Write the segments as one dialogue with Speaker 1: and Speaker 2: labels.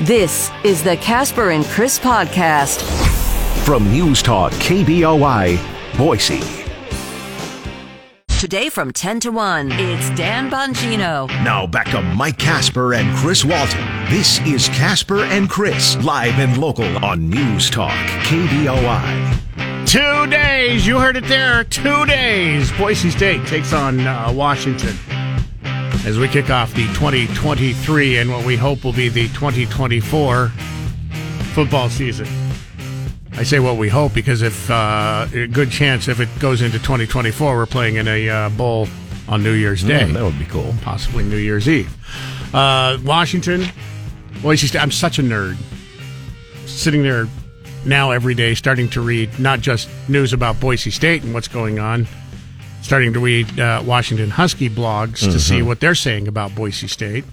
Speaker 1: This is the Casper and Chris podcast.
Speaker 2: From News Talk KBOI, Boise.
Speaker 1: Today from 10 to 1, it's Dan Bongino.
Speaker 2: Now back to Mike Casper and Chris Walton. This is Casper and Chris, live and local on News Talk KBOI.
Speaker 3: Two days. You heard it there. Two days. Boise State takes on uh, Washington as we kick off the 2023 and what we hope will be the 2024 football season. I say what we hope because if uh, a good chance if it goes into 2024, we're playing in a uh, bowl on New Year's Day.
Speaker 4: Mm, that would be cool.
Speaker 3: Possibly New Year's Eve. Uh, Washington, Boise State. I'm such a nerd. Sitting there now every day, starting to read not just news about Boise State and what's going on, starting to read uh, Washington Husky blogs to see what they're saying about Boise State.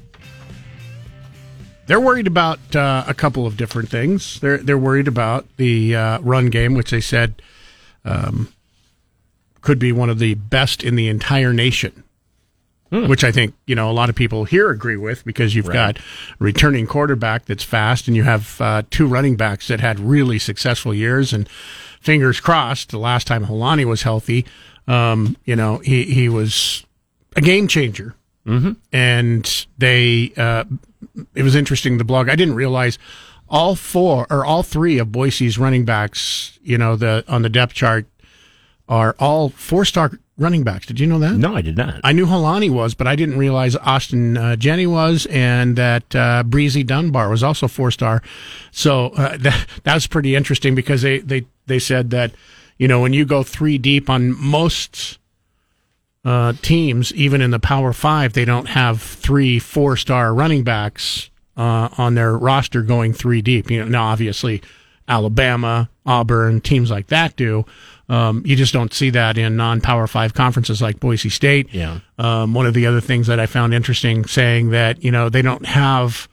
Speaker 3: They're worried about uh, a couple of different things. They're they're worried about the uh, run game, which they said um, could be one of the best in the entire nation. Which I think you know a lot of people here agree with because you've got a returning quarterback that's fast, and you have uh, two running backs that had really successful years. And fingers crossed, the last time Holani was healthy, um, you know he he was a game changer. Mm-hmm. And they, uh, it was interesting. The blog I didn't realize all four or all three of Boise's running backs, you know, the on the depth chart are all four star running backs. Did you know that?
Speaker 4: No, I did not.
Speaker 3: I knew Holani was, but I didn't realize Ashton uh, Jeanty was, and that uh, Breezy Dunbar was also four star. So uh, that that was pretty interesting because they they they said that you know when you go three deep on most uh, teams, even in the Power Five, they don't have three four star running backs uh, on their roster going three deep. You know, now obviously Alabama, Auburn, teams like that do. Um, you just don't see that in non-power five conferences like Boise State.
Speaker 4: Yeah.
Speaker 3: Um, one of the other things that I found interesting saying that, you know, they don't have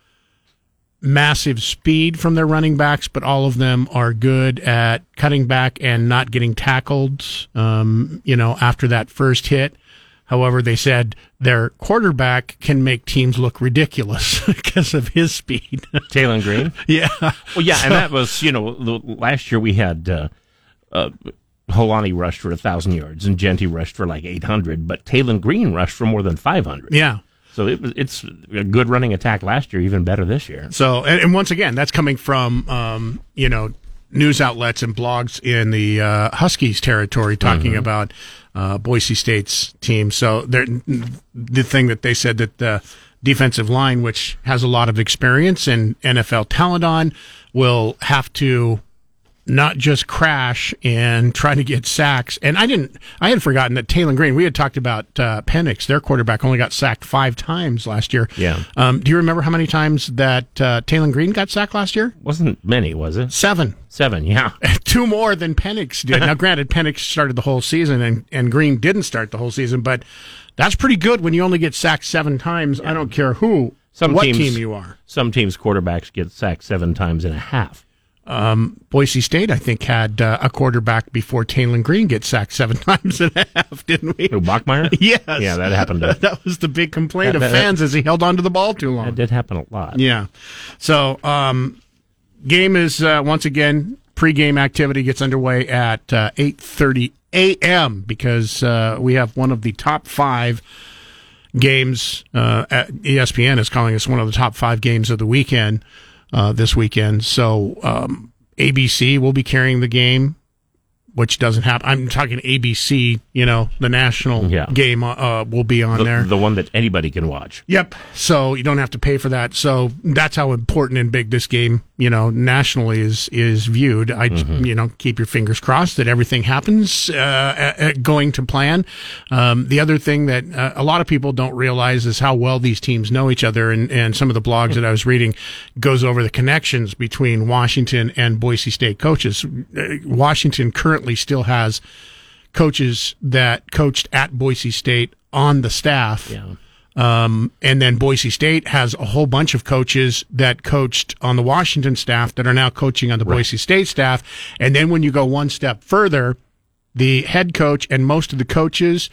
Speaker 3: massive speed from their running backs, but all of them are good at cutting back and not getting tackled, um, you know, after that first hit. However, they said their quarterback can make teams look ridiculous because of his speed.
Speaker 4: Taylen Green.
Speaker 3: yeah.
Speaker 4: Well, yeah, and that was you know last year we had uh, uh, Holani rushed for a thousand yards and Jeanty rushed for like eight hundred, but Taylen Green rushed for more than five hundred.
Speaker 3: Yeah.
Speaker 4: So it was it's a good running attack last year, even better this year.
Speaker 3: So, and, and once again, that's coming from, um, you know, news outlets and blogs in the uh, Huskies territory talking about uh, Boise State's team. So, the thing that they said that the defensive line, which has a lot of experience and NFL talent on, will have to not just crash and try to get sacks. And I didn't, I had forgotten that Taylen Green, we had talked about uh, Penix, their quarterback, only got sacked five times last year.
Speaker 4: Yeah.
Speaker 3: Um, do you remember how many times that uh, Taylen Green got sacked last year?
Speaker 4: Wasn't many, was it?
Speaker 3: Seven.
Speaker 4: Seven. Yeah.
Speaker 3: Two more than Penix did. now, granted, Penix started the whole season and, and Green didn't start the whole season, but that's pretty good when you only get sacked seven times. I don't care who,
Speaker 4: Some
Speaker 3: what
Speaker 4: teams-
Speaker 3: team you are.
Speaker 4: Some teams' quarterbacks get sacked seven times and a half.
Speaker 3: Boise State, I think, had uh, a quarterback before Taylen Green get sacked seven times and a half, didn't we?
Speaker 4: Who, Bachmeier?
Speaker 3: Yes.
Speaker 4: Yeah, that happened. To,
Speaker 3: that was the big complaint of
Speaker 4: That- that-
Speaker 3: fans as he held onto the ball too long.
Speaker 4: that did happen a lot.
Speaker 3: Yeah. So, um, game is uh, once again pregame activity gets underway at uh, eight thirty a.m. because uh, we have one of the top five games. Uh, at ESPN is calling us one of the top five games of the weekend uh, this weekend. So um, ABC will be carrying the game. Which doesn't happen. I'm talking ABC. You know, the national
Speaker 4: Yeah.
Speaker 3: game uh, will be on
Speaker 4: The,
Speaker 3: there.
Speaker 4: the one that anybody can watch.
Speaker 3: Yep. So you don't have to pay for that. So that's how important and big this game, you know, nationally is is viewed. I, you know, keep your fingers crossed that everything happens uh, uh, uh, going to plan. Um, the other thing that uh, a lot of people don't realize is how well these teams know each other. And and some of the blogs that I was reading goes over the connections between Washington and Boise State coaches. Uh, Washington currently still has coaches that coached at Boise State on the staff.
Speaker 4: Yeah.
Speaker 3: Um, and then Boise State has a whole bunch of coaches that coached on the Washington staff that are now coaching on the Boise State staff. And then when you go one step further, the head coach and most of the coaches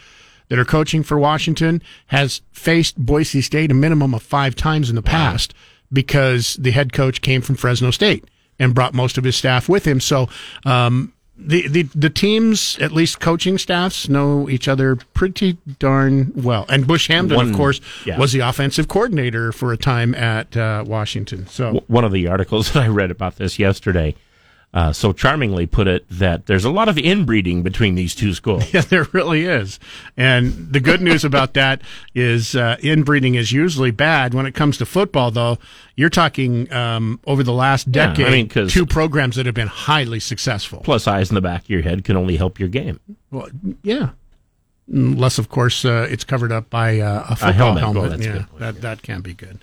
Speaker 3: that are coaching for Washington has faced Boise State a minimum of five times in the past because the head coach came from Fresno State and brought most of his staff with him. So, um, the, the the teams, at least coaching staffs, know each other pretty darn well. And Bush Hamdan,
Speaker 4: One-
Speaker 3: of course,
Speaker 4: yeah.
Speaker 3: was the offensive coordinator for a time at uh, Washington. So
Speaker 4: W- One of the articles that I read about this yesterday uh, so charmingly put it that there's a lot of inbreeding between these two schools.
Speaker 3: Yeah, there really is. And the good news about that is uh, inbreeding is usually bad. When it comes to football, though, you're talking um, over the last
Speaker 4: Yeah, I
Speaker 3: decade, two programs that have been highly successful.
Speaker 4: Plus, eyes in the back of your head can only help your game.
Speaker 3: Well, yeah. Unless, of course, uh, it's covered up by uh, a football
Speaker 4: helmet.
Speaker 3: helmet.
Speaker 4: Well, a
Speaker 3: yeah,
Speaker 4: point,
Speaker 3: that, that can be good.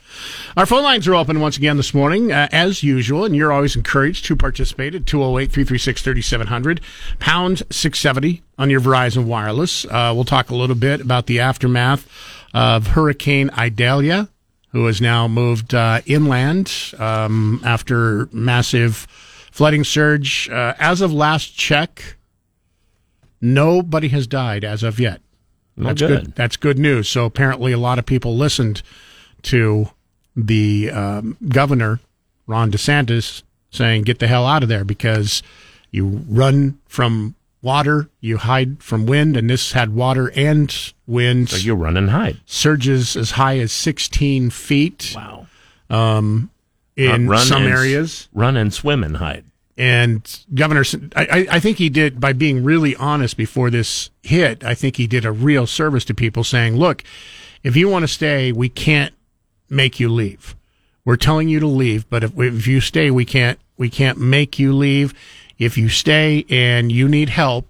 Speaker 3: Our phone lines are open once again this morning, uh, as usual, and you're always encouraged to participate at 208 336 3700, pound 670 on your Verizon Wireless. Uh, we'll talk a little bit about the aftermath of Hurricane Idalia, who has now moved uh, inland um, after massive flooding surge. Uh, as of last check, Nobody has died as of yet.
Speaker 4: Well,
Speaker 3: That's
Speaker 4: good.
Speaker 3: That's good news. So apparently, a lot of people listened to the um, governor, Ron DeSantis, saying, "Get the hell out of there," because you run from water, you hide from wind, and this had water and wind
Speaker 4: So you run and hide.
Speaker 3: surges as high as 16 feet
Speaker 4: Wow.
Speaker 3: in
Speaker 4: run
Speaker 3: some
Speaker 4: and
Speaker 3: areas.
Speaker 4: Run and swim and hide.
Speaker 3: And Governor, I, I- think he did by being really honest before this hit. I think he did a real service to people, saying, "Look, if you want to stay, we can't make you leave. We're telling you to leave, but if, if you stay, we can't we can't make you leave. If you stay and you need help,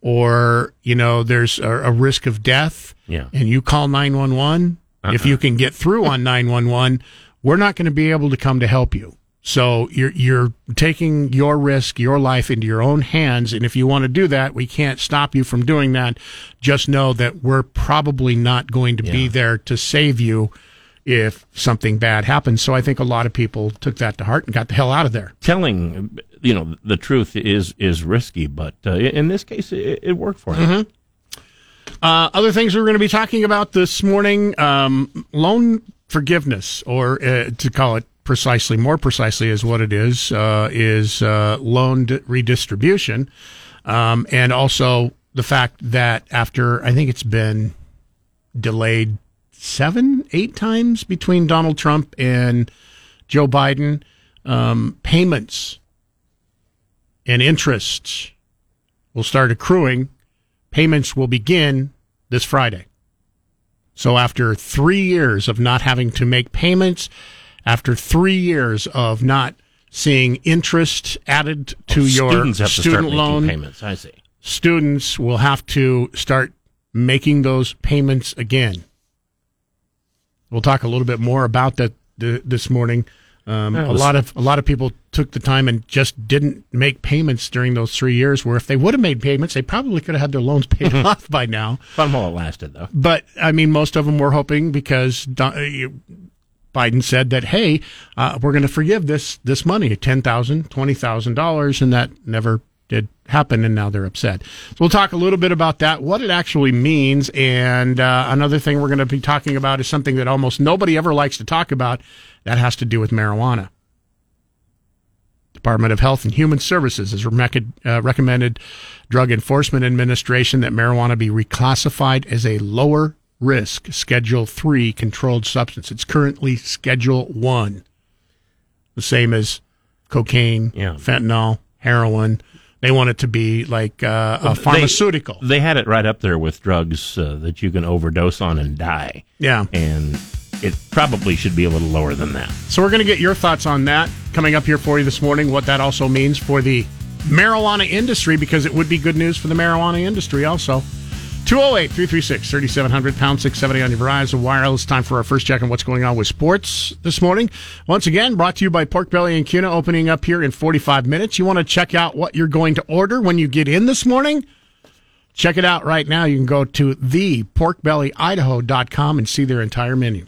Speaker 3: or you know there's a, a risk of death,
Speaker 4: Yeah.
Speaker 3: and you call nine one one, if uh-uh. you can get through on nine one one, we're not going to be able to come to help you. So you're you're taking your risk, your life into your own hands, and if you want to do that, we can't stop you from doing that. Just know that we're probably not going to be there to save you if something bad happens. So I think a lot of people took that to heart and got the hell out of there.
Speaker 4: Telling, you know, the truth is is risky, but uh, in this case, it, it worked for him.
Speaker 3: Uh, other things we're going to be talking about this morning um, loan forgiveness, or uh, to call it precisely, more precisely, is what it is, uh, is uh, loan d- redistribution. Um, and also the fact that after, I think it's been delayed seven, eight times between Donald Trump and Joe Biden, um, payments and interests will start accruing payments will begin this Friday. So after three years of not having to make payments, after three years of not seeing interest added to your
Speaker 4: Students have to start
Speaker 3: student loan,
Speaker 4: payments. I see.
Speaker 3: students will have to start making those payments again. We'll talk a little bit more about that th- this morning. Um, a lot of a lot of people took the time and just didn't make payments during those three years. Where if they would have made payments, they probably could have had their loans paid off by now.
Speaker 4: Fun while it lasted, though.
Speaker 3: But I mean, most of them were hoping because Don- uh, Biden said that, hey, uh, we're going to forgive this this money, ten thousand, twenty thousand dollars, and that never did happen, and now they're upset. So we'll talk a little bit about that, what it actually means, and uh, another thing we're going to be talking about is something that almost nobody ever likes to talk about. That has to do with marijuana. Department of Health and Human Services has uh, recommended Drug Enforcement Administration that marijuana be reclassified as a lower risk Schedule 3 controlled substance. It's currently Schedule 1, the same as cocaine,
Speaker 4: Yeah.
Speaker 3: fentanyl, heroin. They want it to be like uh, a pharmaceutical.
Speaker 4: They had it right up there with drugs uh, that you can overdose on and die.
Speaker 3: yeah.
Speaker 4: And it probably should be a little lower than that.
Speaker 3: So we're going to get your thoughts on that coming up here for you this morning. What that also means for the marijuana industry, because it would be good news for the marijuana industry also. 208 336 3700 pound 670 on your Verizon Wireless. Time for our first check on what's going on with sports this morning. Once again, brought to you by Pork Belly and Kuna, opening up here in 45 minutes. You want to check out what you're going to order when you get in this morning? Check it out right now. You can go to theporkbellyidaho.com and see their entire menu.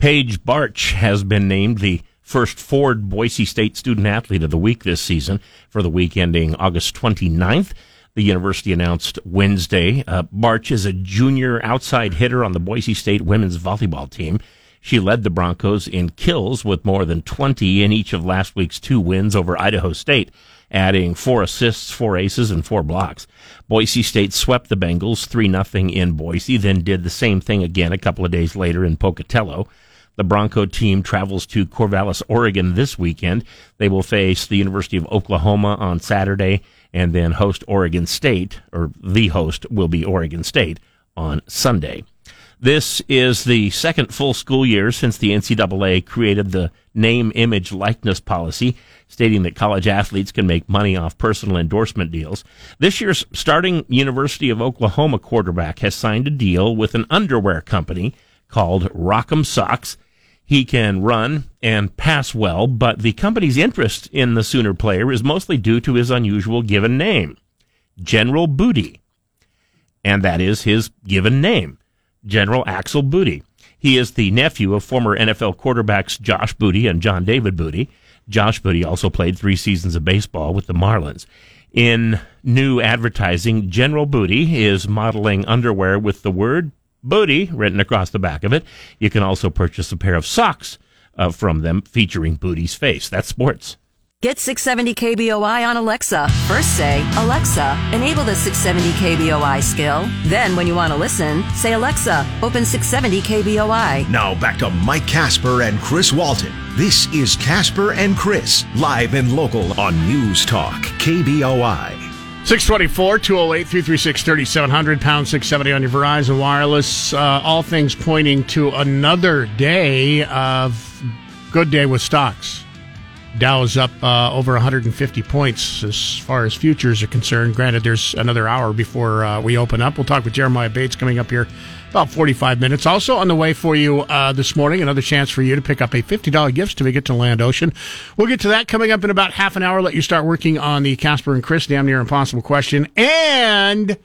Speaker 4: Paige Barch has been named the first Ford Boise State Student Athlete of the Week this season for the week ending August 29th. The university announced Wednesday. Uh, Barch is a junior outside hitter on the Boise State women's volleyball team. She led the Broncos in kills with more than 20 in each of last week's two wins over Idaho State, adding four assists, four aces, and four blocks. Boise State swept the Bengals 3 0 in Boise, then did the same thing again a couple of days later in Pocatello. The Bronco team travels to Corvallis, Oregon this weekend. They will face the University of Oklahoma on Saturday and then host Oregon State, or the host will be Oregon State on Sunday. This is the second full school year since the NCAA created the name, image, likeness policy, stating that college athletes can make money off personal endorsement deals. This year's starting University of Oklahoma quarterback has signed a deal with an underwear company called Rock'em Socks he can run and pass well, but the company's interest in the Sooner player is mostly due to his unusual given name, General Booty. And that is his given name, General Axel Booty. He is the nephew of former NFL quarterbacks Josh Booty and John David Booty. Josh Booty also played three seasons of baseball with the Marlins. In new advertising, General Booty is modeling underwear with the word Booty written across the back of it. You can also purchase a pair of socks uh, from them featuring Booty's face. That's sports.
Speaker 1: Get 670 KBOI on Alexa. First say, Alexa, enable the 670 KBOI skill. Then, when you want to listen, say, Alexa, open 670 KBOI.
Speaker 2: Now back to Mike Casper and Chris Walton. This is Casper and Chris, live and local on News Talk, KBOI.
Speaker 3: 624 208 336 3700 pound 670 on your Verizon Wireless. Uh, all things pointing to another day of good day with stocks. Dow is up uh, over 150 points as far as futures are concerned. Granted, there's another hour before uh, we open up. We'll talk with Jeremiah Bates coming up here about 45 minutes. Also on the way for you uh, this morning, another chance for you to pick up a $50 gift certificate to Land Ocean. We'll get to that coming up in about half an hour. Let you start working on the Casper and Chris damn near impossible question. And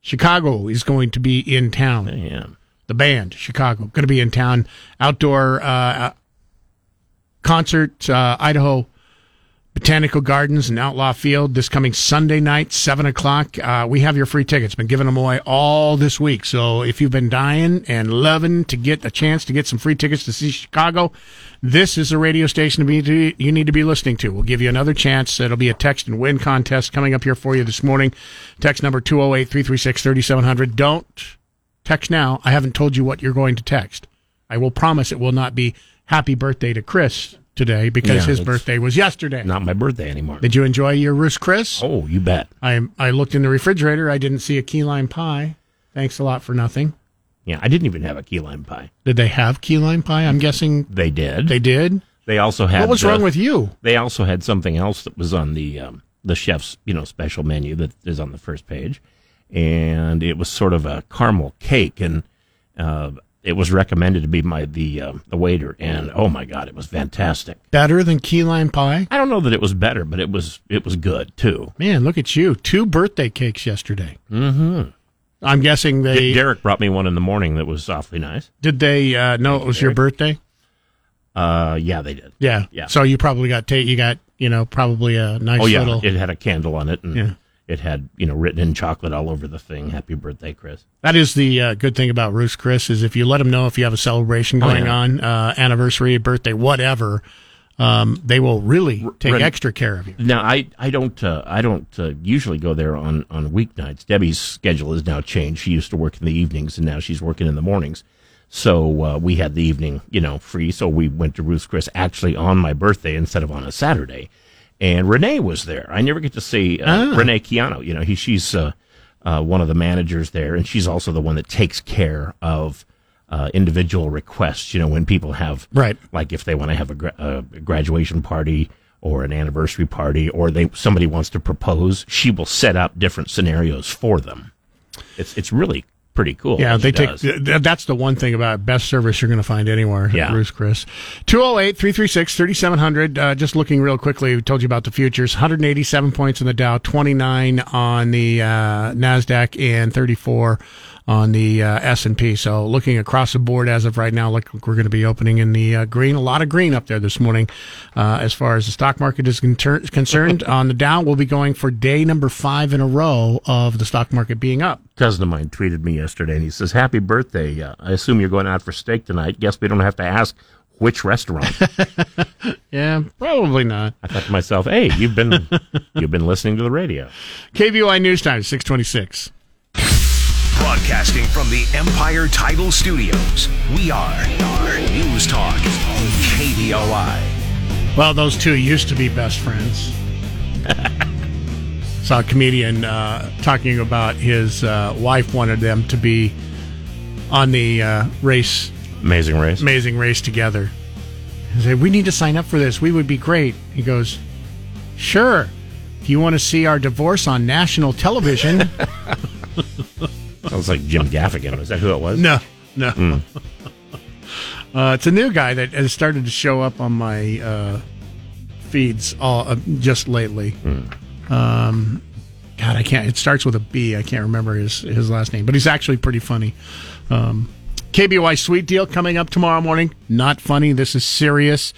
Speaker 3: Chicago is going to be in town.
Speaker 4: Yeah.
Speaker 3: The band, Chicago, going to be in town. Outdoor uh, concert, uh, Idaho Botanical Gardens and Outlaw Field this coming Sunday night, 7 o'clock. Uh, we have your free tickets. Been giving them away all this week. So if you've been dying and loving to get a chance to get some free tickets to see Chicago, this is the radio station to be, you need to be listening to. We'll give you another chance. It'll be a text and win contest coming up here for you this morning. Text number 208 336 3700. Don't text now. I haven't told you what you're going to text. I will promise it will not be happy birthday to Chris today because
Speaker 4: Yeah,
Speaker 3: his birthday was yesterday.
Speaker 4: Not my birthday anymore.
Speaker 3: Did you enjoy your Ruth's Chris?
Speaker 4: Oh, you bet.
Speaker 3: I I looked in the refrigerator. I didn't see a key lime pie. Thanks a lot for nothing.
Speaker 4: Yeah, I didn't even have a key lime pie.
Speaker 3: Did they have key lime pie? I'm guessing
Speaker 4: They did.
Speaker 3: they did.
Speaker 4: They also had.
Speaker 3: What was
Speaker 4: uh,
Speaker 3: wrong with you?
Speaker 4: They also had something else that was on the um, the chef's you know special menu that is on the first page, and it was sort of a caramel cake, and uh, it was recommended to be my the um, the waiter, and oh my god, it was fantastic.
Speaker 3: Better than key lime pie?
Speaker 4: I don't know that it was better, but it was it was good too.
Speaker 3: Man, look at you. Two birthday cakes yesterday. Mm-hmm. I'm guessing they
Speaker 4: Derek brought me one in the morning that was awfully nice.
Speaker 3: did they uh, know it was your birthday?
Speaker 4: Uh, yeah, they did.
Speaker 3: Yeah.
Speaker 4: Yeah.
Speaker 3: So you probably got ta- you got, you know, probably a nice
Speaker 4: Oh yeah,
Speaker 3: little
Speaker 4: it had a candle on it, and
Speaker 3: Yeah.
Speaker 4: It had you know written in chocolate all over the thing. Happy birthday, Chris.
Speaker 3: That is the uh, good thing about Ruth's Chris is if you let them know if you have a celebration
Speaker 4: Oh,
Speaker 3: going
Speaker 4: yeah.
Speaker 3: on, uh, anniversary, birthday, whatever, um, they will really take
Speaker 4: Ren-
Speaker 3: extra care of you.
Speaker 4: Now I I don't uh, I don't uh, usually go there on on weeknights. Debbie's schedule has now changed. She used to work in the evenings, and now she's working in the mornings. So uh, we had the evening, you know, free. So we went to Ruth's Chris actually on my birthday instead of on a Saturday. And Renee was there. I never get to see uh, Renee Chiano. You know, he she's uh, uh, one of the managers there, and she's also the one that takes care of uh, individual requests. You know, when people have
Speaker 3: Right.
Speaker 4: like if they want to have a, gra- a graduation party or an anniversary party, or they somebody wants to propose, she will set up different scenarios for them. It's it's really pretty cool.
Speaker 3: Yeah, they take. th- That's the one thing about best service you're going to find anywhere.
Speaker 4: Yeah.
Speaker 3: Ruth's Chris. 208 336 3700. Uh, Just looking real quickly, we told you about the futures 187 points in the Dow, 29 on the uh, NASDAQ, and 34 on the uh, S and P. So looking across the board as of right now, look, we're going to be opening in the uh, green. A lot of green up there this morning, uh, as far as the stock market is concerned. on the Dow, we'll be going for day number five in a row of the stock market being up.
Speaker 4: cousin of mine tweeted me yesterday and he says, Happy birthday. Uh, I assume you're going out for steak tonight. Guess we don't have to ask which restaurant.
Speaker 3: Yeah, probably not.
Speaker 4: I thought to myself, Hey, you've been you've been listening to the radio.
Speaker 3: KBOI News Time, six twenty six.
Speaker 2: Broadcasting from the Empire Title Studios, we are News Talk, on KBOI.
Speaker 3: Well, those two used to be best friends. Saw a comedian uh, talking about his uh, wife wanted them to be on the uh, race,
Speaker 4: Amazing race.
Speaker 3: amazing race together. He said, "We need to sign up for this. We would be great." He goes, "Sure. If you want to see our divorce on national television."
Speaker 4: Sounds like Jim Gaffigan. Is that who it was?
Speaker 3: No, no. uh, it's a new guy that has started to show up on my uh, feeds all uh, just lately. Um, God, I can't. It starts with a B. I can't remember his his last name, but he's actually pretty funny. Um, KBOI Sweet Deal coming up tomorrow morning. Not funny. This is serious.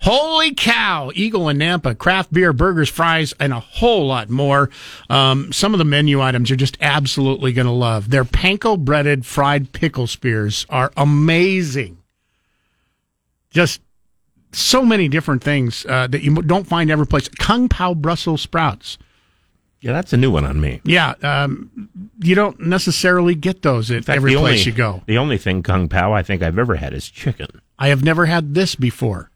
Speaker 3: Holy cow! Eagle and Nampa, craft beer, burgers, fries, and a whole lot more. Um, some of the menu items you're just absolutely going to love. Their panko breaded fried pickle spears are amazing. Just so many different things uh, that you don't find every place. Kung Pao Brussels sprouts.
Speaker 4: Yeah, that's a new one on me.
Speaker 3: Yeah, um, you don't necessarily get those at
Speaker 4: fact,
Speaker 3: every place
Speaker 4: only,
Speaker 3: you go.
Speaker 4: The only thing Kung Pao I think I've ever had is chicken.
Speaker 3: I have never had this before.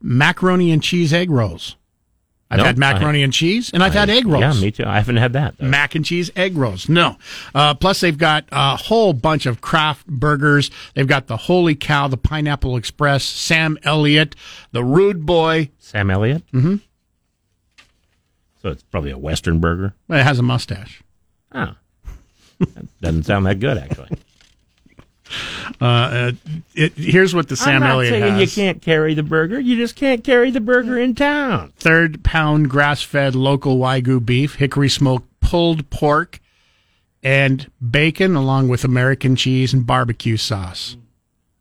Speaker 3: Macaroni and cheese egg rolls. I've
Speaker 4: No,
Speaker 3: had macaroni and cheese, and I've had egg rolls.
Speaker 4: Yeah, me too. I haven't had that. Though.
Speaker 3: Mac and cheese egg rolls. No. Uh, plus, they've got a whole bunch of craft burgers. They've got the Holy Cow, the Pineapple Express, Sam Elliott, the Rude Boy.
Speaker 4: Sam Elliott? Mm-hmm. So it's probably a Western burger.
Speaker 3: It has a mustache.
Speaker 4: Oh. that doesn't sound that good, actually.
Speaker 3: Uh, uh, it, here's what the Sam Elliott
Speaker 4: saying
Speaker 3: has.
Speaker 4: you can't carry the burger. You just can't carry the burger in town.
Speaker 3: Third pound grass fed local Wagyu beef, hickory smoked pulled pork, and bacon, along with American cheese and barbecue sauce.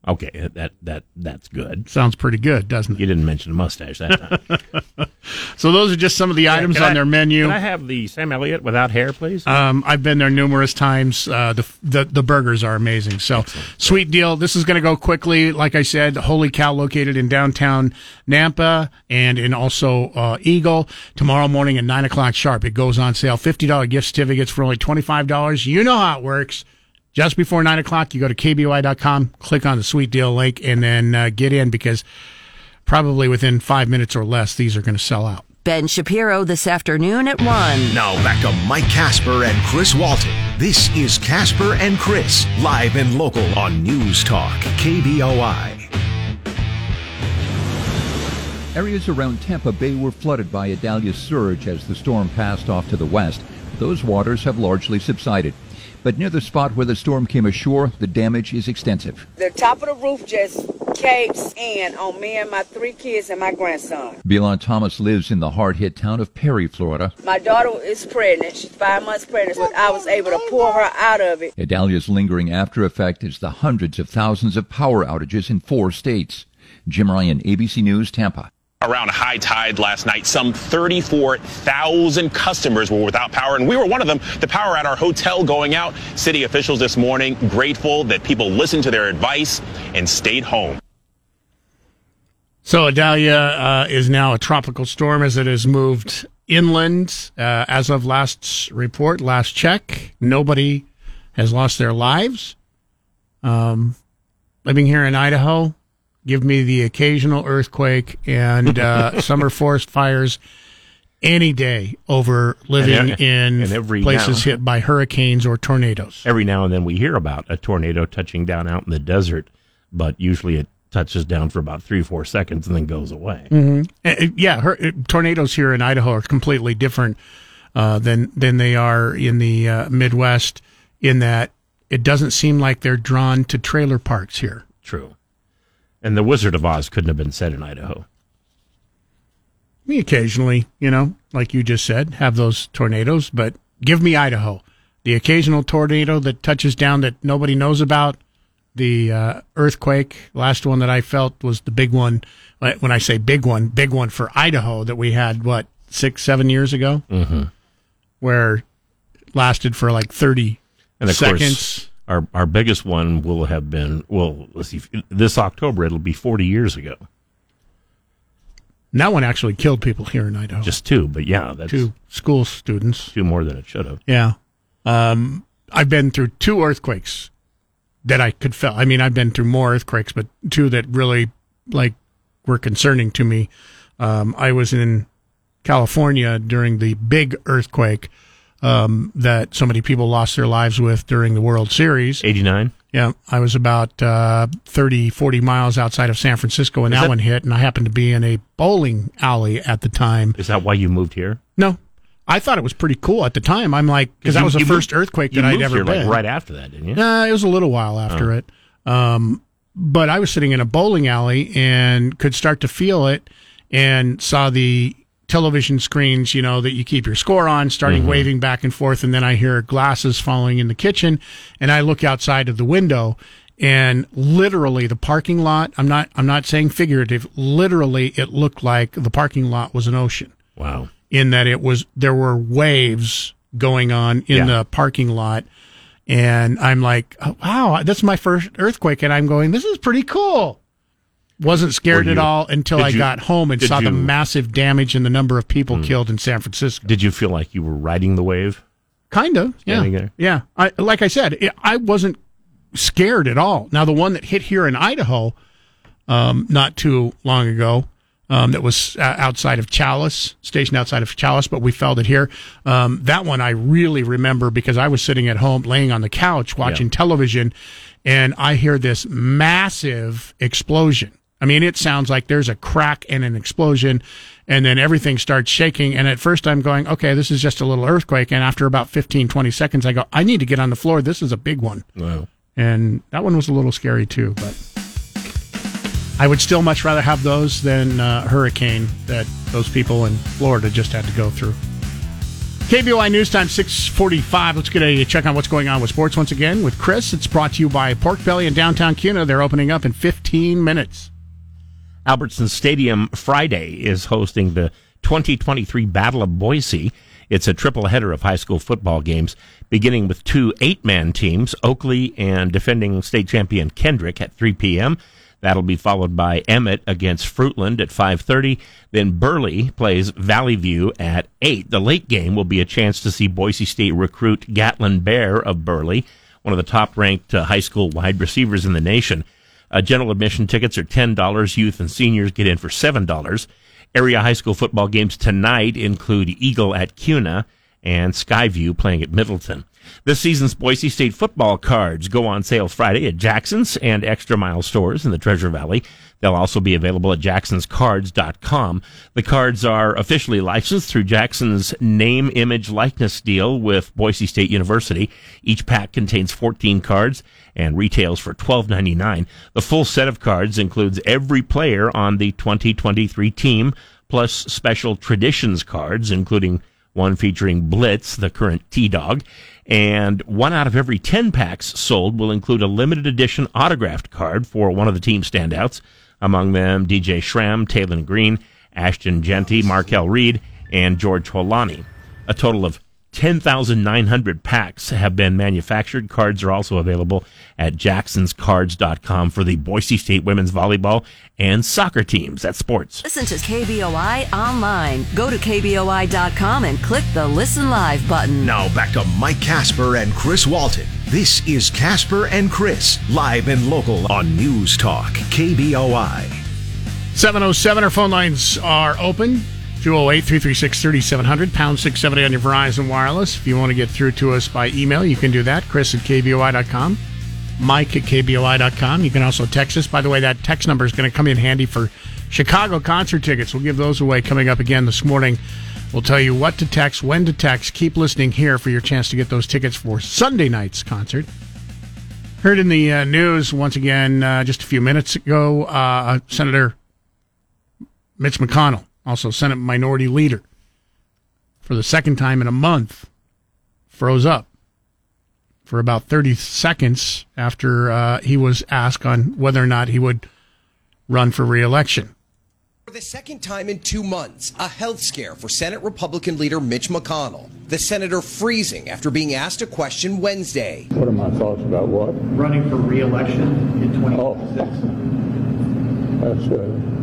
Speaker 4: Okay, that that that's good.
Speaker 3: Sounds pretty good, doesn't it?
Speaker 4: You didn't mention a mustache that time.
Speaker 3: So those are just some of the items
Speaker 4: Can
Speaker 3: on
Speaker 4: I-
Speaker 3: their menu.
Speaker 4: Can I have the Sam Elliott without hair, please?
Speaker 3: Um, I've been there numerous times. Uh, the, the the burgers are amazing. So sweet deal. This is going to go quickly. Like I said, Holy Cow located in downtown Nampa and in also uh, Eagle. Tomorrow morning at nine o'clock sharp, it goes on sale. Fifty dollar gift certificates for only twenty five dollars. You know how it works. Just before nine o'clock, you go to kboi.com, click on the sweet deal link, and then uh, get in because probably within five minutes or less, these are going to sell out.
Speaker 1: Ben Shapiro this afternoon at 1.
Speaker 2: Now back to Mike Casper and Chris Walton. This is Casper and Chris, live and local on News Talk, KBOI.
Speaker 5: Areas around Tampa Bay were flooded by Idalia's surge as the storm passed off to the west. Those waters have largely subsided. But near the spot where the storm came ashore, the damage is extensive.
Speaker 6: The top of the roof just caves in on me and my three kids and my grandson.
Speaker 5: Belon Thomas lives in the hard hit town of Perry, Florida.
Speaker 6: My daughter is pregnant. She's five months pregnant. But I was able to pull her out of it.
Speaker 5: Idalia's lingering after effect is the hundreds of thousands of power outages in four states. Jim Ryan, ABC News, Tampa.
Speaker 7: Around high tide last night, some 34,000 customers were without power, and we were one of them. The power at our hotel going out. City officials this morning grateful that people listened to their advice and stayed home.
Speaker 3: So Idalia uh, is now a tropical storm as it has moved inland. Uh, as of last report, last check, nobody has lost their lives. Um, living here in Idaho, give me the occasional earthquake and uh, summer forest fires any day over living
Speaker 4: And-
Speaker 3: in
Speaker 4: and every
Speaker 3: places
Speaker 4: now-
Speaker 3: hit by hurricanes or tornadoes.
Speaker 4: Every now and then we hear about a tornado touching down out in the desert, but usually it touches down for about three or four seconds and then goes away.
Speaker 3: Uh, yeah, her, uh, tornadoes here in Idaho are completely different uh, than than they are in the uh, Midwest. In that it doesn't seem like they're drawn to trailer parks here.
Speaker 4: True. And the Wizard of Oz couldn't have been set in Idaho.
Speaker 3: We occasionally, you know, like you just said, have those tornadoes, but give me Idaho. the occasional tornado that touches down that nobody knows about, the uh, earthquake. Last one that I felt was the big one. When I say big one, big one for Idaho that we had what six, seven years ago, mm-hmm. where lasted for like thirty
Speaker 4: And of
Speaker 3: seconds.
Speaker 4: course, our our biggest one will have been well. Let's see, this October it'll be 40 years ago.
Speaker 3: And that one actually killed people here in Idaho.
Speaker 4: Just two, but yeah, that's
Speaker 3: two school students.
Speaker 4: two more than it should have.
Speaker 3: Yeah. Um, I've been through two earthquakes that I could feel. I mean, I've been through more earthquakes, but two that really like were concerning to me. Um, I was in California during the big earthquake um, that so many people lost their lives with during the World Series.
Speaker 4: 89.
Speaker 3: Yeah, I was about uh, 30, 40 miles outside of San Francisco when that,
Speaker 4: that-
Speaker 3: one hit, and I happened to be in a bowling alley at the time.
Speaker 4: Is that why you moved here?
Speaker 3: No, I thought it was pretty cool at the time. I'm like, because that was the first
Speaker 4: moved-
Speaker 3: earthquake that I'd ever
Speaker 4: here,
Speaker 3: been.
Speaker 4: Like right after that, didn't you?
Speaker 3: Nah, it was a little while after it. Um, but I was sitting in a bowling alley and could start to feel it and saw the television screens, you know, that you keep your score on, starting mm-hmm. waving back and forth. And then I hear glasses falling in the kitchen and I look outside of the window and literally the parking lot, I'm not, I'm not saying figurative, literally it looked like the parking lot was an ocean
Speaker 4: Wow.
Speaker 3: in that it was there were waves going on in
Speaker 4: Yeah.
Speaker 3: the parking lot and i'm like oh, wow that's my first earthquake and i'm going this is pretty cool wasn't scared at all until
Speaker 4: did
Speaker 3: i
Speaker 4: you-
Speaker 3: got home and saw the
Speaker 4: you- Hmm.
Speaker 3: massive damage and the number of people killed in san francisco
Speaker 4: Did you feel like you were riding the wave?
Speaker 3: kind of yeah
Speaker 4: there?
Speaker 3: yeah I, like i said it, i wasn't scared at all now the one that hit here in idaho um, not too long ago um, that was uh, outside of Challis, stationed outside of Challis, but we felt it here. Um, that one I really remember because I was sitting at home, laying on the couch watching television, and I hear this massive explosion. I mean, it sounds like there's a crack and an explosion, and then everything starts shaking. And at first, I'm going, okay, this is just a little earthquake. And after about 15, 20 seconds, I go, I need to get on the floor. This is a big one
Speaker 4: Wow.
Speaker 3: and that one was a little scary too. But I would still much rather have those than uh, hurricane that those people in Florida just had to go through. KBOI News Time 645. Let's get a check on what's going on with sports once again with Chris. It's brought to you by Pork Belly in downtown Kuna. They're opening up in 15 minutes.
Speaker 4: Albertson Stadium Friday is hosting the 2023 Battle of Boise. It's a triple header of high school football games, beginning with two eight man teams, Oakley and defending state champion Kendrick at 3 p.m. That'll be followed by Emmett against Fruitland at 5:30. Then Burley plays Valley View at 8. The late game will be a chance to see Boise State recruit Gatlin Bair of Burley, one of the top-ranked uh, high school wide receivers in the nation. Uh, general admission tickets are $10. Youth and seniors get in for $7. Area high school football games tonight include Eagle at Kuna and Skyview playing at Middleton. This season's Boise State football cards go on sale Friday at Jackson's and Extra Mile stores in the Treasure Valley. They'll also be available at jacksonscards.com. The cards are officially licensed through Jackson's name, image, likeness deal with Boise State University. Each pack contains 14 cards and retails for $12.99. The full set of cards includes every player on the 2023 team, plus special traditions cards, including one featuring Blitz, the current T Dog, and one out of every 10 packs sold will include a limited edition autographed card for one of the team standouts, among them DJ Schramm, Taylen Green, Ashton Jeanty, Markel Reed, and George Holani. A total of 10,900 packs have been manufactured. Cards are also available at jacksonscards.com for the Boise State women's volleyball and soccer teams. at sports.
Speaker 1: Listen to KBOI online. Go to KBOI.com and click the Listen Live button.
Speaker 2: Now back to Mike Casper and Chris Walton. This is Casper and Chris, live and local on News Talk, KBOI.
Speaker 3: 707, our phone lines are open. 208 336 3700, pound 670 on your Verizon Wireless. If you want to get through to us by email, you can do that. Chris at KBOI.com, Mike at KBOI.com. You can also text us. By the way, that text number is going to come in handy for Chicago concert tickets. We'll give those away coming up again this morning. We'll tell you what to text, when to text. Keep listening here for your chance to get those tickets for Sunday night's concert. Heard in the uh, news once again uh, just a few minutes ago, uh, Senator Mitch McConnell, also Senate Minority Leader, for the second time in a month, froze up for about 30 seconds after uh, he was asked on whether or not he would run for reelection.
Speaker 8: For the second time in two months, a health scare for Senate Republican leader Mitch McConnell. The senator freezing after being asked a question Wednesday.
Speaker 9: What are my thoughts about what?
Speaker 10: Running for re-election in 2026.
Speaker 9: Oh, that's good.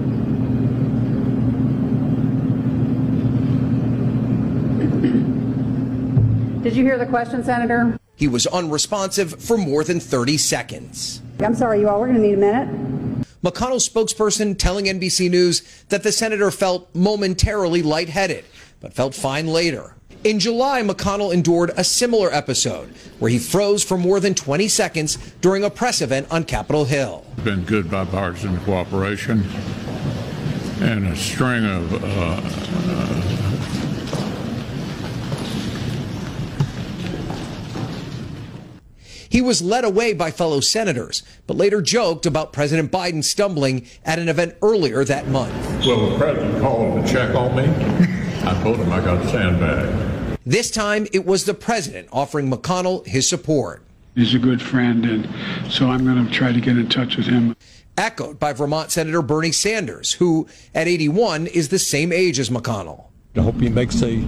Speaker 11: Did you hear the question, Senator?
Speaker 8: He was unresponsive for more than 30 seconds.
Speaker 11: I'm sorry, you all, we're going to need a minute.
Speaker 8: McConnell's spokesperson telling NBC News that the senator felt momentarily lightheaded, but felt fine later. In July, McConnell endured a similar episode where he froze for more than 20 seconds during a press event on Capitol Hill.
Speaker 9: Been good bipartisan cooperation and a string of uh,
Speaker 8: He was led away by fellow senators, but later joked about President Biden stumbling at an event earlier that month.
Speaker 9: Well, the president called to check on me. I told him I got sandbagged.
Speaker 8: This time, it was the president offering McConnell his support.
Speaker 12: He's a good friend, and so I'm going to try to get in touch with him.
Speaker 8: Echoed by Vermont Senator Bernie Sanders, who, at 81, is the same age as McConnell.
Speaker 13: I hope he makes a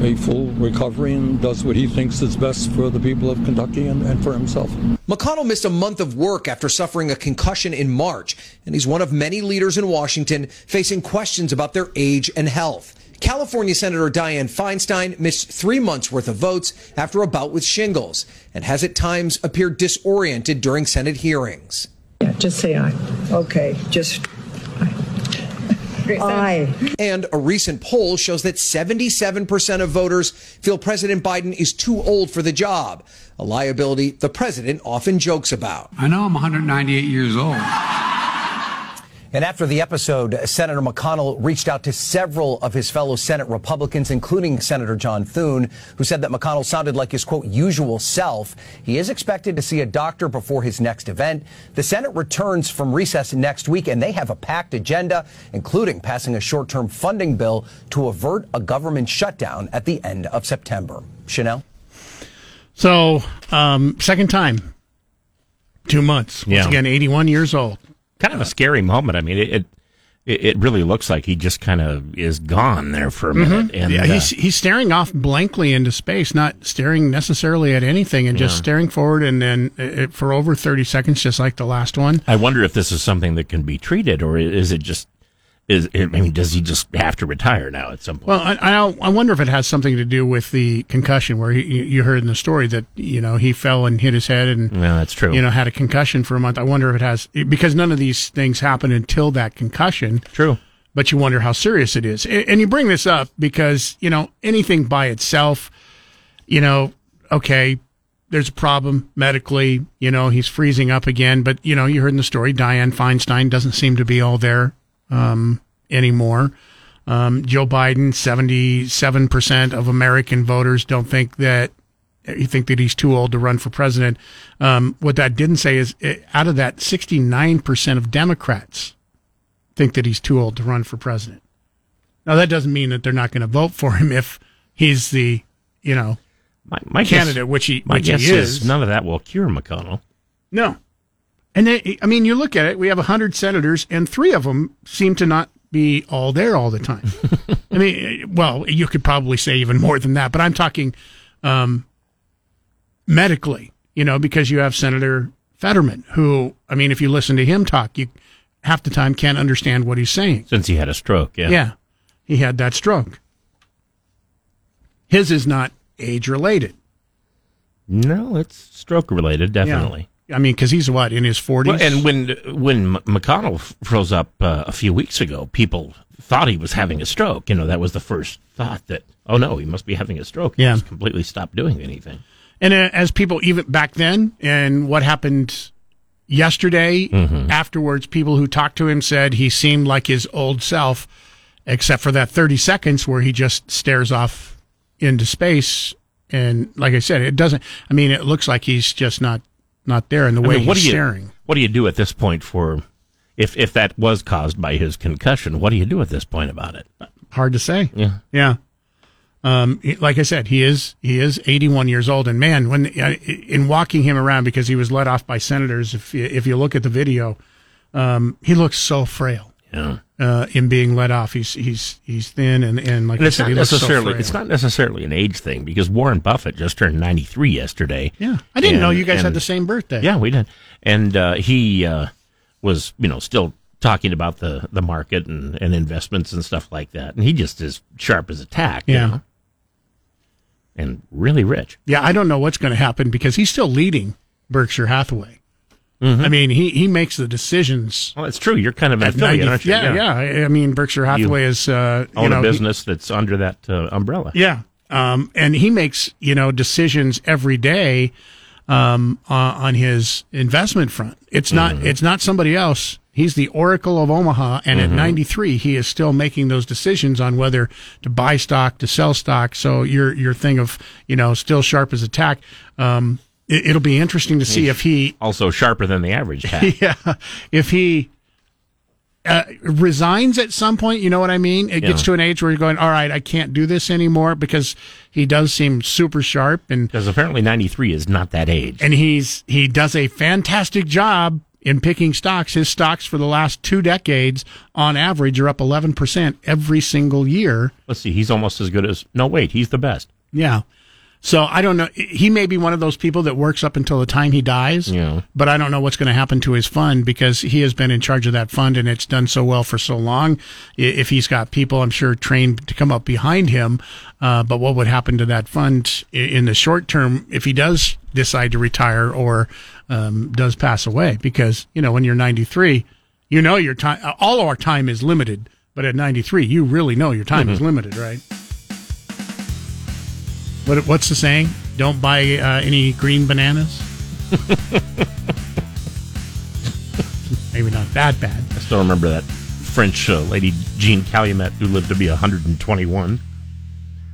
Speaker 13: a full recovery and does what he thinks is best for the people of Kentucky and, and, for himself.
Speaker 8: McConnell missed a month of work after suffering a concussion in March, and he's one of many leaders in Washington facing questions about their age and health. California Senator Dianne Feinstein missed three months worth of votes after a bout with shingles and has at times appeared disoriented during Senate hearings.
Speaker 14: Yeah, just say aye. Okay, just
Speaker 8: Aye. And a recent poll shows that 77% of voters feel President Biden is too old for the job, a liability the president often jokes about.
Speaker 12: I know I'm 198 years old.
Speaker 8: And after the episode, Senator McConnell reached out to several of his fellow Senate Republicans, including Senator John Thune, who said that McConnell sounded like his quote usual self. He is expected to see a doctor before his next event. The Senate returns from recess next week, and they have a packed agenda, including passing a short term funding bill to avert a government shutdown at the end of September. Chanel?
Speaker 3: So, um, second time, two months. Once
Speaker 4: Yeah.
Speaker 3: again, 81 years old.
Speaker 4: Kind of a scary moment. I mean, it it, it really looks like he just kind of is gone there for a mm-hmm. minute. And
Speaker 3: yeah,
Speaker 4: uh,
Speaker 3: he's he's staring off blankly into space, not staring necessarily at anything, and just
Speaker 4: Yeah.
Speaker 3: staring forward, and then it, for over thirty seconds, just like the last one.
Speaker 4: I wonder if this is something that can be treated, or is it just is? I mean, does he just have to retire now at some point?
Speaker 3: Well, I, I I wonder if it has something to do with the concussion, where he, you heard in the story that you know he fell and hit his head, and
Speaker 4: Yeah, that's true.
Speaker 3: You know, had a concussion for a month. I wonder if it has because none of these things happen until that concussion.
Speaker 4: True.
Speaker 3: But you wonder how serious it is, and you bring this up because you know anything by itself, you know, okay, there's a problem medically. You know, he's freezing up again, but you know, you heard in the story, Dianne Feinstein doesn't seem to be all there um, anymore. Um, Joe Biden, 77% of American voters don't think that you think that he's too old to run for president. Um, what that didn't say is eh, out of that, 69% of Democrats think that he's too old to run for president. Now, that doesn't mean that they're not going to vote for him if he's the, you know,
Speaker 4: my, my
Speaker 3: candidate,
Speaker 4: guess,
Speaker 3: which he,
Speaker 4: my
Speaker 3: which
Speaker 4: guess
Speaker 3: he is.
Speaker 4: none of that will cure McConnell.
Speaker 3: No. And they, I mean, you look at it, we have 100 senators, and three of them seem to not be all there all the time. I mean, well, you could probably say even more than that, but I'm talking um, medically, you know, because you have Senator Fetterman, who, I mean, if you listen to him talk, you half the time can't understand what he's saying.
Speaker 4: Since he had a stroke, yeah.
Speaker 3: Yeah, he had that stroke. His is not age related.
Speaker 4: No, it's stroke related, definitely.
Speaker 3: I mean, because he's what in his forties.
Speaker 4: Well, and when when McConnell froze up uh, a few weeks ago, people thought he was having a stroke. You know, that was the first thought that, oh no, he must be having a stroke. He
Speaker 3: Yeah.
Speaker 4: just completely stopped doing anything.
Speaker 3: And uh, as people even back then, and what happened yesterday,
Speaker 4: Mm-hmm.
Speaker 3: afterwards, people who talked to him said he seemed like his old self, except for that 30 seconds where he just stares off into space. And like I said, it doesn't, I mean, it looks like he's just not, not there in the
Speaker 4: I
Speaker 3: way
Speaker 4: mean, what
Speaker 3: he's
Speaker 4: do you
Speaker 3: staring.
Speaker 4: what do you do at this point for if if that was caused by his concussion? What do you do at this point about it?
Speaker 3: Hard to say.
Speaker 4: Yeah.
Speaker 3: Yeah. Um, like I said, he is he is 81 years old, and man, when in walking him around because he was led off by senators, if you, if you look at the video, um, he looks so frail.
Speaker 4: Yeah.
Speaker 3: Uh, in being let off, he's he's he's thin and and like
Speaker 4: And
Speaker 3: I
Speaker 4: it's
Speaker 3: said,
Speaker 4: not
Speaker 3: he looks so
Speaker 4: necessarily it's not necessarily an age thing because Warren Buffett just turned 93 yesterday.
Speaker 3: Yeah, I didn't
Speaker 4: And-
Speaker 3: know you guys had the same birthday.
Speaker 4: Yeah, we did. And uh, he uh, was, you know, still talking about the, the market and, and investments and stuff like that. And he just is sharp as a tack. you
Speaker 3: Yeah.
Speaker 4: know, and really rich.
Speaker 3: Yeah, I don't know what's going to happen because he's still leading Berkshire Hathaway. I mean, he, he makes the decisions.
Speaker 4: Well, it's true. You're kind of an affiliate,
Speaker 3: 90
Speaker 4: aren't you?
Speaker 3: Yeah, yeah. I- I mean, Berkshire Hathaway is uh, you
Speaker 4: Own
Speaker 3: know,
Speaker 4: a
Speaker 3: he-
Speaker 4: business that's under that uh, umbrella.
Speaker 3: Yeah. Um, and he makes, you know, decisions every day um, uh, on his investment front. It's not
Speaker 4: Mm-hmm.
Speaker 3: it's not somebody else. He's the Oracle of Omaha, and
Speaker 4: Mm-hmm.
Speaker 3: at 93, he is still making those decisions on whether to buy stock, to sell stock. So your your thing of you know still sharp as a tack. Um, it, it'll be interesting to see if he
Speaker 4: Also sharper than the average tack.
Speaker 3: yeah, if he uh, resigns at some point, you know what I mean? It gets to an age where you're going, all right, I can't do this anymore because he does seem super sharp and
Speaker 4: Because apparently 93 is not that age.
Speaker 3: and he's he does a fantastic job in picking stocks. His stocks for the last two decades, on average, are up 11 percent every single year.
Speaker 4: Let's see. He's almost as good as. No, wait. He's the best.
Speaker 3: Yeah. So I don't know. He may be one of those people that works up until the time he dies.
Speaker 4: Yeah.
Speaker 3: But I don't know what's going to happen to his fund because he has been in charge of that fund and it's done so well for so long. If he's got people, I'm sure trained to come up behind him. Uh, but what would happen to that fund in the short term if he does decide to retire or um, does pass away? Because you know when you're 93, you know your time. All our time is limited, but at 93, you really know your time is limited, right? What, what's the saying? Don't buy uh, any green bananas. Maybe not that bad.
Speaker 4: I still remember that French uh, lady, Jeanne Calment, who lived to be 121.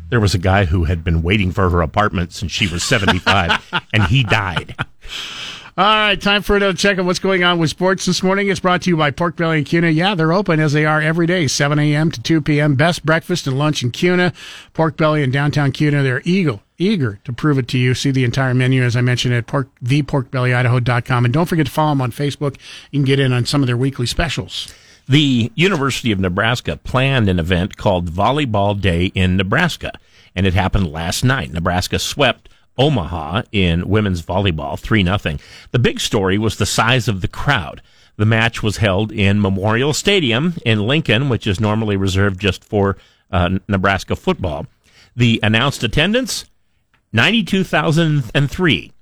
Speaker 4: There was a guy who had been waiting for her apartment since she was 75, and he died.
Speaker 3: All right, time for another check on what's going on with sports this morning. It's brought to you by Pork Belly and Kuna. Yeah, they're open as they are every day, 7 a.m. to 2 p.m. Best breakfast and lunch in Kuna. Pork Belly in downtown Kuna. They're eager, eager to prove it to you. See the entire menu, as I mentioned, at pork, theporkbellyidaho.com. And don't forget to follow them on Facebook. You can get in on some of their weekly specials.
Speaker 4: The University of Nebraska planned an event called Volleyball Day in Nebraska, and it happened last night. Nebraska swept Omaha in women's volleyball 3 0. The big story was the size of the crowd. The match was held in Memorial Stadium in Lincoln, which is normally reserved just for uh, Nebraska football. The announced attendance 92,003.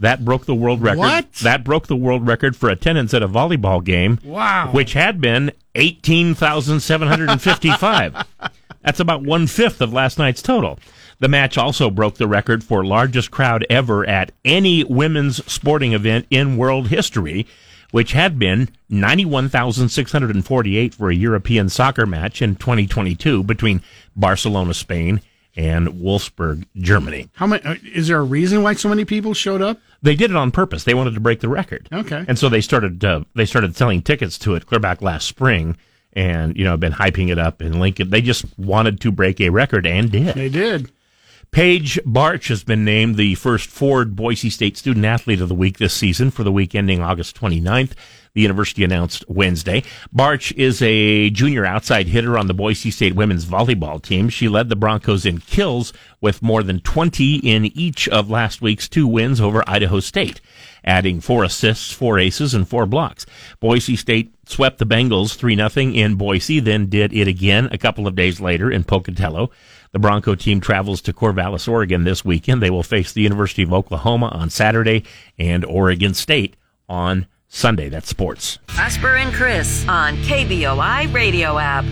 Speaker 4: That broke the world record.
Speaker 3: What?
Speaker 4: That broke the world record for attendance at a volleyball game.
Speaker 3: Wow.
Speaker 4: Which had been 18,755. That's about one fifth of last night's total. The match also broke the record for largest crowd ever at any women's sporting event in world history, which had been 91,648 for a European soccer match in 2022 between Barcelona, Spain, and Wolfsburg, Germany.
Speaker 3: How many? Uh, is there a reason why so many people showed up?
Speaker 4: They did it on purpose. They wanted to break the record.
Speaker 3: Okay.
Speaker 4: And so they started uh, they started selling tickets to it clear back last spring, and you know been hyping it up in Lincoln. They just wanted to break a record and did.
Speaker 3: They did.
Speaker 4: Paige Barch has been named the first Ford Boise State Student Athlete of the Week this season for the week ending August 29th. The university announced Wednesday. Barch is a junior outside hitter on the Boise State women's volleyball team. She led the Broncos in kills with more than 20 in each of last week's two wins over Idaho State, adding four assists, four aces, and four blocks. Boise State swept the Bengals 3-0 in Boise, then did it again a couple of days later in Pocatello. The Bronco team travels to Corvallis, Oregon this weekend. They will face the University of Oklahoma on Saturday and Oregon State on Sunday. That's sports.
Speaker 1: Asper and Chris on KBOI Radio app.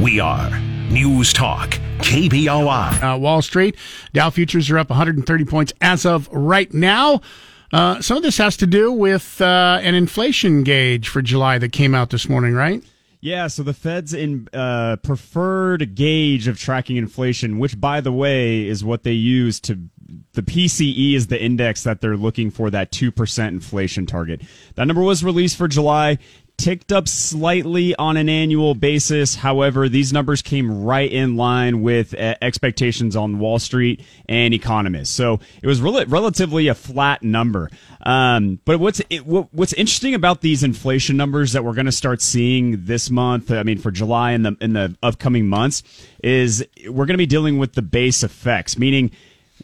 Speaker 2: We are News Talk, KBOI.
Speaker 3: uh, Wall Street. Dow futures are up 130 points as of right now. Uh, some of this has to do with uh, an inflation gauge for July that came out this morning, right?
Speaker 15: Yeah, so the Fed's in uh, preferred gauge of tracking inflation, which, by the way, is what they use to. The PCE is the index that they're looking for that 2% inflation target. That number was released for July. Ticked up slightly on an annual basis. However, these numbers came right in line with uh, expectations on Wall Street and economists. So it was rel- relatively a flat number. Um, but what's it, what, what's interesting about these inflation numbers that we're going to start seeing this month, I mean for July and the in the upcoming months, is we're going to be dealing with the base effects, meaning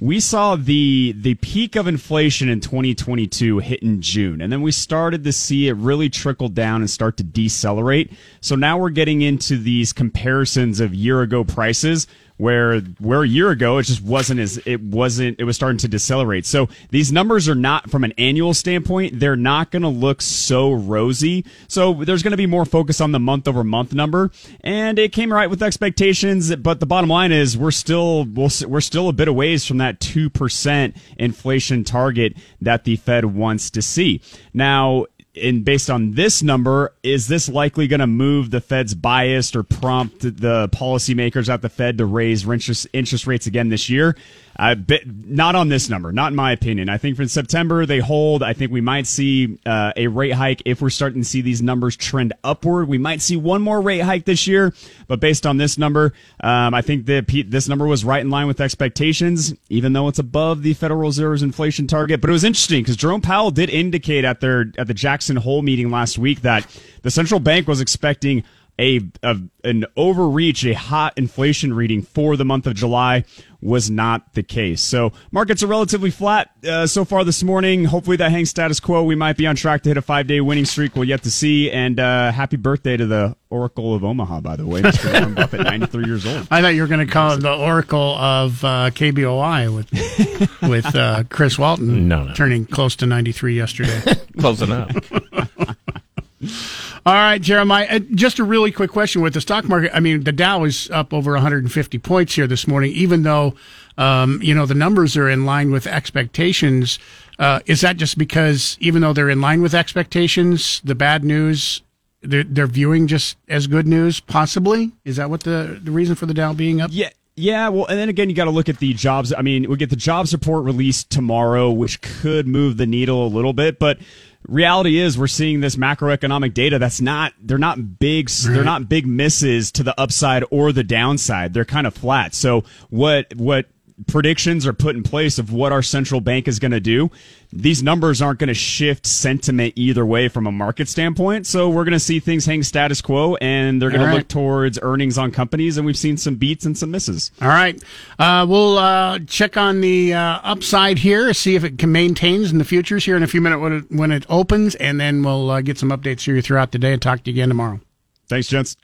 Speaker 15: we saw the the peak of inflation in 2022 hit in June, and then we started to see it really trickle down and start to decelerate. So now we're getting into these comparisons of year ago prices where where a year ago it just wasn't as it wasn't it was starting to decelerate. So these numbers are not from an annual standpoint, they're not going to look so rosy. So there's going to be more focus on the month over month number and it came right with expectations, but the bottom line is we're still we'll, we're still a bit of ways from that 2% inflation target that the Fed wants to see. Now, and based on this number, is this likely going to move the Fed's bias or prompt the policymakers at the Fed to raise interest, interest rates again this year? Uh, but not on this number, not in my opinion. I think for September they hold. I think we might see uh, a rate hike if we're starting to see these numbers trend upward. We might see one more rate hike this year, but based on this number, um, I think that this number was right in line with expectations, even though it's above the Federal Reserve's inflation target. But it was interesting because Jerome Powell did indicate at their at the Jackson Hole meeting last week that the central bank was expecting a, a, an overreach, a hot inflation reading for the month of July was not the case. So markets are relatively flat uh, so far this morning. Hopefully that hangs status quo. We might be on track to hit a five day winning streak. We'll yet to see. And uh, happy birthday to the Oracle of Omaha, by the way, Mr. Warren Buffett, 93 years old.
Speaker 3: I thought you were going to call it the Oracle of uh, KBOI with with uh, Chris Walton
Speaker 4: no, no.
Speaker 3: turning close to 93 yesterday.
Speaker 4: close enough.
Speaker 3: All right, Jeremiah. Uh, just a really quick question with the stock market. I mean, the Dow is up over 150 points here this morning, even though um, you know the numbers are in line with expectations. Uh, is that just because even though they're in line with expectations, the bad news they're, they're viewing just as good news? Possibly. Is that what the the reason for the Dow being up?
Speaker 15: Yeah. Yeah, well, and then again, you got to look at the jobs. I mean, we get the jobs report released tomorrow, which could move the needle a little bit, but reality is we're seeing this macroeconomic data that's not they're not big right. they're not big misses to the upside or the downside they're kind of flat so what what predictions are put in place of what our central bank is going to do, these numbers aren't going to shift sentiment either way from a market standpoint. So we're going to see things hang status quo and they're going right. to look towards earnings on companies. And we've seen some beats and some misses.
Speaker 3: All right. Uh, we'll uh, check on the uh, upside here, see if it can maintains in the futures here in a few minutes when it, when it opens. And then we'll uh, get some updates here throughout the day and talk to you again tomorrow.
Speaker 15: Thanks, gents.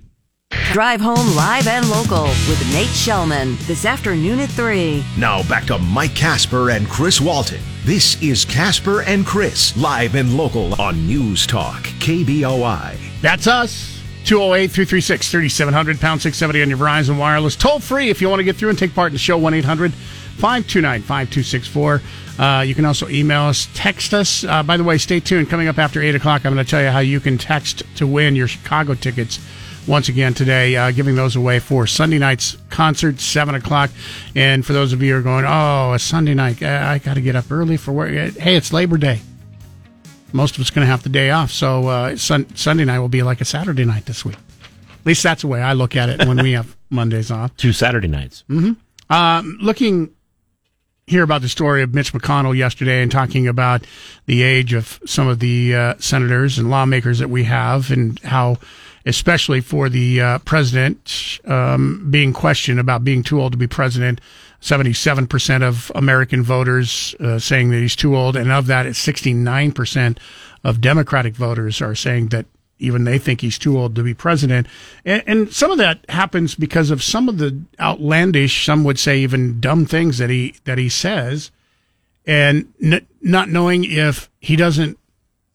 Speaker 1: Drive home live and local with Nate Shellman this afternoon at 3.
Speaker 2: Now back to Mike Casper and Chris Walton. This is Casper and Chris, live and local on News Talk, KBOI.
Speaker 3: That's us. 208 336 3700, pound 670 on your Verizon Wireless. Toll free if you want to get through and take part in the show, 1 800 529 5264. Uh, you can also email us, text us. Uh, by the way, stay tuned. Coming up after 8 o'clock, I'm going to tell you how you can text to win your Chicago tickets once again today, uh, giving those away for Sunday night's concert, 7 o'clock. And for those of you who are going, oh, a Sunday night, I, I got to get up early for work. Hey, it's Labor Day. Most of us going to have the day off. So uh, sun- Sunday night will be like a Saturday night this week. At least that's the way I look at it when we have Mondays off.
Speaker 4: Two Saturday nights.
Speaker 3: Mm-hmm. Um, looking here about the story of Mitch McConnell yesterday and talking about the age of some of the uh, senators and lawmakers that we have and how especially for the uh, president um, being questioned about being too old to be president. 77% of American voters uh, saying that he's too old, and of that, it's 69% of Democratic voters are saying that even they think he's too old to be president. And, and, some of that happens because of some of the outlandish, some would say even dumb things that he that he says, and n- not knowing if he doesn't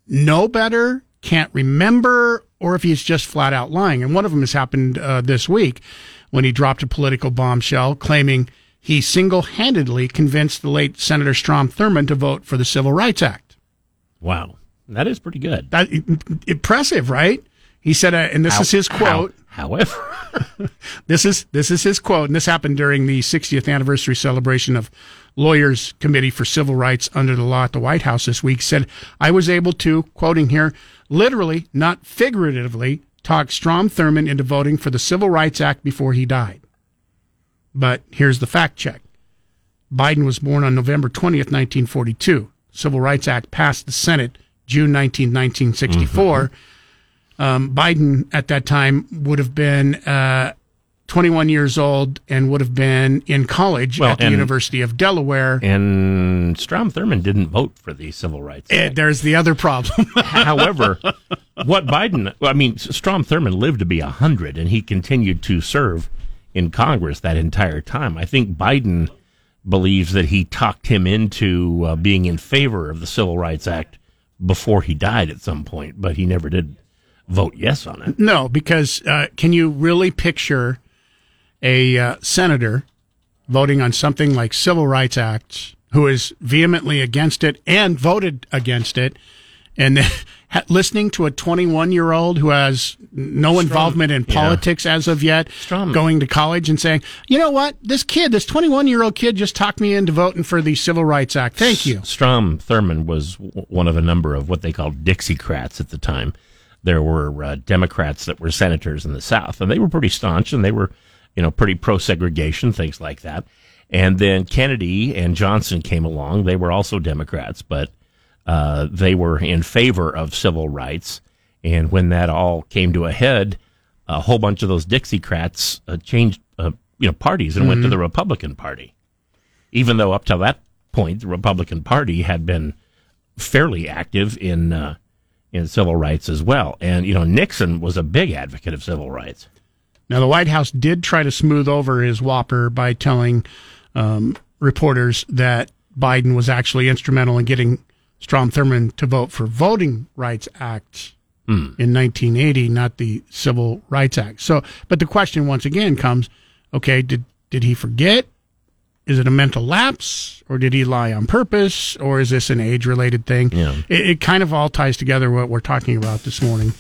Speaker 3: know better, can't remember, or if he's just flat out lying. And one of them has happened uh, this week when he dropped a political bombshell claiming he single handedly convinced the late Senator Strom Thurmond to vote for the Civil Rights Act.
Speaker 4: Wow. That is pretty good.
Speaker 3: That, impressive, right? He said, uh, and this how, is his quote.
Speaker 4: How, however,
Speaker 3: this is this is his quote, and this happened during the 60th anniversary celebration of Lawyers Committee for Civil Rights under the law at the White House this week. Said, "I was able to, quoting here, literally, not figuratively, talked Strom Thurmond into voting for the Civil Rights Act before he died. But here's the fact check Biden was born on November 20th, 1942. Civil Rights Act passed the Senate June 19, 1964. Mm-hmm. Um, Biden at that time would have been uh, 21 years old and would have been in college
Speaker 4: Well,
Speaker 3: at the University of Delaware.
Speaker 4: And Strom Thurmond didn't vote for the Civil Rights Act.
Speaker 3: And there's the other problem.
Speaker 4: However, what Biden, I mean, Strom Thurmond lived to be 100 and he continued to serve in Congress that entire time. I think Biden believes that he talked him into uh, being in favor of the Civil Rights Act before he died at some point, but he never did vote yes on it.
Speaker 3: No, because uh, can you really picture a uh, senator voting on something like Civil Rights Acts who is vehemently against it and voted against it, and then listening to a 21 year old who has no involvement in
Speaker 4: yeah.
Speaker 3: politics as of yet, going to college and saying, you know what, this kid, this 21 year old kid, just talked me into voting for the Civil Rights Act. Thank you.
Speaker 4: Strom Thurmond was one of a number of what they called Dixiecrats at the time. There were uh, Democrats that were senators in the South, and they were pretty staunch, and they were, you know, pretty pro segregation, things like that. And then Kennedy and Johnson came along. They were also Democrats, but uh, they were in favor of civil rights. And when that all came to a head, a whole bunch of those Dixiecrats uh, changed, uh, you know, parties and went to
Speaker 3: Mhm.
Speaker 4: the Republican Party even though up to that point the Republican Party had been fairly active in uh, in civil rights as well. And you know Nixon was a big advocate of civil rights.
Speaker 3: Now, the White House did try to smooth over his whopper by telling um, reporters that Biden was actually instrumental in getting Strom Thurmond to vote for Voting Rights Act
Speaker 4: Hmm.
Speaker 3: in 1980, not the Civil Rights Act. So, but the question once again comes: Okay, did did he forget? Is it a mental lapse, or did he lie on purpose, or is this an age-related thing?
Speaker 4: Yeah.
Speaker 3: It, it kind of all ties together what we're talking about this morning.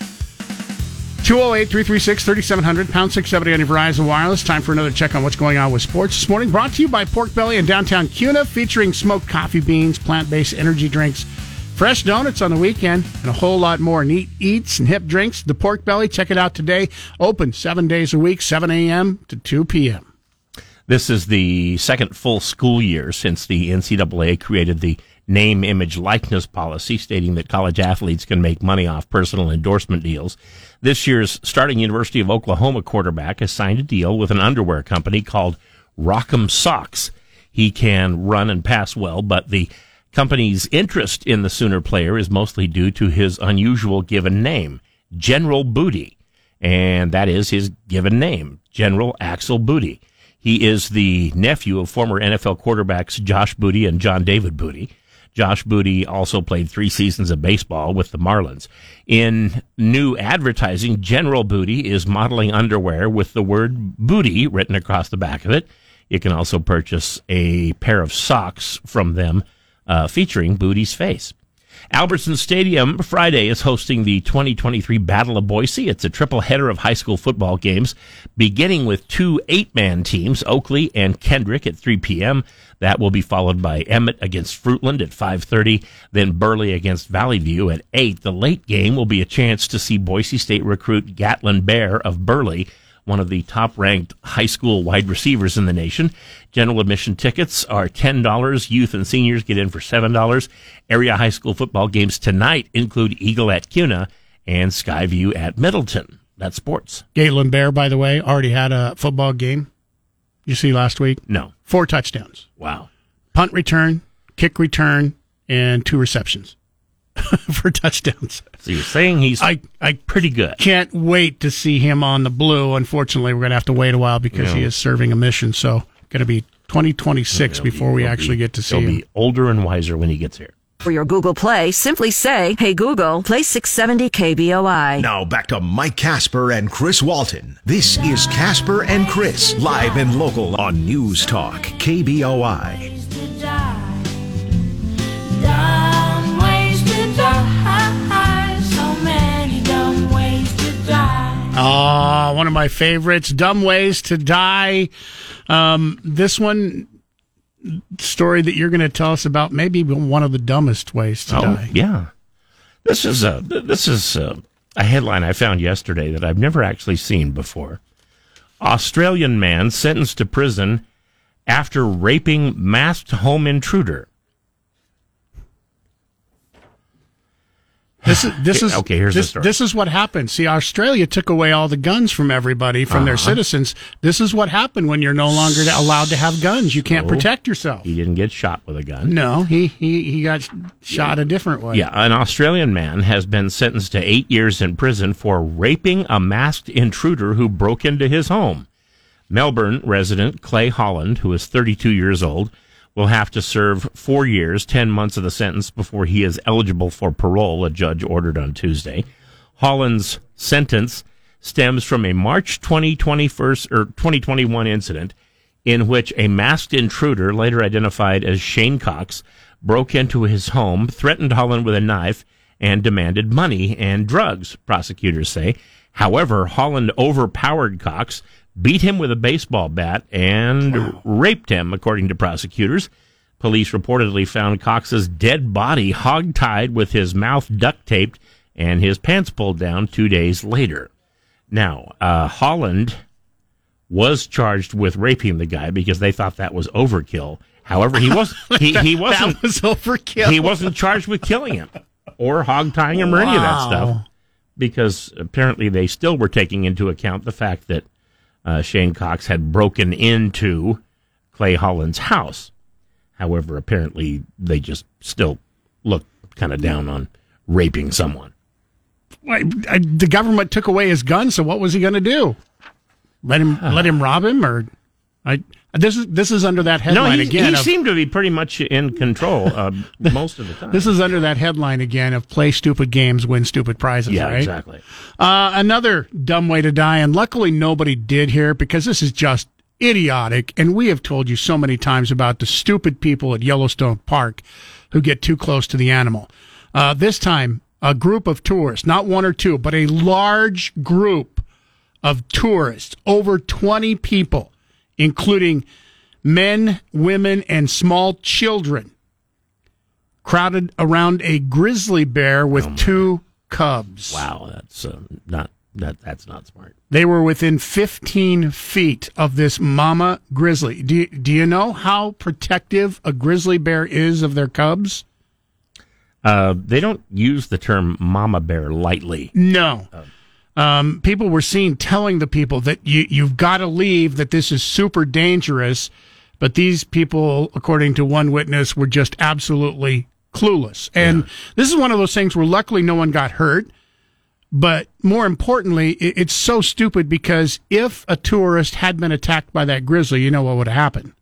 Speaker 3: 208 336 3700, pound 670 on your Verizon Wireless. Time for another check on what's going on with sports this morning. Brought to you by Pork Belly in downtown Kuna, featuring smoked coffee beans, plant based energy drinks, fresh donuts on the weekend, and a whole lot more neat eats and hip drinks. The Pork Belly, check it out today. Open seven days a week, 7 a.m. to 2 p.m.
Speaker 4: This is the second full school year since the NCAA created the name, image, likeness policy, stating that college athletes can make money off personal endorsement deals. This year's starting University of Oklahoma quarterback has signed a deal with an underwear company called Rock'em Socks. He can run and pass well, but the company's interest in the Sooner player is mostly due to his unusual given name, General Booty. And that is his given name, General Axel Booty. He is the nephew of former NFL quarterbacks Josh Booty and John David Booty. Josh Booty also played three seasons of baseball with the Marlins. In new advertising, General Booty is modeling underwear with the word booty written across the back of it. You can also purchase a pair of socks from them uh, featuring Booty's face. Albertson Stadium Friday is hosting the 2023 Battle of Boise. It's a triple header of high school football games, beginning with two eight-man teams, Oakley and Kendrick at 3 p.m. That will be followed by Emmett against Fruitland at 5:30, then Burley against Valley View at 8. The late game will be a chance to see Boise State recruit Gatlin Bair of Burley one of the top ranked high school wide receivers in the nation. General admission tickets are $10. Youth and seniors get in for $7. Area high school football games tonight include Eagle at Kuna and Skyview at Middleton. That's sports.
Speaker 3: Gatlin Bair, by the way, already had a football game. You see last week?
Speaker 4: No.
Speaker 3: Four touchdowns.
Speaker 4: Wow.
Speaker 3: Punt return, kick return, and two receptions for touchdowns.
Speaker 4: So you're saying he's
Speaker 3: I, I
Speaker 4: pretty good.
Speaker 3: Can't wait to see him on the blue. Unfortunately, we're going to have to wait a while because he is serving a mission. So, going to be 2026 before we actually
Speaker 4: be-
Speaker 3: get to see
Speaker 4: He'll
Speaker 3: him.
Speaker 4: be older and wiser when he gets here.
Speaker 1: For your Google Play, simply say, Hey Google, play 670 KBOI.
Speaker 2: Now back to Mike Casper and Chris Walton. This is Casper and Chris, live and local on News Talk, KBOI.
Speaker 3: Ah, one of my favorites, Dumb Ways to Die. Um, this one story that you're going to tell us about maybe one of the dumbest ways to
Speaker 4: Oh,
Speaker 3: die.
Speaker 4: yeah. This is a this is a, a headline I found yesterday that I've never actually seen before. Australian man sentenced to prison after raping masked home intruder.
Speaker 3: This is this is
Speaker 4: Okay, here's the
Speaker 3: this,
Speaker 4: story.
Speaker 3: this is what happened. See, Australia took away all the guns from everybody, from their
Speaker 4: Uh-huh.
Speaker 3: citizens. This is what happened when you're no longer allowed to have guns. You can't
Speaker 4: So,
Speaker 3: protect yourself.
Speaker 4: He didn't get shot with a gun.
Speaker 3: No, he he he got shot a different way.
Speaker 4: Yeah, an Australian man has been sentenced to eight years in prison for raping a masked intruder who broke into his home. Melbourne resident Clay Holland, who is 32 years old, will have to serve four years, 10 months of the sentence before he is eligible for parole, a judge ordered on Tuesday. Holland's sentence stems from a March 2021 or 2021 incident in which a masked intruder, later identified as Shane Cox, broke into his home, threatened Holland with a knife, and demanded money and drugs, prosecutors say. However, Holland overpowered Cox, beat him with a baseball bat, and raped him, according to prosecutors. Police reportedly found Cox's dead body hogtied with his mouth duct taped and his pants pulled down two days later. Now, uh, Holland was charged with raping the guy because they thought that was overkill. However, he was he, he
Speaker 3: That
Speaker 4: wasn't
Speaker 3: was overkill.
Speaker 4: He wasn't charged with killing him or hog tying him or any of that stuff because apparently they still were taking into account the fact that uh, Shane Cox had broken into Clay Holland's house. However, apparently they just still look kind of down on raping someone.
Speaker 3: Wait, I- the government took away his gun, so what was he going to do? Let him let him rob him, or I? This is this is under that headline
Speaker 4: he,
Speaker 3: again.
Speaker 4: he
Speaker 3: of-
Speaker 4: seemed to be pretty much in control uh, most of the time.
Speaker 3: This is under that headline again of play stupid games, win stupid prizes.
Speaker 4: yeah,
Speaker 3: right?
Speaker 4: exactly.
Speaker 3: Uh, another dumb way to die, and luckily nobody did here because this is just idiotic. And we have told you so many times about the stupid people at Yellowstone Park who get too close to the animal. Uh, this time, a group of tourists, not one or two, but a large group of tourists, over 20 people, including men, women, and small children, crowded around a grizzly bear with two cubs.
Speaker 4: Wow, that's uh, not that that's not smart.
Speaker 3: They were within 15 feet of this mama grizzly. Do you, do you know how protective a grizzly bear is of their cubs?
Speaker 4: Uh, they don't use the term mama bear lightly.
Speaker 3: No. Um, people were seen telling the people that you, you've got to leave, that this is super dangerous. But these people, according to one witness, were just absolutely clueless. And this is one of those things where luckily no one got hurt. But more importantly, it, it's so stupid because if a tourist had been attacked by that grizzly, you know what would have happened?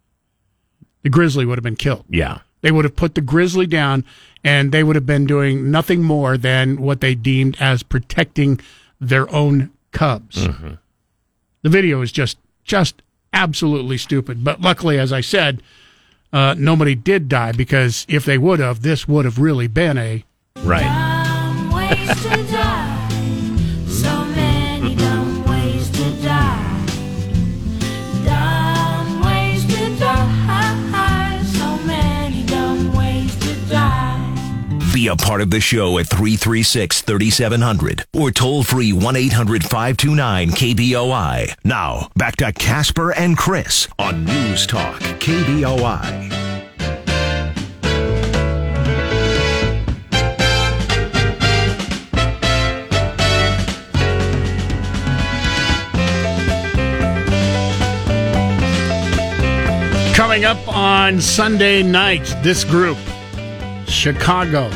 Speaker 3: The grizzly would have been killed.
Speaker 4: Yeah.
Speaker 3: They would have put the grizzly down and they would have been doing nothing more than what they deemed as protecting their own cubs. The video is just just absolutely stupid. But luckily, as I said, uh, nobody did die because if they would have, this would have really been a
Speaker 4: right.
Speaker 2: Be a part of the show at 336 3700 or toll free 1 800 529 KBOI. Now, back to Casper and Chris on News Talk KBOI.
Speaker 3: Coming up on Sunday night, this group, Chicago,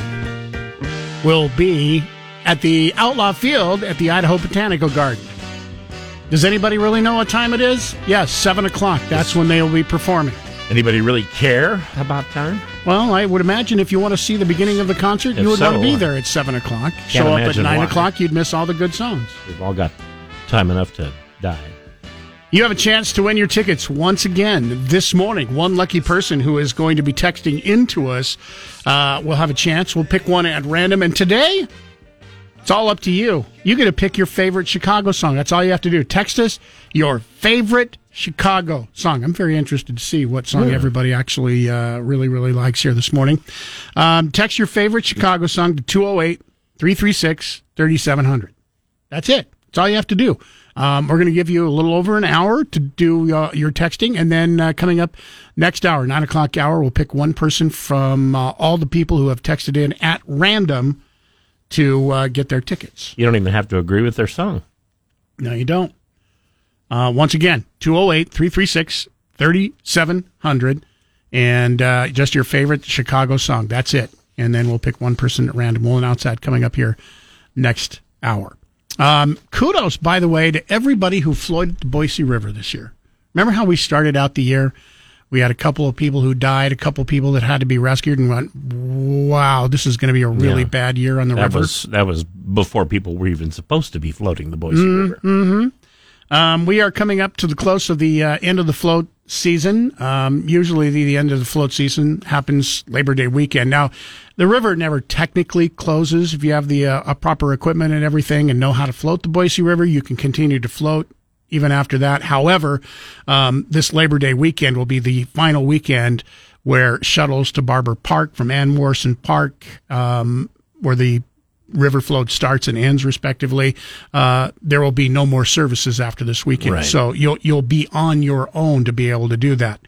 Speaker 3: will be at the Outlaw Field at the Idaho Botanical Garden. Does anybody really know what time it is? Yes, 7 o'clock. That's when they will be performing.
Speaker 4: Anybody really care about time?
Speaker 3: Well, I would imagine if you want to see the beginning of the concert,
Speaker 4: If
Speaker 3: you would want to be there at 7 o'clock. Show up at
Speaker 4: imagine
Speaker 3: 9
Speaker 4: why.
Speaker 3: o'clock, you'd miss all the good songs.
Speaker 4: We've all got time enough to die.
Speaker 3: You have a chance to win your tickets once again this morning. One lucky person who is going to be texting into us uh, will have a chance. We'll pick one at random. And today, it's all up to you. You get to pick your favorite Chicago song. That's all you have to do. Text us your favorite Chicago song. I'm very interested to see what song
Speaker 4: Yeah.
Speaker 3: everybody actually uh, really, really likes here this morning. Um, text your favorite Chicago song to 208 336 3700. That's it. That's all you have to do. Um, we're going to give you a little over an hour to do uh, your texting, and then uh, coming up next hour, nine o'clock hour, we'll pick one person from uh, all the people who have texted in at random to uh, get their tickets.
Speaker 4: You don't even have to agree with their song.
Speaker 3: No, you don't. Uh, once again, 208 336 3700 and uh, just your favorite Chicago song. That's it. And then we'll pick one person at random. We'll announce that coming up here next hour. Um, kudos, by the way, to everybody who floated the Boise River this year. Remember how we started out the year? We had a couple of people who died, a couple of people that had to be rescued, and went, "Wow, this is going to be a really
Speaker 4: Yeah.
Speaker 3: bad year on the
Speaker 4: that
Speaker 3: river."
Speaker 4: was that was before people were even supposed to be floating the Boise River.
Speaker 3: hmm Um, we are coming up to the close of the uh, end of the float season. Um, usually, the, the end of the float season happens Labor Day weekend. Now, the river never technically closes. If you have the uh, proper equipment and everything, and know how to float the Boise River, you can continue to float even after that. However, um, this Labor Day weekend will be the final weekend where shuttles to Barber Park from Ann Morrison Park, um, where the river float starts and ends respectively. Uh, there will be no more services after this weekend.
Speaker 4: Right.
Speaker 3: So you'll, you'll be on your own to be able to do that.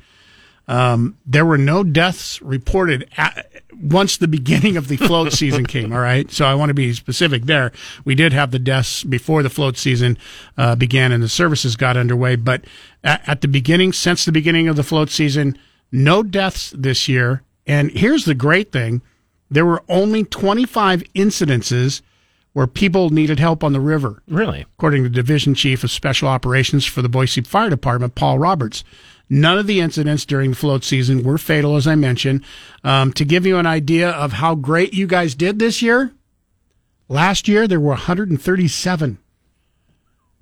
Speaker 3: Um, there were no deaths reported at, once the beginning of the float season came. All right. So I want to be specific there. We did have the deaths before the float season, uh, began and the services got underway. But at, at the beginning, since the beginning of the float season, no deaths this year. And here's the great thing. There were only 25 incidences where people needed help on the river.
Speaker 4: Really?
Speaker 3: According to Division Chief of Special Operations for the Boise Fire Department, Paul Roberts. None of the incidents during the float season were fatal, as I mentioned. Um, to give you an idea of how great you guys did this year, last year there were 137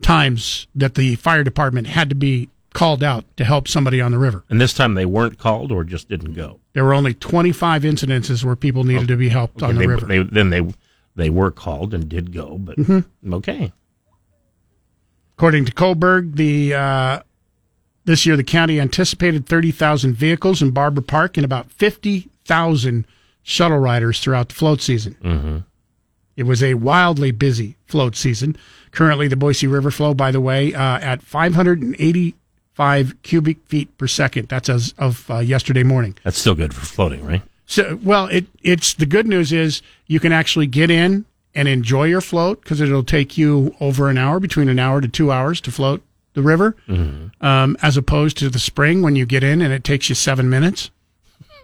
Speaker 3: times that the fire department had to be called out to help somebody on the river.
Speaker 4: And this time they weren't called or just didn't go.
Speaker 3: There were only 25 incidences where people needed to be helped on the
Speaker 4: they,
Speaker 3: river.
Speaker 4: they- then they they were called and did go, but
Speaker 3: Mhm.
Speaker 4: okay.
Speaker 3: According to Kohlberg, the uh, this year the county anticipated 30,000 vehicles in Barber Park and about 50,000 shuttle riders throughout the float season.
Speaker 4: Mm-hmm.
Speaker 3: It was a wildly busy float season. Currently, the Boise River flow, by the way, uh, at 585 cubic feet per second. That's as of uh, yesterday morning.
Speaker 4: That's still good for floating, right?
Speaker 3: So, well, it it's the good news is you can actually get in and enjoy your float because it'll take you over an hour, between an hour to two hours to float the river,
Speaker 4: Mm-hmm.
Speaker 3: um, as opposed to the spring when you get in and it takes you seven minutes.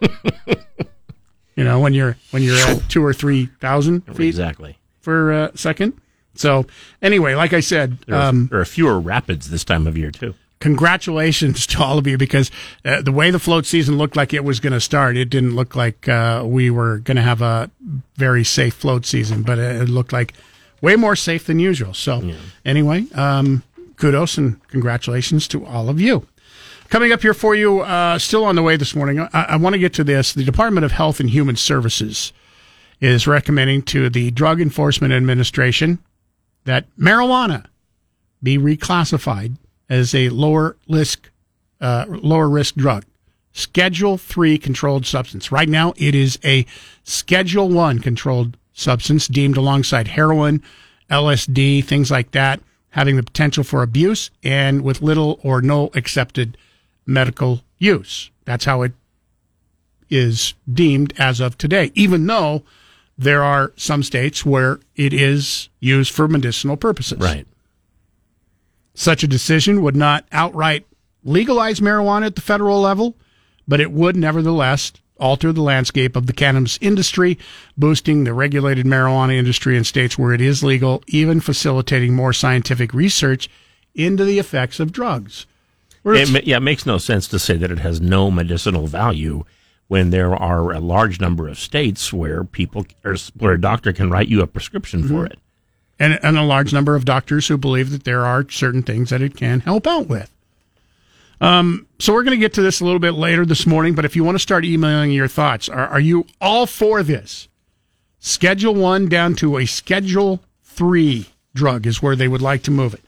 Speaker 3: you know, when you're when you're at two or three thousand feet
Speaker 4: Exactly.
Speaker 3: for a second. So anyway, like I said,
Speaker 4: There are,
Speaker 3: um,
Speaker 4: there are fewer rapids this time of year too.
Speaker 3: Congratulations to all of you because uh, the way the float season looked like it was going to start, it didn't look like uh, we were going to have a very safe float season, but it looked like way more safe than usual. So anyway, um, kudos and congratulations to all of you. Coming up here for you, uh, still on the way this morning, I, I want to get to this. The Department of Health and Human Services is recommending to the Drug Enforcement Administration that marijuana be reclassified as a lower risk uh, lower risk drug, Schedule three controlled substance. Right now, it is a Schedule one controlled substance deemed alongside heroin, LSD, things like that, having the potential for abuse and with little or no accepted medical use. That's how it is deemed as of today, even though there are some states where it is used for medicinal purposes.
Speaker 4: Right.
Speaker 3: Such a decision would not outright legalize marijuana at the federal level, but it would nevertheless alter the landscape of the cannabis industry, boosting the regulated marijuana industry in states where it is legal, even facilitating more scientific research into the effects of drugs.
Speaker 4: It, yeah, it makes no sense to say that it has no medicinal value when there are a large number of states where people or where a doctor can write you a prescription for
Speaker 3: Mhm.
Speaker 4: it.
Speaker 3: And, and a large number of doctors who believe that there are certain things that it can help out with. Um, so we're going to get to this a little bit later this morning, but if you want to start emailing your thoughts, are, are you all for this? Schedule one down to a schedule three drug is where they would like to move it.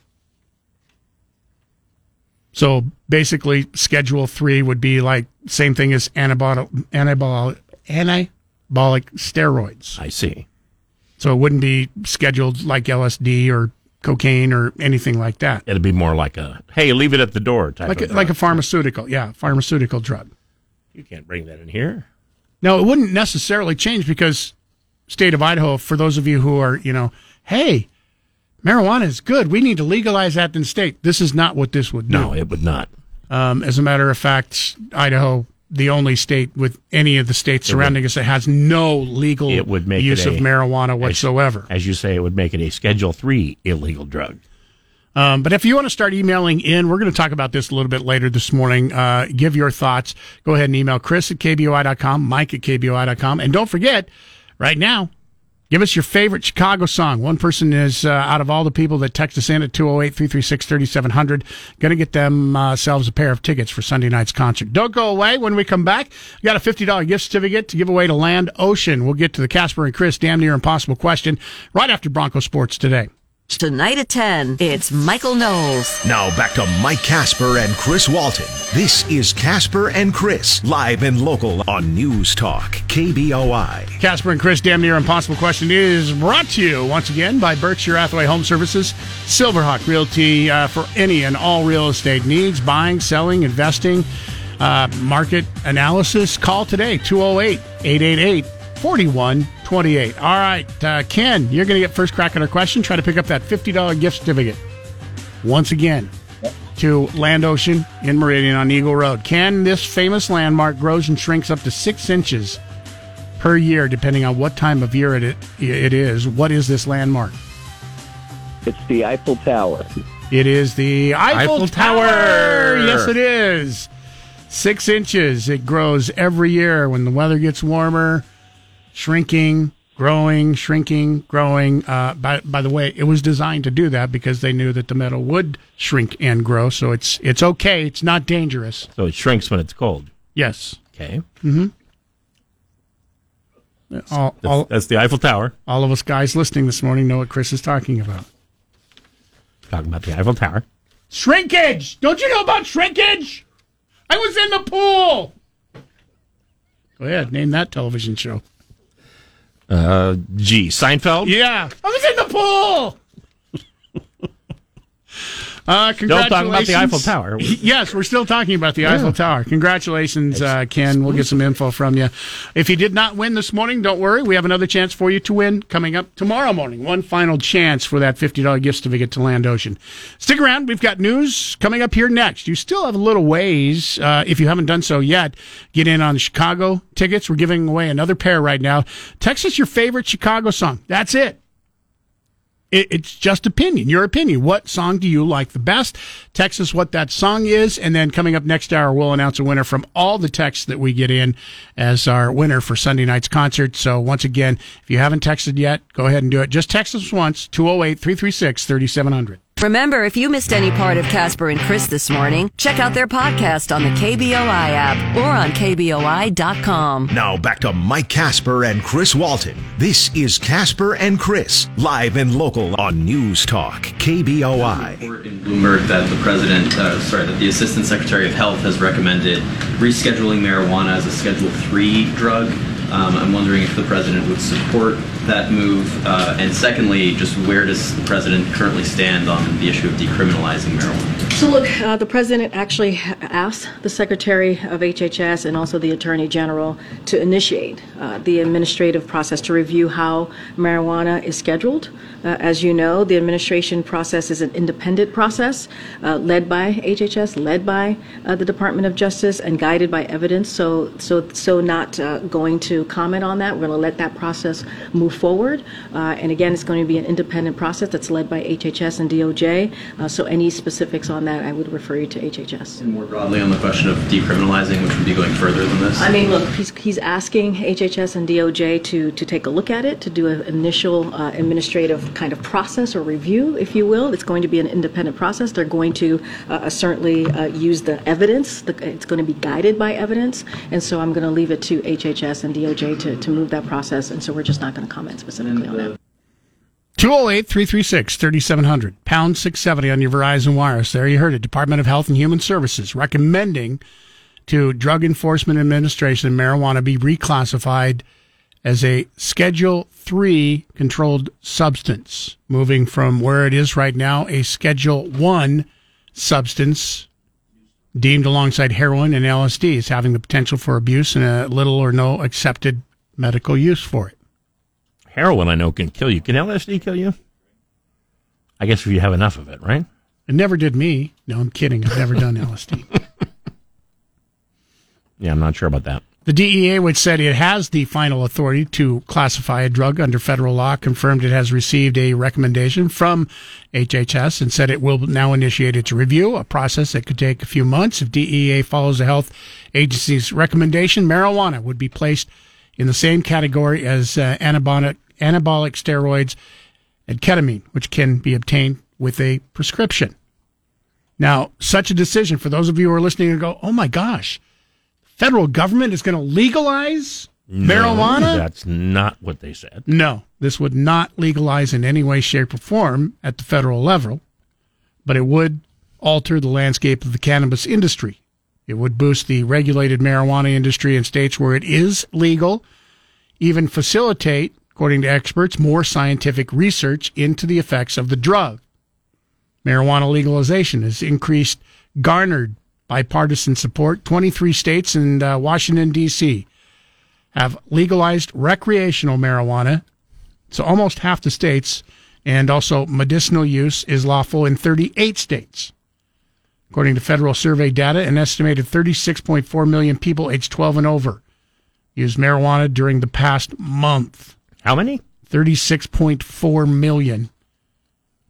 Speaker 3: So basically, schedule three would be like same thing as anabolic, anabolic, anabolic steroids.
Speaker 4: I see.
Speaker 3: So it wouldn't be scheduled like LSD or cocaine or anything like that.
Speaker 4: It'd be more like a hey, leave it at the door type
Speaker 3: Like a, like a pharmaceutical, yeah, pharmaceutical drug.
Speaker 4: You can't bring that in here.
Speaker 3: No, it wouldn't necessarily change because state of Idaho, for those of you who are, you know, hey, marijuana is good. We need to legalize that in state. This is not what this would do.
Speaker 4: No, it would not.
Speaker 3: Um, as a matter of fact, Idaho, the only state with any of the states
Speaker 4: It would-
Speaker 3: surrounding us that has no legal
Speaker 4: It would make
Speaker 3: use
Speaker 4: it
Speaker 3: of marijuana whatsoever.
Speaker 4: As, as you say, it would make it a Schedule Three illegal drug.
Speaker 3: Um, but if you want to start emailing in, we're going to talk about this a little bit later this morning. Uh, give your thoughts. Go ahead and email Chris at KBOI.com, Mike at KBOI.com. And don't forget, right now, give us your favorite Chicago song. One person is, uh, out of all the people that text us in at 208 336 3700, going to get themselves a pair of tickets for Sunday night's concert. Don't go away. When we come back, we got a $50 gift certificate to give away to Land Ocean. We'll get to the Casper and Chris damn near impossible question right after Bronco Sports today.
Speaker 1: Tonight at 10, it's Michael Knowles.
Speaker 2: Now back to Mike Casper and Chris Walton. This is Casper and Chris, live and local on News Talk, KBOI.
Speaker 3: Casper and Chris Damn Near Impossible Question is brought to you once again by Berkshire Hathaway Home Services, Silverhawk Realty uh, for any and all real estate needs, buying, selling, investing, uh, market analysis. Call today, 208 888 4128. All right, uh, Ken, you're going to get first crack at our question. Try to pick up that $50 gift certificate. Once again, to Land Ocean in Meridian on Eagle Road. Ken, this famous landmark grows and shrinks up to six inches per year, depending on what time of year it, it is. What is this landmark?
Speaker 16: It's the Eiffel Tower.
Speaker 3: It is the Eiffel,
Speaker 4: Eiffel
Speaker 3: Tower.
Speaker 4: Tower.
Speaker 3: Yes, it is. Six inches. It grows every year when the weather gets warmer, shrinking, growing, shrinking, growing. Uh, by, by the way, it was designed to do that because they knew that the metal would shrink and grow. So it's it's okay. It's not dangerous.
Speaker 4: So it shrinks when it's cold.
Speaker 3: Yes.
Speaker 4: Okay.
Speaker 3: Mm-hmm. All,
Speaker 4: That's,
Speaker 3: all,
Speaker 4: that's the Eiffel Tower.
Speaker 3: all of us guys listening this morning know what Chris is talking about.
Speaker 4: Talking about the Eiffel Tower.
Speaker 3: Shrinkage! Don't you know about shrinkage? I was in the pool. Go ahead, name that television show.
Speaker 4: Uh, gee, Seinfeld.
Speaker 3: Yeah, I was in the pool. Uh,
Speaker 4: Don't talk about the. Eiffel Tower.
Speaker 3: Yes, we're still talking about the Eiffel Tower. Congratulations, uh, Ken. We'll get some info from you. If you did not win this morning, don't worry. We have another chance for you to win coming up tomorrow morning. One final chance for that $50 gift certificate to Land Ocean. Stick around. We've got news coming up here next. You still have a little ways, uh, if you haven't done so yet, get in on the Chicago tickets. We're giving away another pair right now. Text us your favorite Chicago song. That's it. It, it's just opinion, your opinion. What song do you like the best? Text us what that song is, and then coming up next hour, we'll announce a winner from all the texts that we get in as our winner for Sunday night's concert. So once again, if you haven't texted yet, go ahead and do it. Just text us once, 208 336 3700.
Speaker 1: Remember, if you missed any part of Casper and Chris this morning, check out their podcast on the KBOI app or on KBOI.com.
Speaker 2: Now back to Mike Casper and Chris Walton. This is Casper and Chris, live and local on News Talk, KBOI.
Speaker 17: in Bloomberg that the president, uh, sorry, that the assistant secretary of health has recommended rescheduling marijuana as a Schedule Three drug. Um, I'm wondering if the president would support that move, uh, and secondly, just where does the president currently stand on the issue of decriminalizing marijuana?
Speaker 18: So, look, uh, the president actually asked the secretary of HHS and also the attorney general to initiate uh, the administrative process to review how marijuana is scheduled. Uh, as you know, the administration process is an independent process uh, led by HHS, led by uh, the Department of Justice, and guided by evidence. So, so, so not going to comment on that. We're going to let that process move forward. Uh, and again, it's going to be an independent process that's led by HHS and DOJ. Uh, so, any specifics on that, I would refer you to HHS.
Speaker 17: And more broadly on the question of decriminalizing, which would be going further than this?
Speaker 18: I mean, look, he's, he's asking HHS and DOJ to, to take a look at it, to do an initial uh, administrative kind of process or review, if you will. It's going to be an independent process. They're going to uh, certainly uh, use the evidence. The, it's going to be guided by evidence. And so I'm going to leave it to HHS and DOJ to, to move that process. And so we're just not going to comment specifically on that.
Speaker 3: 208 336 3700, pound 670 on your Verizon Wireless. There you heard it. Department of Health and Human Services recommending to Drug Enforcement Administration marijuana be reclassified as a Schedule 3 controlled substance, moving from where it is right now, a Schedule 1 substance deemed alongside heroin and LSD as having the potential for abuse and a little or no accepted medical use for it.
Speaker 4: Heroin, I know, can kill you. Can LSD kill you? I guess if you have enough of it, right?
Speaker 3: It never did me. No, I'm kidding. I've never done LSD.
Speaker 4: Yeah, I'm not sure about that.
Speaker 3: The DEA, which said it has the final authority to classify a drug under federal law, confirmed it has received a recommendation from HHS and said it will now initiate its review, a process that could take a few months. If DEA follows the health agency's recommendation, marijuana would be placed in the same category as uh, anabolic, anabolic steroids and ketamine, which can be obtained with a prescription. Now, such a decision, for those of you who are listening and go, oh my gosh, federal government is going to legalize
Speaker 4: No,
Speaker 3: marijuana?
Speaker 4: That's not what they said.
Speaker 3: No, this would not legalize in any way, shape, or form at the federal level, but it would alter the landscape of the cannabis industry. It would boost the regulated marijuana industry in states where it is legal, even facilitate, according to experts, more scientific research into the effects of the drug. Marijuana legalization has increased, garnered bipartisan support. 23 states and uh, Washington, D.C. have legalized recreational marijuana. So almost half the states, and also medicinal use is lawful in 38 states. According to federal survey data, an estimated 36.4 million people aged 12 and over used marijuana during the past month.
Speaker 4: How many?
Speaker 3: 36.4 million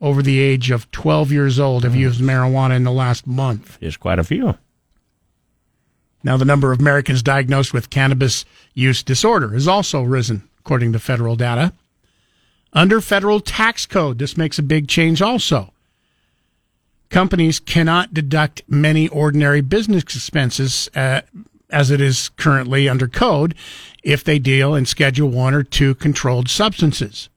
Speaker 3: over the age of 12 years old have used marijuana in the last month.
Speaker 4: There's quite a few.
Speaker 3: Now, the number of Americans diagnosed with cannabis use disorder has also risen, according to federal data. Under federal tax code, this makes a big change also. Companies cannot deduct many ordinary business expenses uh, as it is currently under code if they deal in Schedule 1 or 2 controlled substances.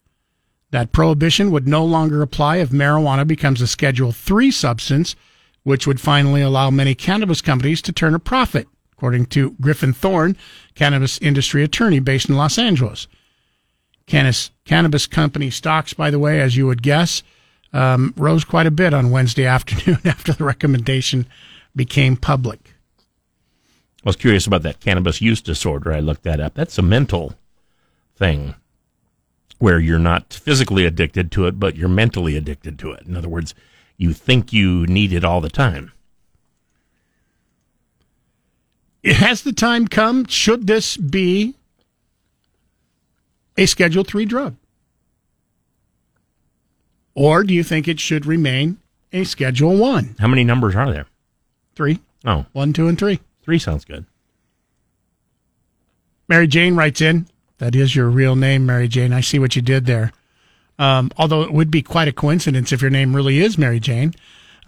Speaker 3: That prohibition would no longer apply if marijuana becomes a Schedule 3 substance, which would finally allow many cannabis companies to turn a profit, according to Griffen Thorne, cannabis industry attorney based in Los Angeles. Cannabis, cannabis company stocks, by the way, as you would guess, um, rose quite a bit on Wednesday afternoon after the recommendation became public.
Speaker 4: I was curious about that cannabis use disorder. I looked that up. That's a mental thing where you're not physically addicted to it, but you're mentally addicted to it. In other words, you think you need it all the time.
Speaker 3: Has the time come? Should this be a Schedule 3 drug? Or do you think it should remain a Schedule 1?
Speaker 4: How many numbers are there?
Speaker 3: Three.
Speaker 4: Oh,
Speaker 3: One, two, and three.
Speaker 4: three sounds good.
Speaker 3: Mary Jane writes in. That is your real name, Mary Jane. I see what you did there. Um, although it would be quite a coincidence if your name really is Mary Jane.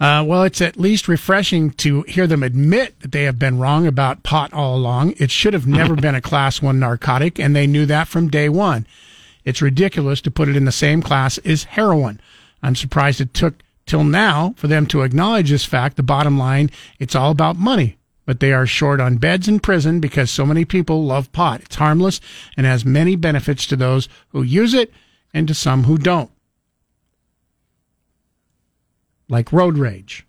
Speaker 3: Uh, well, it's at least refreshing to hear them admit that they have been wrong about pot all along. It should have never been a class one narcotic, and they knew that from day one. It's ridiculous to put it in the same class as heroin. I'm surprised it took till now for them to acknowledge this fact. The bottom line, it's all about money. But they are short on beds in prison because so many people love pot. It's harmless and has many benefits to those who use it and to some who don't. Like road rage.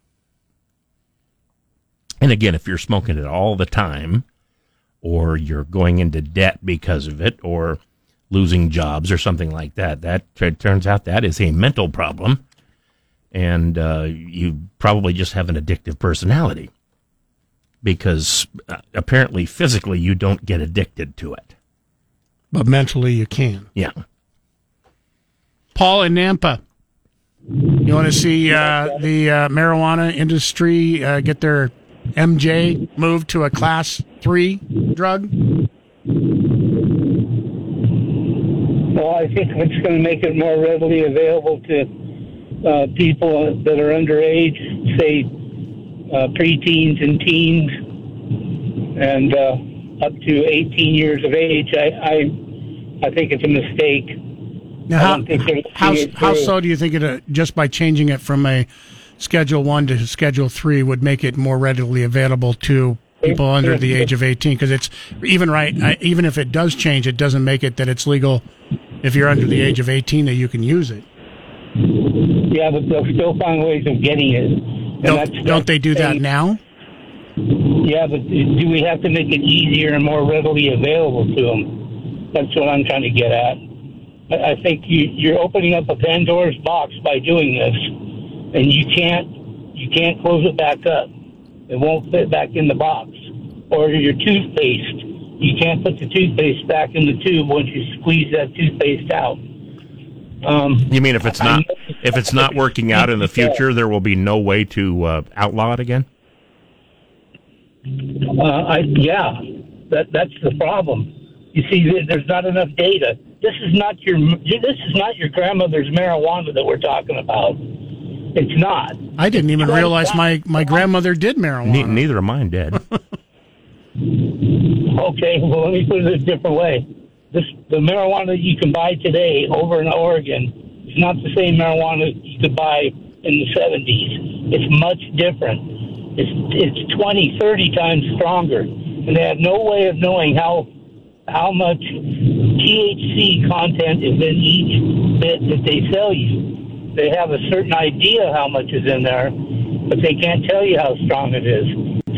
Speaker 4: And again, if you're smoking it all the time, or you're going into debt because of it, or losing jobs or something like that, that turns out that is a mental problem, and uh, you probably just have an addictive personality because uh, apparently physically you don't get addicted to it.
Speaker 3: But mentally you can.
Speaker 4: Yeah.
Speaker 3: Paul in Nampa. You want to see uh, the uh, marijuana industry uh, get their MJ moved to a class three drug?
Speaker 19: Well, I think it's going to make it more readily available to uh, people that are underage, say uh, preteens and teens, and uh, up to 18 years of age. I, I, I think it's a mistake.
Speaker 3: Now, how,
Speaker 19: don't think they're
Speaker 3: how, how so do you think it, uh, just by changing it from a Schedule 1 to Schedule 3 would make it more readily available to people under the age of 18 because it's even right even if it does change it doesn't make it that it's legal if you're under the age of 18 that you can use it
Speaker 19: Yeah, but they'll still find ways of getting it.
Speaker 3: Don't, don't they do that now
Speaker 19: Yeah, but do we have to make it easier and more readily available to them? That's what I'm trying to get at. I, I think you, you're opening up a Pandora's box by doing this, and you can't you can't close it back up. It won't fit back in the box. Or your toothpaste, you can't put the toothpaste back in the tube once you squeeze that toothpaste out. Um,
Speaker 4: You mean if it's not if it's not working out in the future, there will be no way to uh, outlaw it again?
Speaker 19: Uh, I, yeah, that that's the problem. You see, there's not enough data. This is not your this is not your grandmother's marijuana that we're talking about. It's not.
Speaker 3: i didn't even realize my, my grandmother did marijuana
Speaker 4: Ne- neither of mine did.
Speaker 19: Okay, well, let me put it a different way. This the marijuana that you can buy today over in Oregon is not the same marijuana you could buy in the 70s. It's much different. It's it's 20, 30 times stronger, and they have no way of knowing how how much THC content is in each bit that they sell you. They have a certain idea how much is in there, but they can't tell you how strong it is.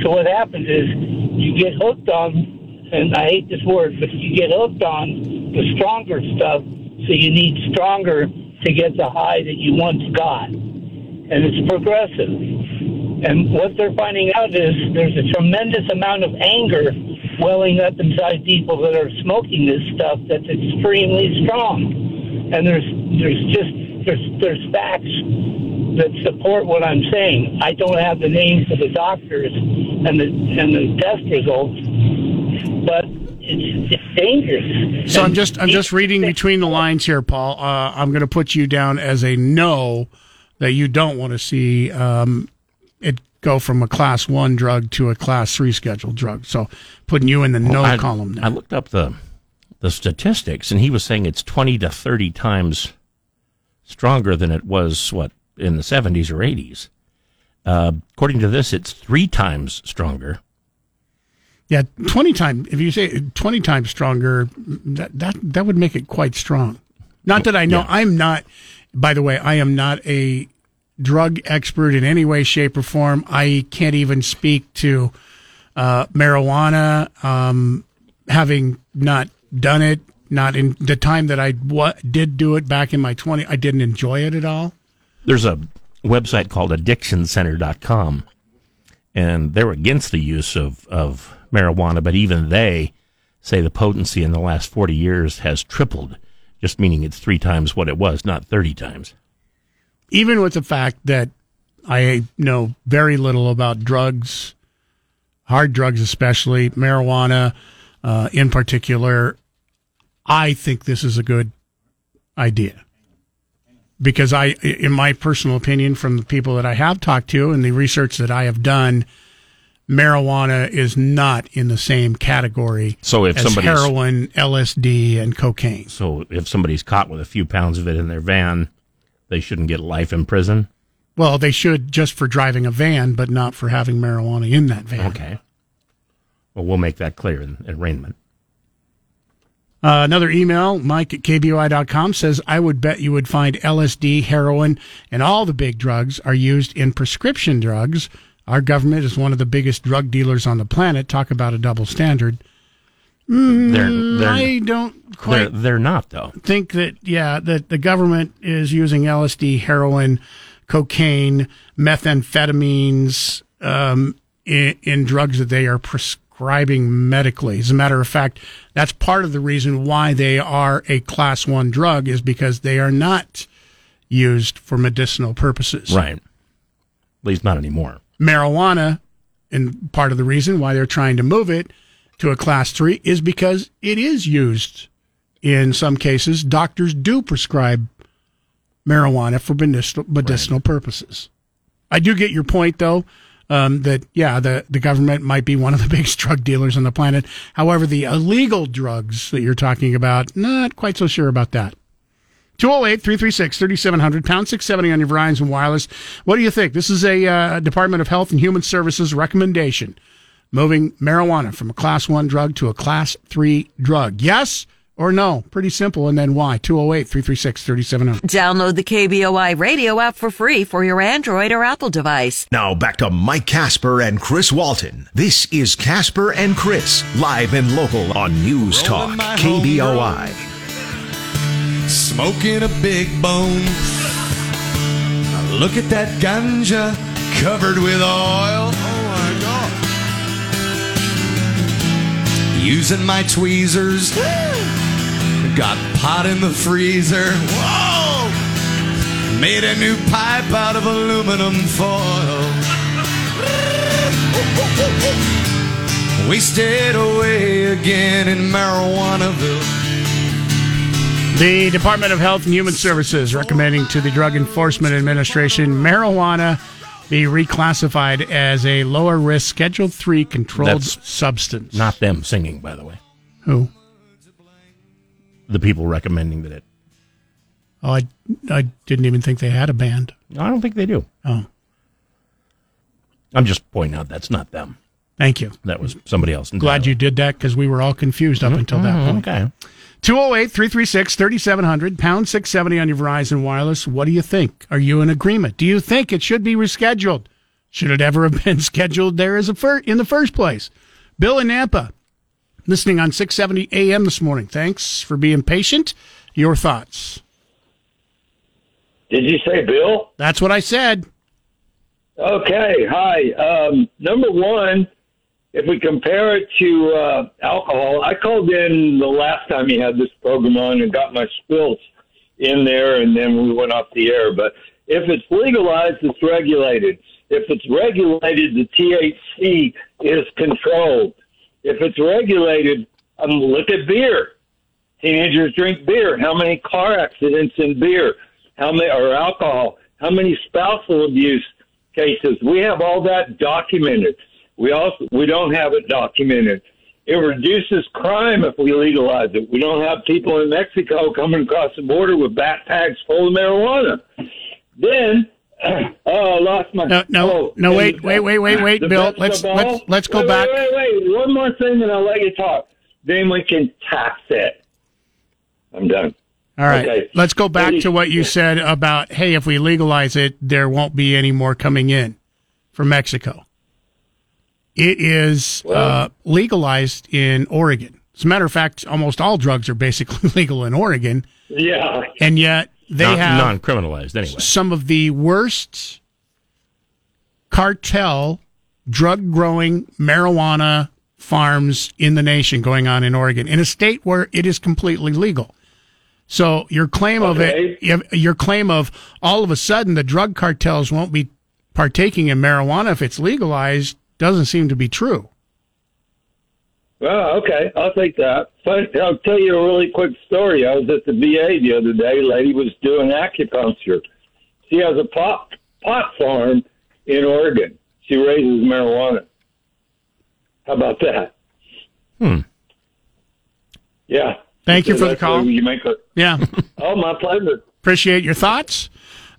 Speaker 19: So what happens is you get hooked on, and I hate this word, but you get hooked on the stronger stuff, so you need stronger to get the high that you once got. And it's progressive. And what they're finding out is there's a tremendous amount of anger welling up inside people that are smoking this stuff that's extremely strong. And there's there's just there's there's facts that support what I'm saying. I don't have the names of the doctors and the and the test results, but it's, it's dangerous.
Speaker 3: So I'm just I'm just reading between the lines here, Paul. Uh, I'm going to put you down as a no that you don't want to see um, it go from a class one drug to a class three scheduled drug. So putting you in the no
Speaker 4: I,
Speaker 3: column. Now.
Speaker 4: I looked up the the statistics, and he was saying it's twenty to thirty times stronger than it was what in the seventies or eighties. Uh, according to this, it's three times stronger.
Speaker 3: Yeah, twenty times. If you say twenty times stronger, that that that would make it quite strong. Not that I know. I'm not. By the way, I am not a drug expert in any way, shape, or form. I can't even speak to uh, marijuana, um, having not done it. Not in the time that I did do it back in my 20, I didn't enjoy it at all.
Speaker 4: There's a website called addictioncenter.com, and they're against the use of, of marijuana, but even they say the potency in the last 40 years has tripled, just meaning it's three times what it was, not 30 times.
Speaker 3: even with the fact that I know very little about drugs, hard drugs especially, marijuana uh, in particular, I think this is a good idea. Because I, in my personal opinion, from the people that I have talked to and the research that I have done, marijuana is not in the same category
Speaker 4: So if
Speaker 3: as
Speaker 4: somebody's-
Speaker 3: heroin, LSD, and cocaine.
Speaker 4: So if somebody's caught with a few pounds of it in their van, they shouldn't get life in prison.
Speaker 3: Well, they should just for driving a van, but not for having marijuana in that van.
Speaker 4: Okay. Well, we'll make that clear in in arraignment.
Speaker 3: Uh, another email, Mike at KBOI.com says, I would bet you would find LSD, heroin, and all the big drugs are used in prescription drugs. Our government is one of the biggest drug dealers on the planet. Talk about a double standard. Mm,
Speaker 4: They're- they're-
Speaker 3: I don't
Speaker 4: They're,
Speaker 3: quite
Speaker 4: they're not, though.
Speaker 3: think that, yeah, that the government is using LSD, heroin, cocaine, methamphetamines um, in, in drugs that they are prescribing medically. As a matter of fact, that's part of the reason why they are a class one drug is because they are not used for medicinal purposes.
Speaker 4: Right. At least not anymore.
Speaker 3: Marijuana, and part of the reason why they're trying to move it to a class three is because it is used in some cases. Doctors do prescribe marijuana for medicinal, medicinal purposes. I do get your point, though, um, that, yeah, the, the government might be one of the biggest drug dealers on the planet. However, the illegal drugs that you're talking about, not quite so sure about that. 208 336 3700, pound 670 on your Verizon Wireless. What do you think? This is a uh, Department of Health and Human Services recommendation moving marijuana from a class one drug to a class three drug. Yes or no? Pretty simple. And then why? 208 336 3700.
Speaker 1: Download the KBOI radio app for free for your Android or Apple device.
Speaker 2: Now back to Mike Casper and Chris Walton. This is Casper and Chris, live and local on News Talk, KBOI.
Speaker 20: Smoking a big bone. Look at that ganja covered with oil. Oh my god. Using my tweezers. Got pot in the freezer. Whoa! Made a new pipe out of aluminum foil. We stayed away again in Marijuanaville.
Speaker 3: The Department of Health and Human Services recommending to the Drug Enforcement Administration marijuana be reclassified as a lower risk Schedule 3 controlled
Speaker 4: That's
Speaker 3: substance.
Speaker 4: Not them singing, by the way.
Speaker 3: Who?
Speaker 4: The people recommending that it.
Speaker 3: Oh, I, I didn't even think they had a band.
Speaker 4: I don't think they do.
Speaker 3: Oh,
Speaker 4: I'm just pointing out that's not them.
Speaker 3: thank you.
Speaker 4: That was somebody else.
Speaker 3: Glad you did that because we were all confused up mm-hmm, until that mm-hmm, point.
Speaker 4: Okay.
Speaker 3: 208 336 3700, pound 670 on your Verizon Wireless. What do you think? Are you in agreement? Do you think it should be rescheduled? Should it ever have been scheduled there as a fir- in the first place? Bill in Nampa, listening on 670 AM this morning. Thanks for being patient. Your thoughts?
Speaker 21: Did you say Bill?
Speaker 3: That's what I said.
Speaker 21: Okay. Hi. Um, number one, if we compare it to uh, alcohol, I called in the last time he had this program on and got my spills in there, and then we went off the air. But if it's legalized, it's regulated. If it's regulated, the THC is controlled. If it's regulated, um, look at beer. Teenagers drink beer. How many car accidents in beer? How many or alcohol? How many spousal abuse cases? We have all that documented. We also we don't have it documented. It reduces crime if we legalize it. We don't have people in Mexico coming across the border with backpacks full of marijuana. Then, oh, I lost my.
Speaker 3: No, no,
Speaker 21: oh,
Speaker 3: no, wait, wait, wait, wait, wait, Bill. Let's
Speaker 21: all-
Speaker 3: let's let's go
Speaker 21: wait,
Speaker 3: back.
Speaker 21: Wait, wait, wait. One more thing, and I'll let you talk. Then we can tax it. I'm done.
Speaker 3: All right.
Speaker 21: Okay.
Speaker 3: Let's go back to what you said about hey, if we legalize it, there won't be any more coming in from Mexico. It is uh, legalized in Oregon. As a matter of fact, almost all drugs are basically legal in Oregon,
Speaker 21: Yeah.
Speaker 3: and yet they
Speaker 4: non,
Speaker 3: have
Speaker 4: non-criminalized anyway.
Speaker 3: some of the worst cartel drug growing marijuana farms in the nation going on in Oregon, in a state where it is completely legal. So your claim of it, your claim of all of a sudden the drug cartels won't be partaking in marijuana if it's legalized doesn't seem to be true.
Speaker 21: Well, okay, I'll take that. But I'll tell you a really quick story. I was at the VA the other day. Lady was doing acupuncture. She has a pot pot farm in Oregon. She raises marijuana. How about that?
Speaker 4: Hmm.
Speaker 21: Yeah.
Speaker 3: Thank you for the call.
Speaker 21: You make a,
Speaker 3: Yeah.
Speaker 21: oh, my pleasure.
Speaker 3: Appreciate your thoughts.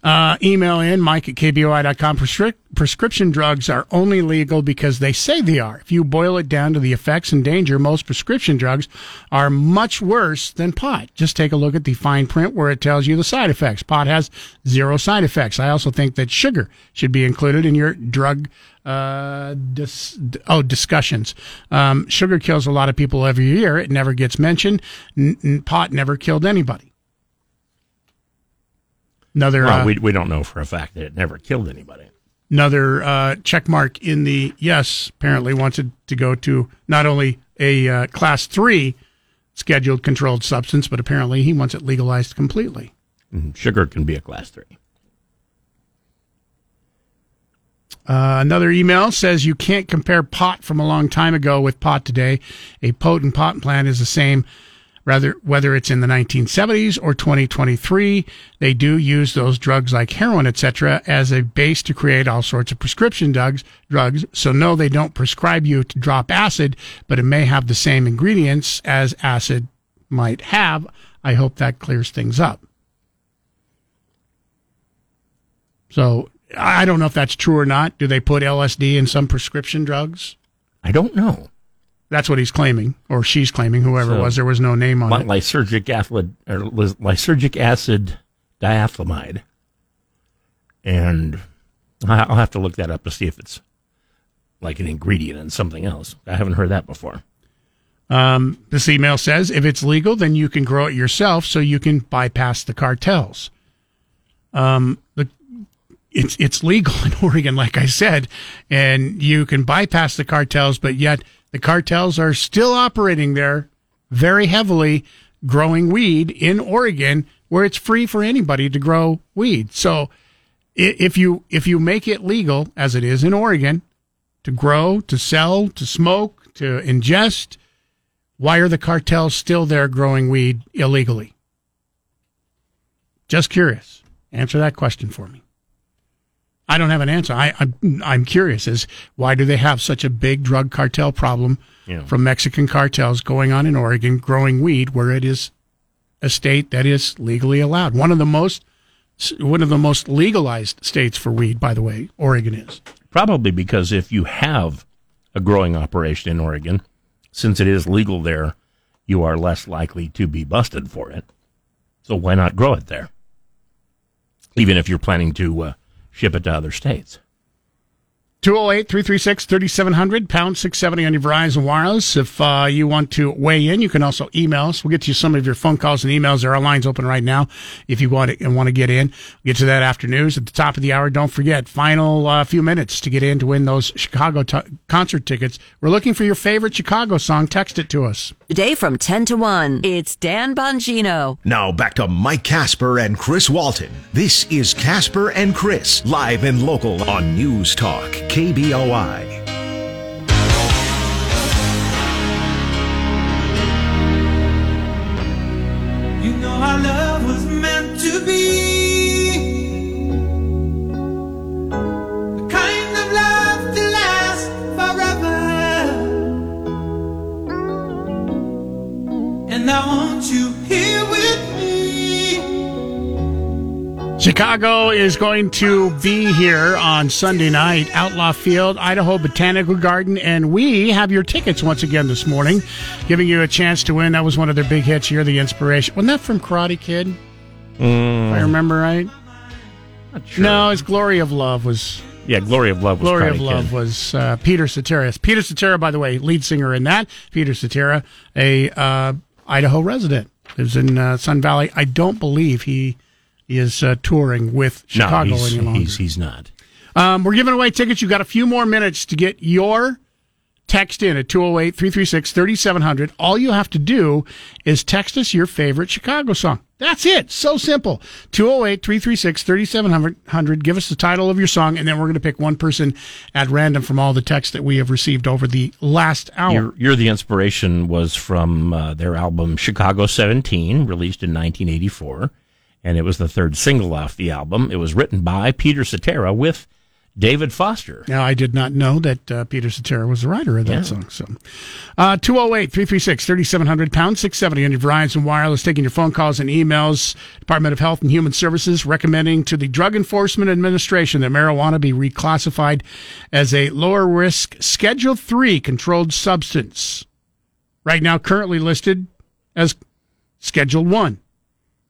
Speaker 3: Uh, email in mike at kboi.com. Prescri- prescription drugs are only legal because they say they are. If you boil it down to the effects and danger, most prescription drugs are much worse than pot. Just take a look at the fine print where it tells you the side effects. Pot has zero side effects. I also think that sugar should be included in your drug uh, dis- oh discussions. Um, sugar kills a lot of people every year. It never gets mentioned. N- pot never killed anybody. Another
Speaker 4: well,
Speaker 3: uh,
Speaker 4: we, we don't know for a fact that it never killed anybody.
Speaker 3: another uh, check mark in the yes. Apparently, wanted to go to not only a uh, class three scheduled controlled substance, but apparently he wants it legalized completely.
Speaker 4: Mhm. Sugar can be a class three.
Speaker 3: Uh, another email says you can't compare pot from a long time ago with pot today. A potent pot plant is the same, rather whether it's in the 1970s or 2023. They do use those drugs like heroin, etc., as a base to create all sorts of prescription drugs. Drugs. So no, they don't prescribe you to drop acid, but it may have the same ingredients as acid might have. I hope that clears things up. So I don't know if that's true or not. Do they put LSD in some prescription drugs?
Speaker 4: I don't know.
Speaker 3: That's what he's claiming, or she's claiming, whoever it was. There was no name on it.
Speaker 4: lysergic acid or lysergic acid diethylamide, and I'll have to look that up to see if it's like an ingredient in something else. I haven't heard that before.
Speaker 3: Um, this email says if it's legal, then you can grow it yourself, so you can bypass the cartels. Um, the it's it's legal in Oregon, like I said, and you can bypass the cartels, but yet the cartels are still operating there very heavily, growing weed in Oregon, where it's free for anybody to grow weed. So if you if you make it legal, as it is in Oregon, to grow, to sell, to smoke, to ingest, why are the cartels still there growing weed illegally? Just curious. Answer that question for me. I don't have an answer. I, I'm, I'm curious as why do they have such a big drug cartel problem
Speaker 4: Yeah.
Speaker 3: from Mexican cartels going on in Oregon growing weed where it is a state that is legally allowed. One of the most one of the most legalized states for weed, by the way, Oregon is.
Speaker 4: Probably because if you have a growing operation in Oregon, since it is legal there, you are less likely to be busted for it. So why not grow it there? Even if you're planning to uh, ship it to other states.
Speaker 3: 208 336 3700, pound 670 on your Verizon Wireless. If uh, you want to weigh in, you can also email us. We'll get you some of your phone calls and emails. There are lines open right now if you want to, and want to get in. We'll get to that after news. At the top of the hour, don't forget, final uh, few minutes to get in to win those Chicago t- concert tickets. We're looking for your favorite Chicago song. Text it to us.
Speaker 1: Today from 10 to 1, it's Dan Bongino.
Speaker 2: Now back to Mike Casper and Chris Walton. This is Casper and Chris, live and local on News Talk, KBOI.
Speaker 22: You know our love was meant to be the kind of love to last forever. And I want you here with me.
Speaker 3: Chicago is going to be here on Sunday night, Outlaw Field, Idaho Botanical Garden, and we have your tickets once again this morning, giving you a chance to win. That was one of their big hits. You're the inspiration. Wasn't that from Karate Kid? If I remember right. No, it's Glory of Love was
Speaker 4: Yeah, Glory of Love was
Speaker 3: Glory
Speaker 4: Karate
Speaker 3: of Love
Speaker 4: Kid.
Speaker 3: was uh, Peter Cetera. Peter Cetera, by the way, lead singer in that. Peter Cetera, a uh, Idaho resident, lives in uh, Sun Valley. I don't believe he is uh, touring with Chicago
Speaker 4: no, he's,
Speaker 3: any longer.
Speaker 4: he's, he's not.
Speaker 3: Um, we're giving away tickets. You've got a few more minutes to get your text in at 208 336 3700. All you have to do is text us your favorite Chicago song. That's it. So simple. 208 336 3700. Give us the title of your song, and then we're going to pick one person at random from all the texts that we have received over the last hour.
Speaker 4: You're, You're the Inspiration was from uh, their album Chicago 17, released in 1984, and it was the third single off the album. It was written by Peter Cetera with David Foster.
Speaker 3: Now, I did not know that uh, Peter Cetera was the writer of that
Speaker 4: Yeah.
Speaker 3: song. So, uh, 208 336 3700, pound 670 on your Verizon Wireless, taking your phone calls and emails. Department of Health and Human Services recommending to the Drug Enforcement Administration that marijuana be reclassified as a lower risk Schedule 3 controlled substance. Right now, currently listed as Schedule 1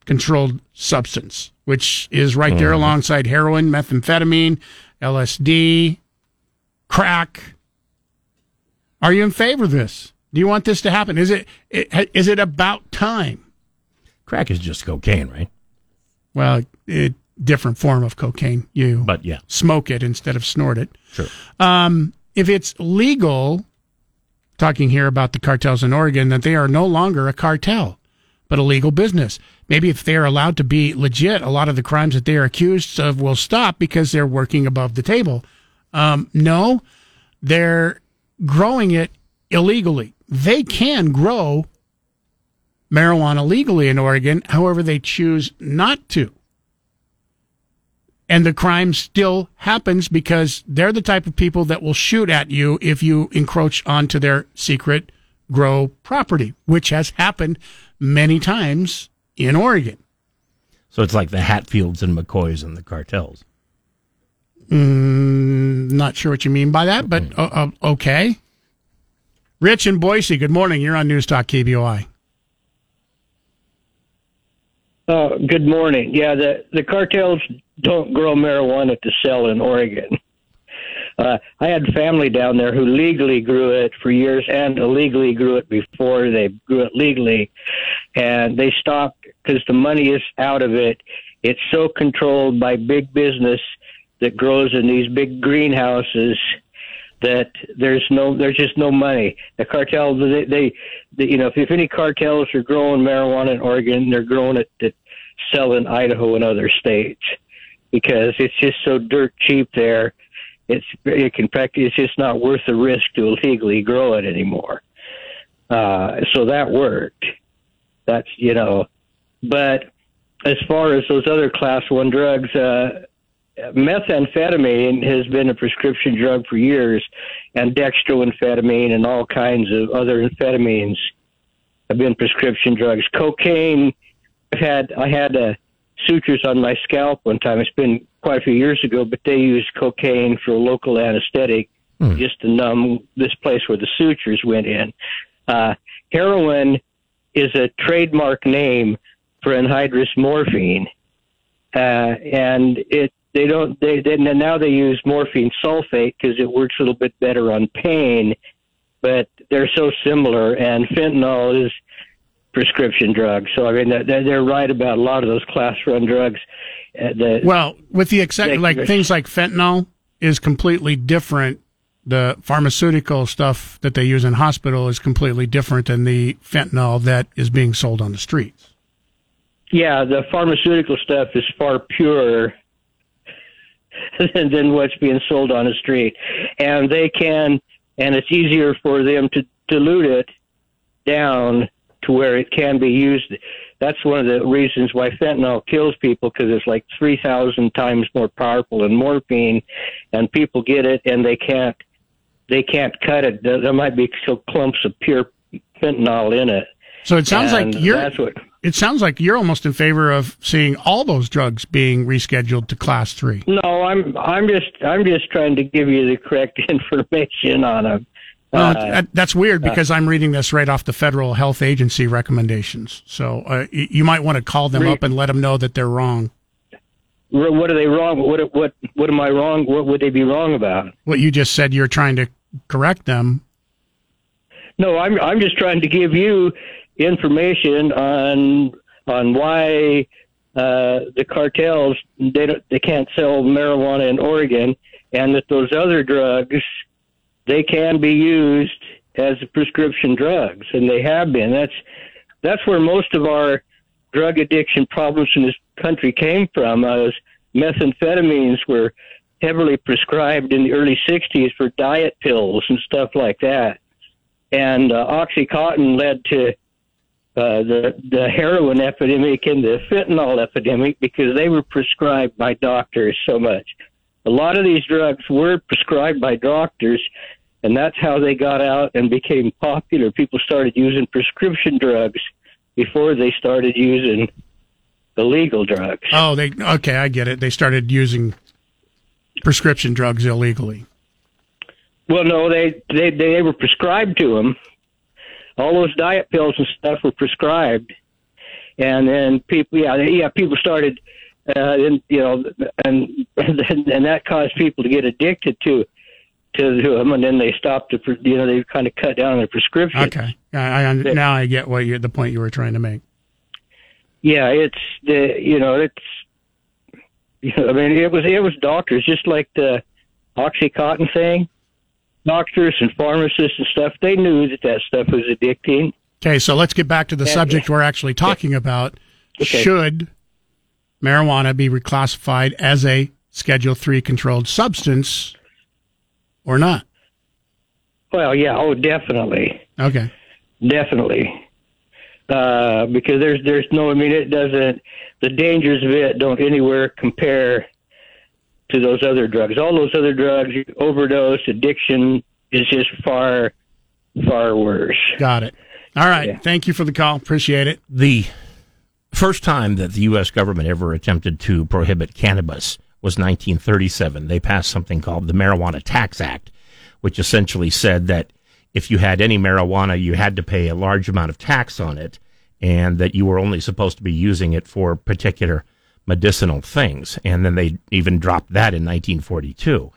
Speaker 3: controlled substance, which is right there
Speaker 4: Mhm.
Speaker 3: alongside heroin, methamphetamine, LSD, crack. Are you in favor of this? Do you want this to happen? Is it is it about time?
Speaker 4: Crack is just cocaine, right?
Speaker 3: Well, it different form of cocaine. You
Speaker 4: But yeah.
Speaker 3: smoke it instead of snort it.
Speaker 4: Sure.
Speaker 3: Um, if it's legal, talking here about the cartels in Oregon, that they are no longer a cartel, but a legal business. Maybe if they are allowed to be legit, a lot of the crimes that they are accused of will stop because they're working above the table. Um, no, they're growing it illegally. They can grow marijuana legally in Oregon, however, they choose not to and the crime still happens because they're the type of people that will shoot at you if you encroach onto their secret grow property, which has happened many times in Oregon.
Speaker 4: So it's like the Hatfields and McCoys and the cartels.
Speaker 3: Mm, not sure what you mean by that, but uh, uh, okay. Rich in Boise, good morning. You're on News Talk KBOI.
Speaker 23: Uh, good morning. Yeah, the the cartels don't grow marijuana to sell in Oregon. Uh, I had family down there who legally grew it for years and illegally grew it before they grew it legally, and they stopped because the money is out of it. It's so controlled by big business that grows in these big greenhouses that there's no there's just no money. The cartels they, they, they you know if, if any cartels are growing marijuana in Oregon, they're growing it to sell in Idaho and other states because it's just so dirt cheap there. It's it can it's just not worth the risk to illegally grow it anymore. Uh, so that worked. That's you know, but as far as those other class one drugs, uh, methamphetamine has been a prescription drug for years, and dextroamphetamine and all kinds of other amphetamines have been prescription drugs. Cocaine, I've had I had uh, sutures on my scalp one time. It's been quite a few years ago, but they used cocaine for a local anesthetic just to numb this place where the sutures went in. Uh, heroin is a trademark name for anhydrous morphine, uh, and it they don't they, they now they use morphine sulfate because it works a little bit better on pain, but they're so similar. And fentanyl is prescription drugs, so I mean they're, they're right about a lot of those class one drugs. Uh, that
Speaker 3: Well, with the except
Speaker 23: They-
Speaker 3: like things like fentanyl is completely different. The pharmaceutical stuff that they use in hospital is completely different than the fentanyl that is being sold on the streets.
Speaker 23: Yeah, the pharmaceutical stuff is far purer than, than what's being sold on the street, and they can, and it's easier for them to dilute it down to where it can be used. That's one of the reasons why fentanyl kills people because it's like three thousand times more powerful than morphine, and people get it and they can't they can't cut it. There there might be still clumps of pure fentanyl in it.
Speaker 3: So it sounds
Speaker 23: And
Speaker 3: like you're.
Speaker 23: that's what
Speaker 3: It sounds like you're almost in favor of seeing all those drugs being rescheduled to class three.
Speaker 23: No, I'm I'm just I'm just trying to give you the correct information on them.
Speaker 3: Well,
Speaker 23: Uh,
Speaker 3: that's weird because I'm reading this right off the Federal Health Agency recommendations. So uh, you might want to call them
Speaker 23: Re-
Speaker 3: up and let them know that they're wrong.
Speaker 23: What are they wrong? What what what am I wrong? What would they be wrong about?
Speaker 3: What you just said, you're trying to correct them.
Speaker 23: No, I'm I'm just trying to give you information on on why uh, the cartels they don't they can't sell marijuana in Oregon, and that those other drugs they can be used as prescription drugs, and they have been. That's that's where most of our drug addiction problems in this country came from. Uh, methamphetamines were heavily prescribed in the early 60s for diet pills and stuff like that. And uh, Oxycontin led to uh, the, the heroin epidemic and the fentanyl epidemic because they were prescribed by doctors so much. A lot of these drugs were prescribed by doctors, and that's how they got out and became popular. People started using prescription drugs before they started using illegal drugs.
Speaker 3: Oh, they okay, I get it. They started using prescription drugs illegally.
Speaker 23: Well, no, they they they were prescribed to them. All those diet pills and stuff were prescribed, and then people, yeah, yeah, people started, uh, and you know, and and that caused people to get addicted to to them, and then they stopped to, you know, they kind of cut down on their prescription.
Speaker 3: Okay, I, I, now I get what you the point you were trying to make.
Speaker 23: Yeah, it's the you know it's you know, I mean it was it was doctors just like the OxyContin thing. Doctors and pharmacists and stuff they knew that that stuff was addicting.
Speaker 3: Okay, so let's get back to the subject we're actually talking about.
Speaker 23: Okay.
Speaker 3: Should marijuana be reclassified as a Schedule Three controlled substance or not?
Speaker 23: Well, yeah, oh, definitely,
Speaker 3: Okay.
Speaker 23: definitely, uh, because there's there's no, I mean, it doesn't. The dangers of it don't anywhere compare to those other drugs. All those other drugs, overdose, addiction is just far, far worse.
Speaker 3: Got it. All right. Thank you for the call. Appreciate it.
Speaker 4: The first time that the U.S. government ever attempted to prohibit cannabis was 1937. They passed something called the Marijuana Tax Act, which essentially said that if you had any marijuana, you had to pay a large amount of tax on it, and that you were only supposed to be using it for particular medicinal things. And then they even dropped that in 1942.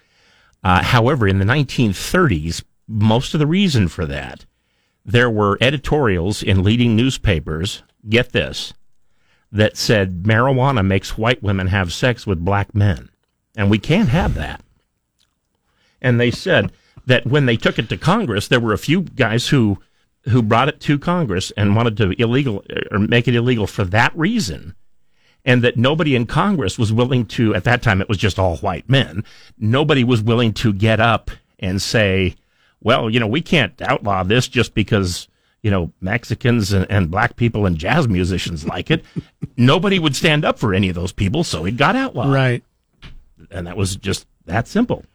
Speaker 4: Uh, however, in the 1930s, most of the reason for that, there were editorials in leading newspapers, get this, that said marijuana makes white women have sex with black men. And we can't have that. And they said that when they took it to Congress, there were a few guys who who brought it to Congress and wanted to illegal or make it illegal for that reason. And that nobody in Congress was willing to, at that time, it was just all white men. Nobody was willing to get up and say, well, you know, we can't outlaw this just because, you know, Mexicans and, and black people and jazz musicians like it. Nobody would stand up for any of those people, so it got outlawed.
Speaker 3: Right.
Speaker 4: And that was just that simple.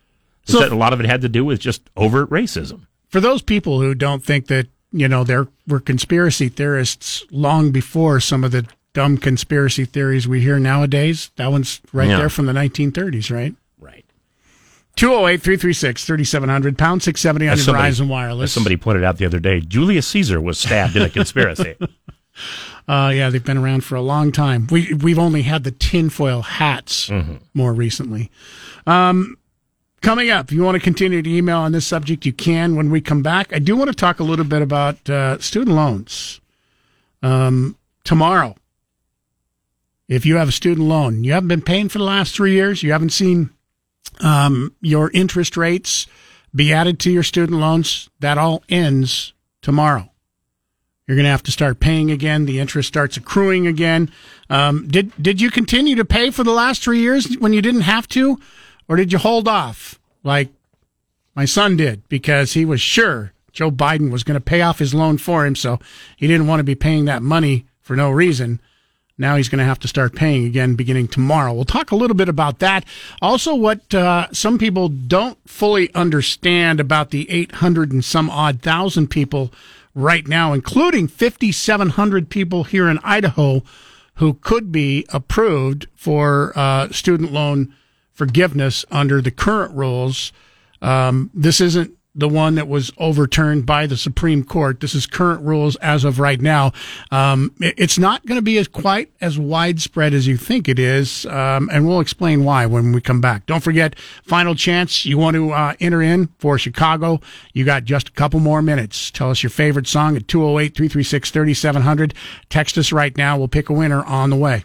Speaker 3: So-
Speaker 4: So a lot of it had to do with just overt racism.
Speaker 3: For those people who don't think that, you know, there were conspiracy theorists long before some of the dumb conspiracy theories we hear nowadays, that one's right
Speaker 4: Yeah.
Speaker 3: there from the 1930s, right?
Speaker 4: Right.
Speaker 3: 208 336 3700, pound 670 on
Speaker 4: As
Speaker 3: your
Speaker 4: somebody-
Speaker 3: Verizon
Speaker 4: as
Speaker 3: Wireless.
Speaker 4: somebody pointed out the other day, Julius Caesar was stabbed in a conspiracy.
Speaker 3: Uh, yeah, they've been around for a long time. We we've only had the tinfoil hats
Speaker 4: Mm-hmm.
Speaker 3: more recently. Um, coming up, if you want to continue to email on this subject, you can when we come back. I do want to talk a little bit about uh, student loans. Um, tomorrow, if you have a student loan, you haven't been paying for the last three years, you haven't seen um, your interest rates be added to your student loans, that all ends tomorrow. You're going to have to start paying again. The interest starts accruing again. Um, did did you continue to pay for the last three years when you didn't have to, or did you hold off like my son did because he was sure Joe Biden was going to pay off his loan for him, so he didn't want to be paying that money for no reason. Now he's going to have to start paying again beginning tomorrow. We'll talk a little bit about that. Also, what uh, some people don't fully understand about the 800 and some odd thousand people right now, including 5,700 people here in Idaho who could be approved for uh, student loan forgiveness under the current rules. Um, this isn't the one that was overturned by the Supreme Court. This is current rules as of right now. Um, it's not going to be as quite as widespread as you think it is, um, and we'll explain why when we come back. Don't forget, final chance. You want to uh, enter in for Chicago? You got just a couple more minutes. Tell us your favorite song at 208 336 3700. Text us right now. We'll pick a winner on the way.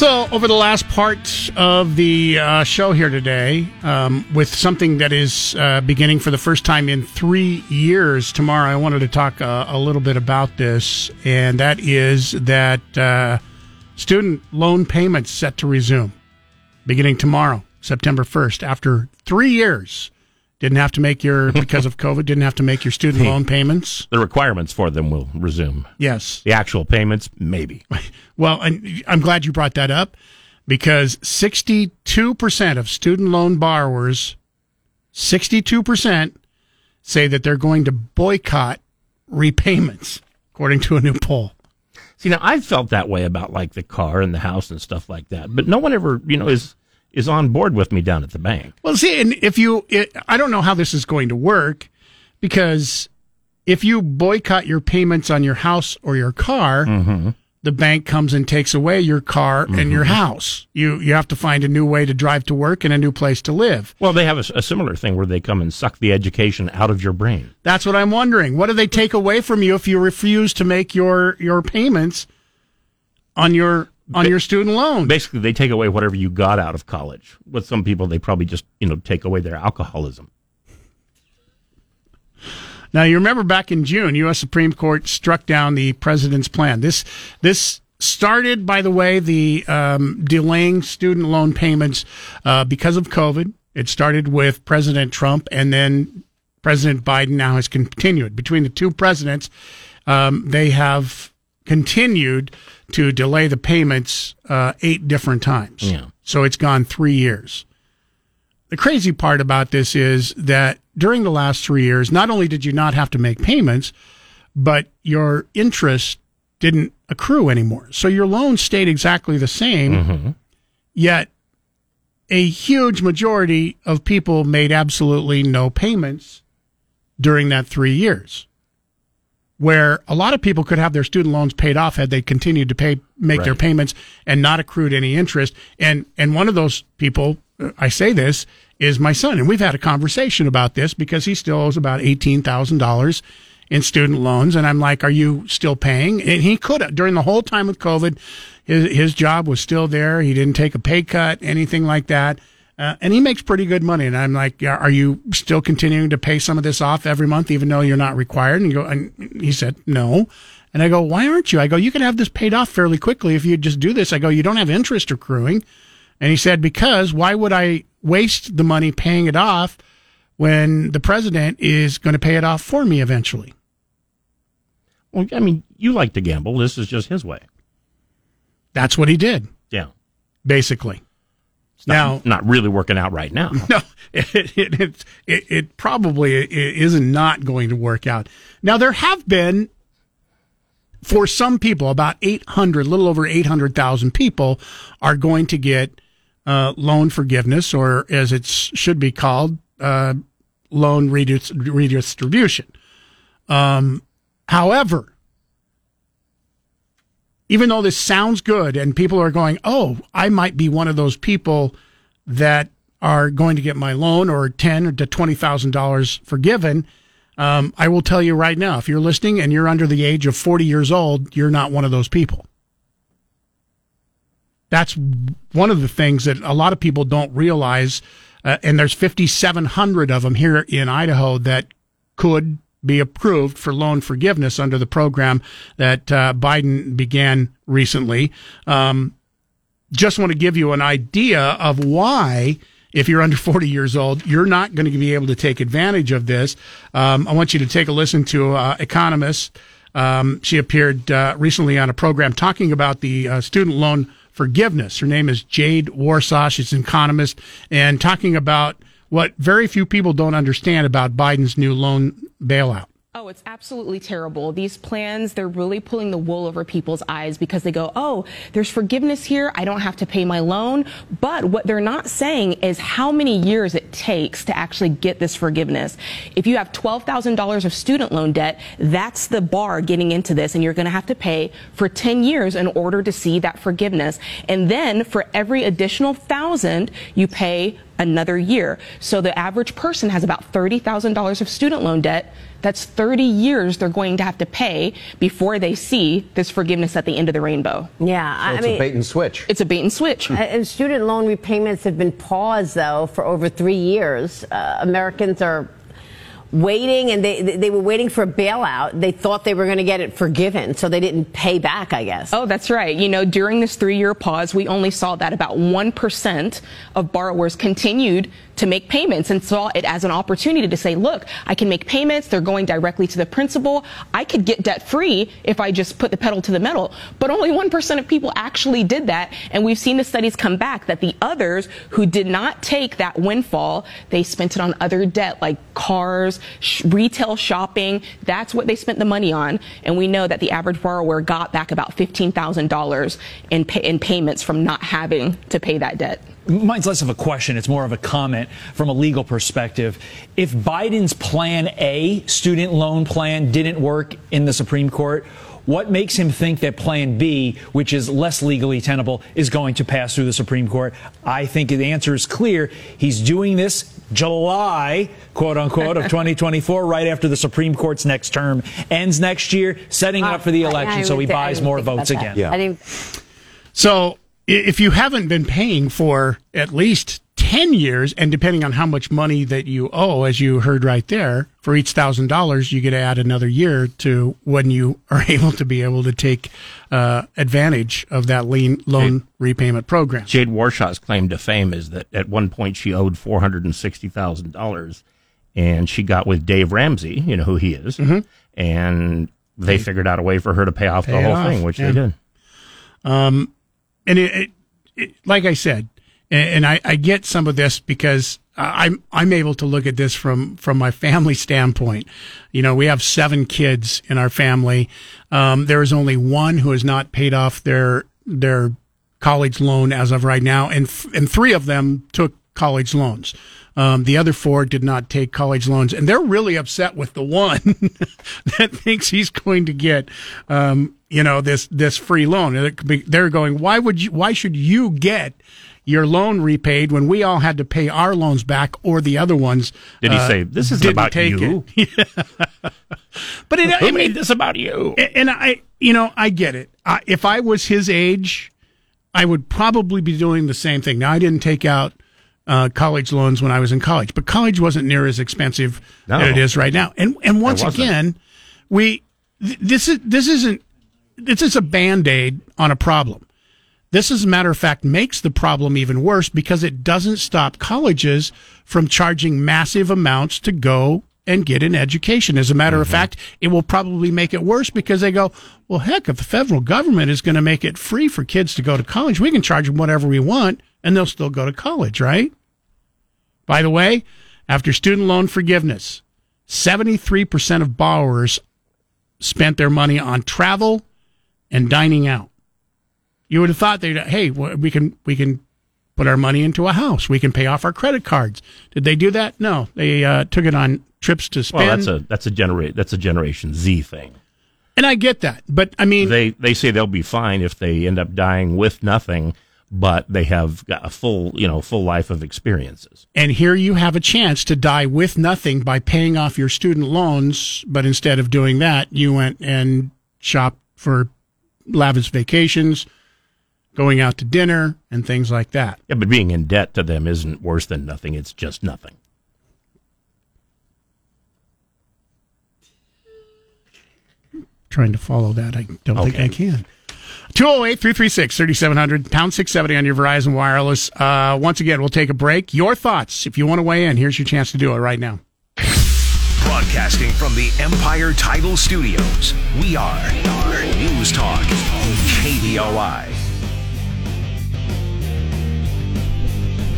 Speaker 3: So, over the last part of the uh, show here today, um, with something that is uh, beginning for the first time in three years tomorrow, I wanted to talk uh, a little bit about this, and that is that uh, student loan payments set to resume beginning tomorrow, September 1st, after three years. Didn't have to make your, because of COVID, didn't have to make your student loan payments.
Speaker 4: The requirements for them will resume.
Speaker 3: Yes.
Speaker 4: The actual payments, maybe.
Speaker 3: Well, and I'm glad you brought that up because 62% of student loan borrowers, 62% say that they're going to boycott repayments, according to a new poll.
Speaker 4: See, now I've felt that way about like the car and the house and stuff like that, but no one ever, you know, is is on board with me down at the bank.
Speaker 3: Well, see, and if you, it, I don't know how this is going to work because if you boycott your payments on your house or your car, mm-hmm. the bank comes and takes away your car and your mm-hmm. house. You you have to find a new way to drive to work and a new place to live.
Speaker 4: Well, they have a, a similar thing where they come and suck the education out of your brain.
Speaker 3: That's what I'm wondering. What do they take away from you if you refuse to make your your payments on your on your student loan?
Speaker 4: Basically, they take away whatever you got out of college. With some people, they probably just, you know, take away their alcoholism.
Speaker 3: Now you remember back in June, U.S. Supreme Court struck down the president's plan. This this started, by the way, the um, delaying student loan payments uh, because of COVID. It started with President Trump, and then President Biden now has continued. Between the two presidents, um, they have continued to delay the payments uh, eight different times.
Speaker 4: Yeah.
Speaker 3: So it's gone three years. the crazy part about this is that during the last three years, not only did you not have to make payments, but your interest didn't accrue anymore. So your loan stayed exactly the same, yet a huge majority of people made absolutely no payments during that three years. Where a lot of people could have their student loans paid off had they continued to pay, make their payments and not accrued any interest. And, and one of those people, I say this, is my son. And we've had a conversation about this because he still owes about $18,000 in student loans. And I'm like, are you still paying? And he could have, during the whole time with COVID, his, his job was still there. He didn't take a pay cut, anything like that. Uh, and he makes pretty good money. And I'm like, "Yeah, are you still continuing to pay some of this off every month, even though you're not required? And, you go, and he said, no. And I go, why aren't you? I go, you can have this paid off fairly quickly if you just do this. I go, you don't have interest accruing. And he said, because why would I waste the money paying it off when the president is going to pay it off for me eventually?
Speaker 4: Well, I mean, you like to gamble. This is just his way.
Speaker 3: That's what he did,
Speaker 4: Yeah.
Speaker 3: basically.
Speaker 4: It's not, not really working out right now.
Speaker 3: No, it, it, it, it, probably is not going to work out. Now, there have been, for some people, about 800, little over 800,000 people are going to get uh, loan forgiveness, or as it should be called, uh, loan redis- redistribution. Um, however, even though this sounds good and people are going, oh, I might be one of those people that are going to get my loan or ten or to twenty thousand dollars forgiven. Um, I will tell you right now, if you're listening and you're under the age of forty years old, you're not one of those people. That's one of the things that a lot of people don't realize. Uh, and there's 5,700 of them here in Idaho that could be approved for loan forgiveness under the program that uh, Biden began recently. Um, just want to give you an idea of why, if you're under 40 years old, you're not going to be able to take advantage of this. Um, I want you to take a listen to uh, economist. Um, she appeared uh, recently on a program talking about the uh, student loan forgiveness. Her name is Jade Warshaw. She's an economist and talking about what very few people don't understand about Biden's new loan bailout.
Speaker 24: Oh, it's absolutely terrible. These plans, they're really pulling the wool over people's eyes because they go, oh, there's forgiveness here. I don't have to pay my loan. But what they're not saying is how many years it takes to actually get this forgiveness. If you have $12,000 of student loan debt, that's the bar getting into this. And you're going to have to pay for 10 years in order to see that forgiveness. And then for every additional thousand, you pay another year. So the average person has about $30,000 of student loan debt. That's 30 years they're going to have to pay before they see this forgiveness at the end of the rainbow.
Speaker 25: Yeah, I
Speaker 26: it's a bait and switch.
Speaker 24: It's a bait and switch.
Speaker 25: And student loan repayments have been paused, though, for over three years. Uh, Americans are waiting, and they they were waiting for a bailout. They thought they were going to get it forgiven, so they didn't pay back. I guess.
Speaker 24: Oh, that's right. You know, during this three year pause, we only saw that about 1% of borrowers continued to make payments and saw it as an opportunity to say, look, I can make payments. They're going directly to the principal. I could get debt free if I just put the pedal to the metal. But only 1% of people actually did that. And we've seen the studies come back that the others who did not take that windfall, they spent it on other debt like cars, retail shopping. That's what they spent the money on. And we know that the average borrower got back about $15,000 in, pay- in payments from not having to pay that debt.
Speaker 27: Mine's less of a question, it's more of a comment from a legal perspective. If Biden's Plan A, student loan plan, didn't work in the Supreme Court, what makes him think that Plan B, which is less legally tenable, is going to pass through the Supreme Court? I think the answer is clear. He's doing this July, quote unquote, of 2024, right after the Supreme Court's next term ends next year, setting up for the
Speaker 25: I- I
Speaker 27: election so he
Speaker 25: didn't-
Speaker 27: buys more votes
Speaker 25: that.
Speaker 27: again.
Speaker 25: I didn't.
Speaker 3: So if you haven't been paying for at least 10 years, and depending on how much money that you owe, as you heard right there, for each thousand dollars, you get to add another year to when you are able to be able to take uh, advantage of that lean loan repayment program.
Speaker 4: Jade Warshaw's claim to fame is that at one point she owed four hundred and sixty thousand dollars, and she got with Dave Ramsey, you know who he is,
Speaker 3: Mhm.
Speaker 4: and they figured out a way for her to pay off
Speaker 3: Pay
Speaker 4: the whole
Speaker 3: off,
Speaker 4: thing, which
Speaker 3: yeah.
Speaker 4: they did.
Speaker 3: Um, and it, it, it, like I said, and, I, I get some of this because I'm I'm able to look at this from from my family standpoint. You know, we have seven kids in our family. Um, there is only one who has not paid off their their college loan as of right now, and f- and three of them took college loans. Um, the other four did not take college loans, and they're really upset with the one that thinks he's going to get, um, you know, this this free loan. They're going, why would you? Why should you get your loan repaid when we all had to pay our loans back, or the other ones?
Speaker 4: Did he
Speaker 3: uh,
Speaker 4: say, "This isn't about you"?
Speaker 3: but it,
Speaker 4: Who
Speaker 3: I mean,
Speaker 4: made this about you?
Speaker 3: and I, you know, I get it. I, if I was his age, I would probably be doing the same thing. Now, I didn't take out uh, college loans when I was in college, but college wasn't near as expensive
Speaker 4: No.
Speaker 3: it is right now. And and once again, we th- this is this isn't this is a band aid on a problem. This, as a matter of fact, makes the problem even worse because it doesn't stop colleges from charging massive amounts to go and get an education. As a matter of mm-hmm. fact, it will probably make it worse because they go, well, heck, if the federal government is going to make it free for kids to go to college, we can charge them whatever we want and they'll still go to college, right? By the way, after student loan forgiveness, 73% of borrowers spent their money on travel and dining out. You would have thought they'd, hey, we can we can put our money into a house. We can pay off our credit cards. Did they do that? No, they uh, took it on trips to spend.
Speaker 4: Well, that's a that's a genera- that's a Generation Z thing.
Speaker 3: and I get that, but I mean,
Speaker 4: They they say they'll be fine if they end up dying with nothing, but they have got a full you know full life of experiences.
Speaker 3: and here you have a chance to die with nothing by paying off your student loans. But instead of doing that, you went and shopped for lavish vacations, going out to dinner, and things like that.
Speaker 4: Yeah, but being in debt to them isn't worse than nothing. It's just nothing.
Speaker 3: trying to follow that. I don't think I can. 208 336 3700, pound 670 on your Verizon Wireless. Uh, once again, we'll take a break. Your thoughts, if you want to weigh in, here's your chance to do it right now.
Speaker 2: Broadcasting from the Empire Title Studios, we are News Talk, KBOI.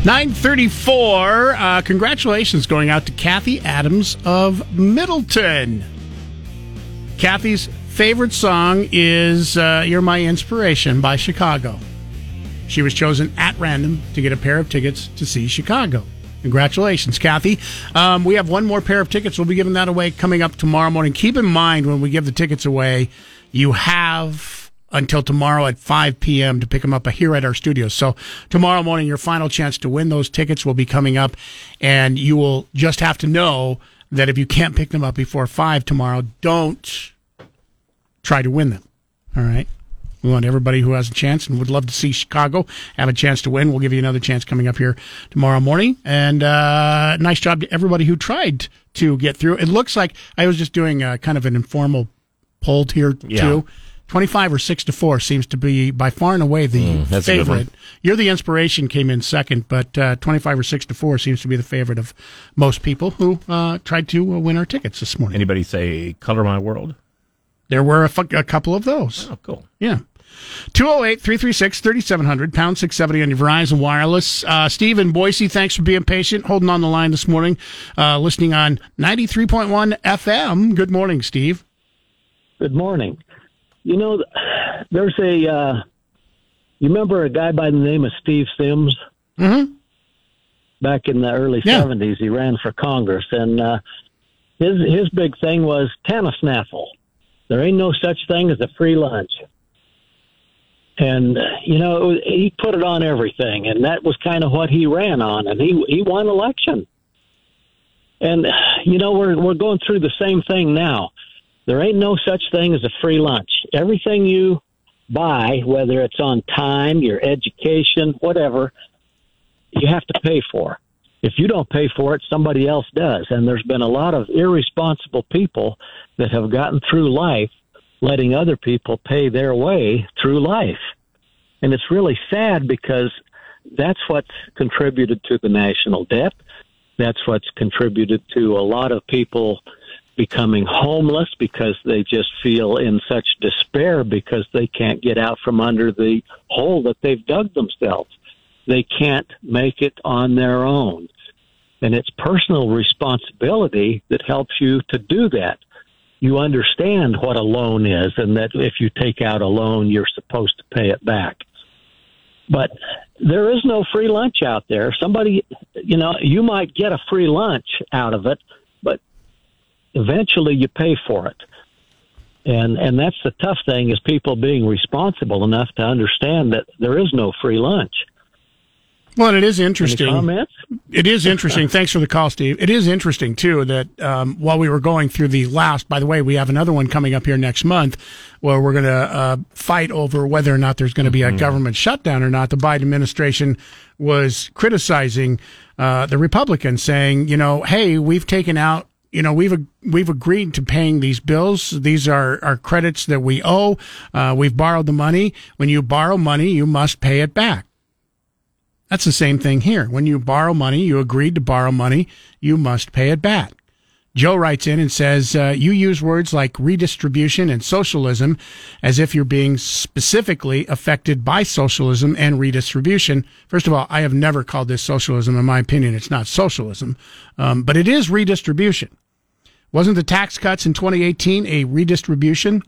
Speaker 3: 934. Uh, congratulations going out to Kathy Adams of Middleton. Kathy's favorite song is uh, You're My Inspiration by Chicago. She was chosen at random to get a pair of tickets to see Chicago. Congratulations, Kathy. Um, we have one more pair of tickets. We'll be giving that away coming up tomorrow morning. Keep in mind when we give the tickets away, you have until tomorrow at 5 p.m. to pick them up here at our studios. So tomorrow morning, your final chance to win those tickets will be coming up, and you will just have to know that if you can't pick them up before 5 tomorrow, don't try to win them. All right. We want everybody who has a chance and would love to see Chicago have a chance to win. We'll give you another chance coming up here tomorrow morning. And uh, nice job to everybody who tried to get through. It looks like I was just doing uh, kind of an informal poll here
Speaker 4: Yeah.
Speaker 3: too. Twenty-five or six to four seems to be by far and away the
Speaker 4: Mm, that's a good one.
Speaker 3: favorite. You're the inspiration came in second, but uh, twenty-five or six to four seems to be the favorite of most people who uh, tried to uh, win our tickets this morning.
Speaker 4: Anybody say "Color My World"?
Speaker 3: There were a, couple of those.
Speaker 4: Oh, cool.
Speaker 3: Yeah. 208 336 3700, pound 670 on your Verizon Wireless. Uh, Steve in Boise, thanks for being patient, holding on the line this morning, uh, listening on 93.1 FM. Good morning, Steve.
Speaker 28: Good morning. You know, there's a. Uh, you remember a guy by the name of Steve Symms?
Speaker 3: Mm-hmm.
Speaker 28: Back in the early
Speaker 3: Yeah.
Speaker 28: '70s, he ran for Congress, and uh, his his big thing was TANSTAAFL. There ain't no such thing as a free lunch. And you know, it was, he put it on everything, and that was kind of what he ran on, and he he won election. And you know, we're we're going through the same thing now. There ain't no such thing as a free lunch. Everything you buy, whether it's on time, your education, whatever, you have to pay for. If you don't pay for it, somebody else does. And there's been a lot of irresponsible people that have gotten through life letting other people pay their way through life. And it's really sad because that's what's contributed to the national debt. That's what's contributed to a lot of people becoming homeless because they just feel in such despair because they can't get out from under the hole that they've dug themselves. They can't make it on their own. And it's personal responsibility that helps you to do that. You understand what a loan is and that if you take out a loan, you're supposed to pay it back. But there is no free lunch out there. Somebody, you know, you might get a free lunch out of it, but eventually you pay for it. And and that's the tough thing is people being responsible enough to understand that there is no free lunch.
Speaker 3: Well, and it is interesting.
Speaker 28: Any comments?
Speaker 3: It is interesting. Thanks for the call, Steve. It is interesting too that um, while we were going through the last, by the way, we have another one coming up here next month where we're going to uh, fight over whether or not there's going to be a government shutdown or not. The Biden administration was criticizing uh, the Republicans, saying, you know, hey, we've taken out. You know, we've we've agreed to paying these bills. These are, are credits that we owe. Uh, we've borrowed the money. When you borrow money, you must pay it back. That's the same thing here. When you borrow money, you agreed to borrow money, you must pay it back. Joe writes in and says, uh, You use words like redistribution and socialism as if you're being specifically affected by socialism and redistribution. First of all, I have never called this socialism. In my opinion, it's not socialism, um, but it is redistribution. Wasn't the tax cuts in 2018 a redistribution?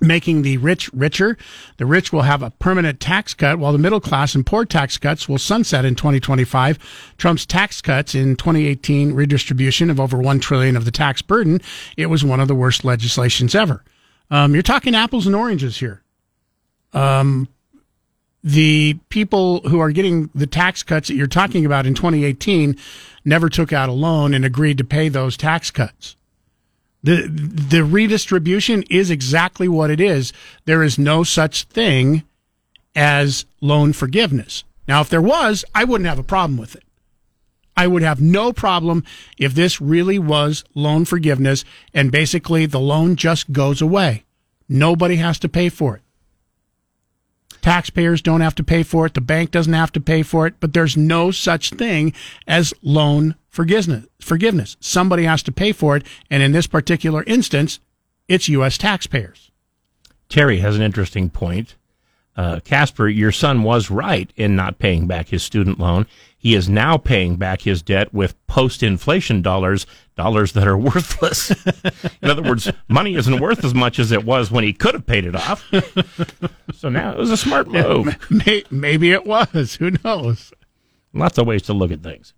Speaker 3: making the rich richer. The rich will have a permanent tax cut, while the middle class and poor tax cuts will sunset in 2025. Trump's tax cuts in 2018 redistribution of over one trillion of the tax burden. It was one of the worst legislations ever. Um, you're talking apples and oranges here. Um, the people who are getting the tax cuts that you're talking about in 2018 never took out a loan and agreed to pay those tax cuts. The the redistribution is exactly what it is. There is no such thing as loan forgiveness. Now, if there was, I wouldn't have a problem with it. I would have no problem if this really was loan forgiveness and basically the loan just goes away. Nobody has to pay for it. Taxpayers don't have to pay for it. The bank doesn't have to pay for it, but there's no such thing as loan forgiveness. Forgiveness. Somebody has to pay for it. And in this particular instance, it's U.S. taxpayers.
Speaker 4: Terry has an interesting point. Uh, Casper, your son was right in not paying back his student loan. He is now paying back his debt with post inflation dollars, dollars that are worthless. in other words, money isn't worth as much as it was when he could have paid it off. so now it was a smart move.
Speaker 3: May- Maybe it was. Who knows?
Speaker 4: Lots of ways to look at things.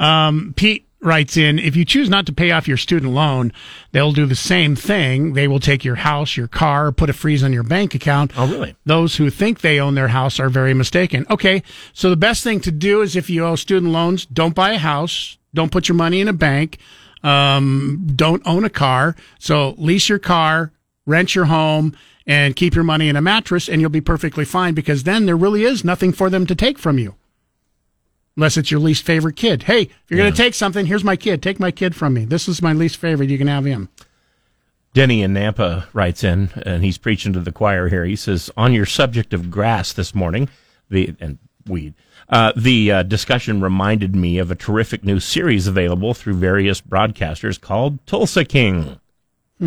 Speaker 3: Um, Pete writes in if you choose not to pay off your student loan, they'll do the same thing. They will take your house, your car, put a freeze on your bank account.
Speaker 4: Oh, really?
Speaker 3: Those who think they own their house are very mistaken. Okay, so the best thing to do is if you owe student loans, don't buy a house, don't put your money in a bank, um, don't own a car. So lease your car, rent your home, and keep your money in a mattress, and you'll be perfectly fine because then there really is nothing for them to take from you unless it's your least favorite kid. Hey, if you're going to take something, here's my kid. Take my kid from me. This is my least favorite. You can have him.
Speaker 4: Denny in Nampa writes in, and he's preaching to the choir here. He says, "On your subject of grass this morning, the and weed, uh, the uh, discussion reminded me of a terrific new series available through various broadcasters called Tulsa King,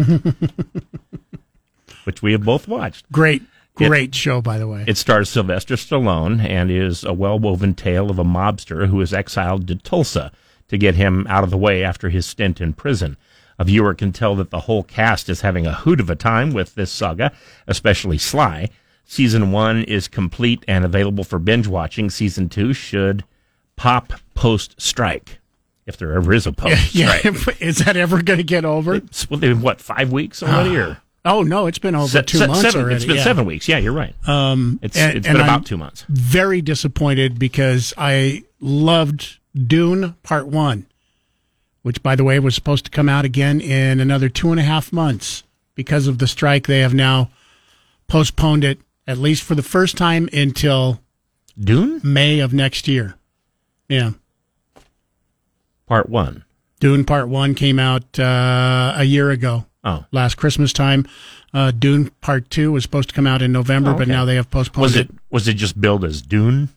Speaker 4: which we have both watched.
Speaker 3: Great,
Speaker 4: It-
Speaker 3: great show, by the way.
Speaker 4: It stars Sylvester Stallone and is a well woven tale of a mobster who is exiled to Tulsa to get him out of the way after his stint in prison. A viewer can tell that the whole cast is having a hoot of a time with this saga, especially Sly. Season one is complete and available for binge watching. Season two should pop post strike, if there ever is a post
Speaker 3: yeah,
Speaker 4: strike.
Speaker 3: is that ever going to get over?
Speaker 4: It's well, what five weeks already, or
Speaker 3: Oh no, it's been over
Speaker 4: Se-
Speaker 3: two
Speaker 4: se-
Speaker 3: months
Speaker 4: seven,
Speaker 3: already.
Speaker 4: It's been
Speaker 3: yeah.
Speaker 4: seven weeks. Yeah, you're right.
Speaker 3: Um,
Speaker 4: It's-
Speaker 3: and-
Speaker 4: it's been about
Speaker 3: I'm
Speaker 4: two months.
Speaker 3: Very disappointed because I loved Dune Part One, which, by the way, was supposed to come out again in another two and a half months. Because of the strike, they have now postponed it at least for the first time until
Speaker 4: Dune
Speaker 3: May of next year. Yeah,
Speaker 4: Part one.
Speaker 3: Dune Part One came out uh, a year ago.
Speaker 4: Oh.
Speaker 3: last Christmas time. Uh, Dune Part Two was supposed to come out in November,
Speaker 4: Oh,
Speaker 3: but now they have postponed
Speaker 4: Was it was it just billed as Dune?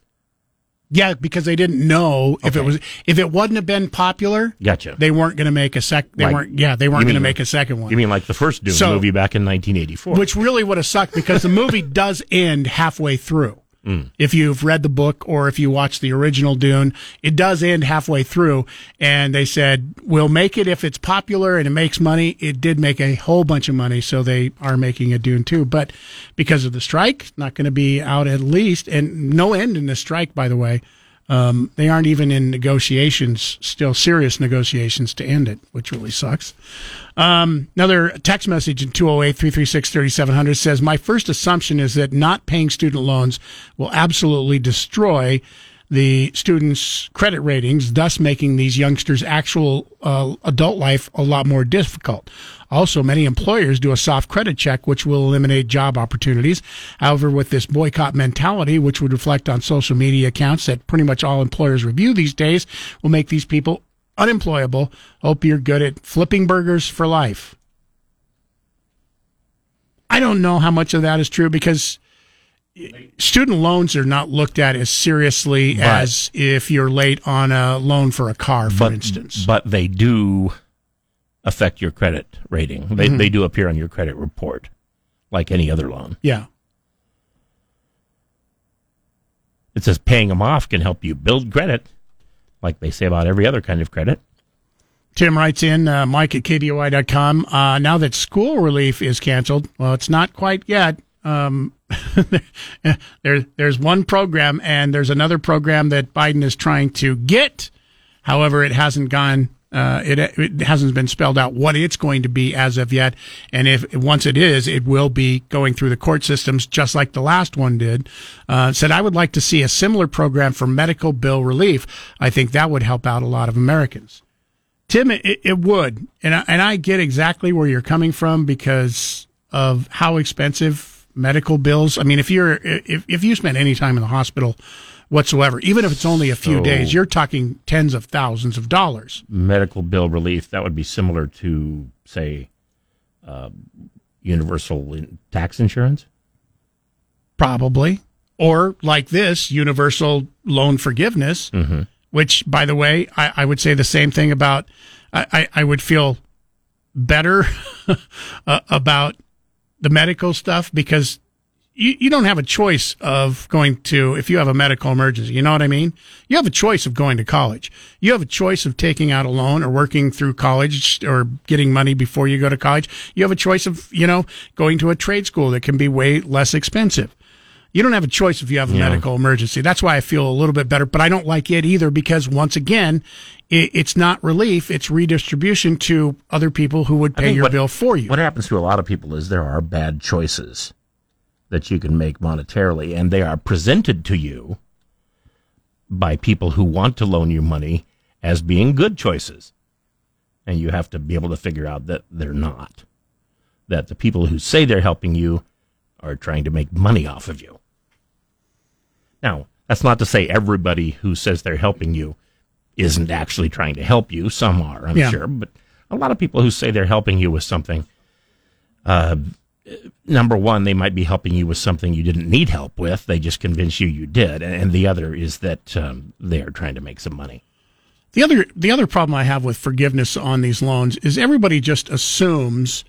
Speaker 3: Yeah, because they didn't know if it was if it wouldn't have been popular.
Speaker 4: Gotcha.
Speaker 3: They weren't going to make a sec. They
Speaker 4: Like-
Speaker 3: weren't. Yeah, they weren't going to make a second one.
Speaker 4: You mean like the first Dune
Speaker 3: So-
Speaker 4: movie back in 1984?
Speaker 3: which really would have sucked because the movie does end halfway through.
Speaker 4: Mm.
Speaker 3: If you've read the book or if you watch the original Dune, it does end halfway through. And they said, we'll make it if it's popular and it makes money. It did make a whole bunch of money. So they are making a Dune 2. But because of the strike, not going to be out at least. And no end in the strike, by the way. Um, they aren't even in negotiations, still serious negotiations to end it, which really sucks. Um, another text message in 208 336 3700 says, My first assumption is that not paying student loans will absolutely destroy the students' credit ratings, thus making these youngsters' actual uh, adult life a lot more difficult. Also, many employers do a soft credit check, which will eliminate job opportunities. However, with this boycott mentality, which would reflect on social media accounts that pretty much all employers review these days, will make these people unemployable. Hope you're good at flipping burgers for life. I don't know how much of that is true because student loans are not looked at as seriously
Speaker 4: But-
Speaker 3: as if you're late on a loan for a car, for
Speaker 4: but,
Speaker 3: instance.
Speaker 4: But they do affect your credit rating. They,
Speaker 3: Mhm.
Speaker 4: they do appear on your credit report, like any other loan.
Speaker 3: Yeah.
Speaker 4: It says paying them off can help you build credit, like they say about every other kind of credit.
Speaker 3: Tim writes in, uh, Mike at KBOI.com. Uh, now that school relief is canceled, well, it's not quite yet. Um, there, there's one program, and there's another program that Biden is trying to get. However, it hasn't gone. Uh, it, it hasn't been spelled out what it's going to be as of yet. And if once it is, it will be going through the court systems, just like the last one did. Uh, said I would like to see a similar program for medical bill relief. I think that would help out a lot of Americans. Tim, it, it would, and I, and I get exactly where you're coming from because of how expensive medical bills. I mean, if you're if if you spend any time in the hospital whatsoever, even if it's only a few
Speaker 4: So-
Speaker 3: days, you're talking tens of thousands of dollars.
Speaker 4: Medical bill relief, that would be similar to, say, uh, universal in- tax insurance.
Speaker 3: probably, or like this universal loan forgiveness,
Speaker 4: Mm-hmm.
Speaker 3: which, by the way, I, I would say the same thing about. I, I, I would feel better uh, about the medical stuff because you, you don't have a choice of going to if you have a medical emergency. You know what I mean? You have a choice of going to college. You have a choice of taking out a loan or working through college or getting money before you go to college. You have a choice of, you know, going to a trade school that can be way less expensive. You don't have a choice if you have a
Speaker 4: Yeah.
Speaker 3: medical emergency. That's why I feel a little bit better, but I don't like it either because once again, it, it's not relief; it's redistribution to other people who would pay your
Speaker 4: what-
Speaker 3: bill for you.
Speaker 4: What happens to a lot of people is there are bad choices that you can make monetarily, and they are presented to you by people who want to loan you money as being good choices. And you have to be able to figure out that they're not. That the people who say they're helping you are trying to make money off of you. Now, that's not to say everybody who says they're helping you isn't actually trying to help you. Some are, I'm
Speaker 3: Yeah.
Speaker 4: sure, but a lot of people who say they're helping you with something, uh, number one, they might be helping you with something you didn't need help with. They just convince you you did, and the other is that um, they are trying to make some money.
Speaker 3: The other the other problem I have with forgiveness on these loans is everybody just assumes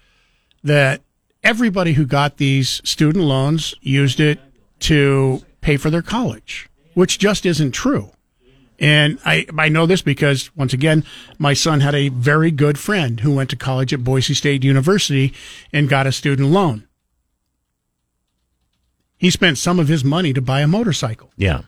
Speaker 3: that everybody who got these student loans used it to pay for their college, which just isn't true. And I, I know this because once again, my son had a very good friend who went to college at Boise State University and got a student loan. He spent some of his money to buy a motorcycle.
Speaker 4: Yeah.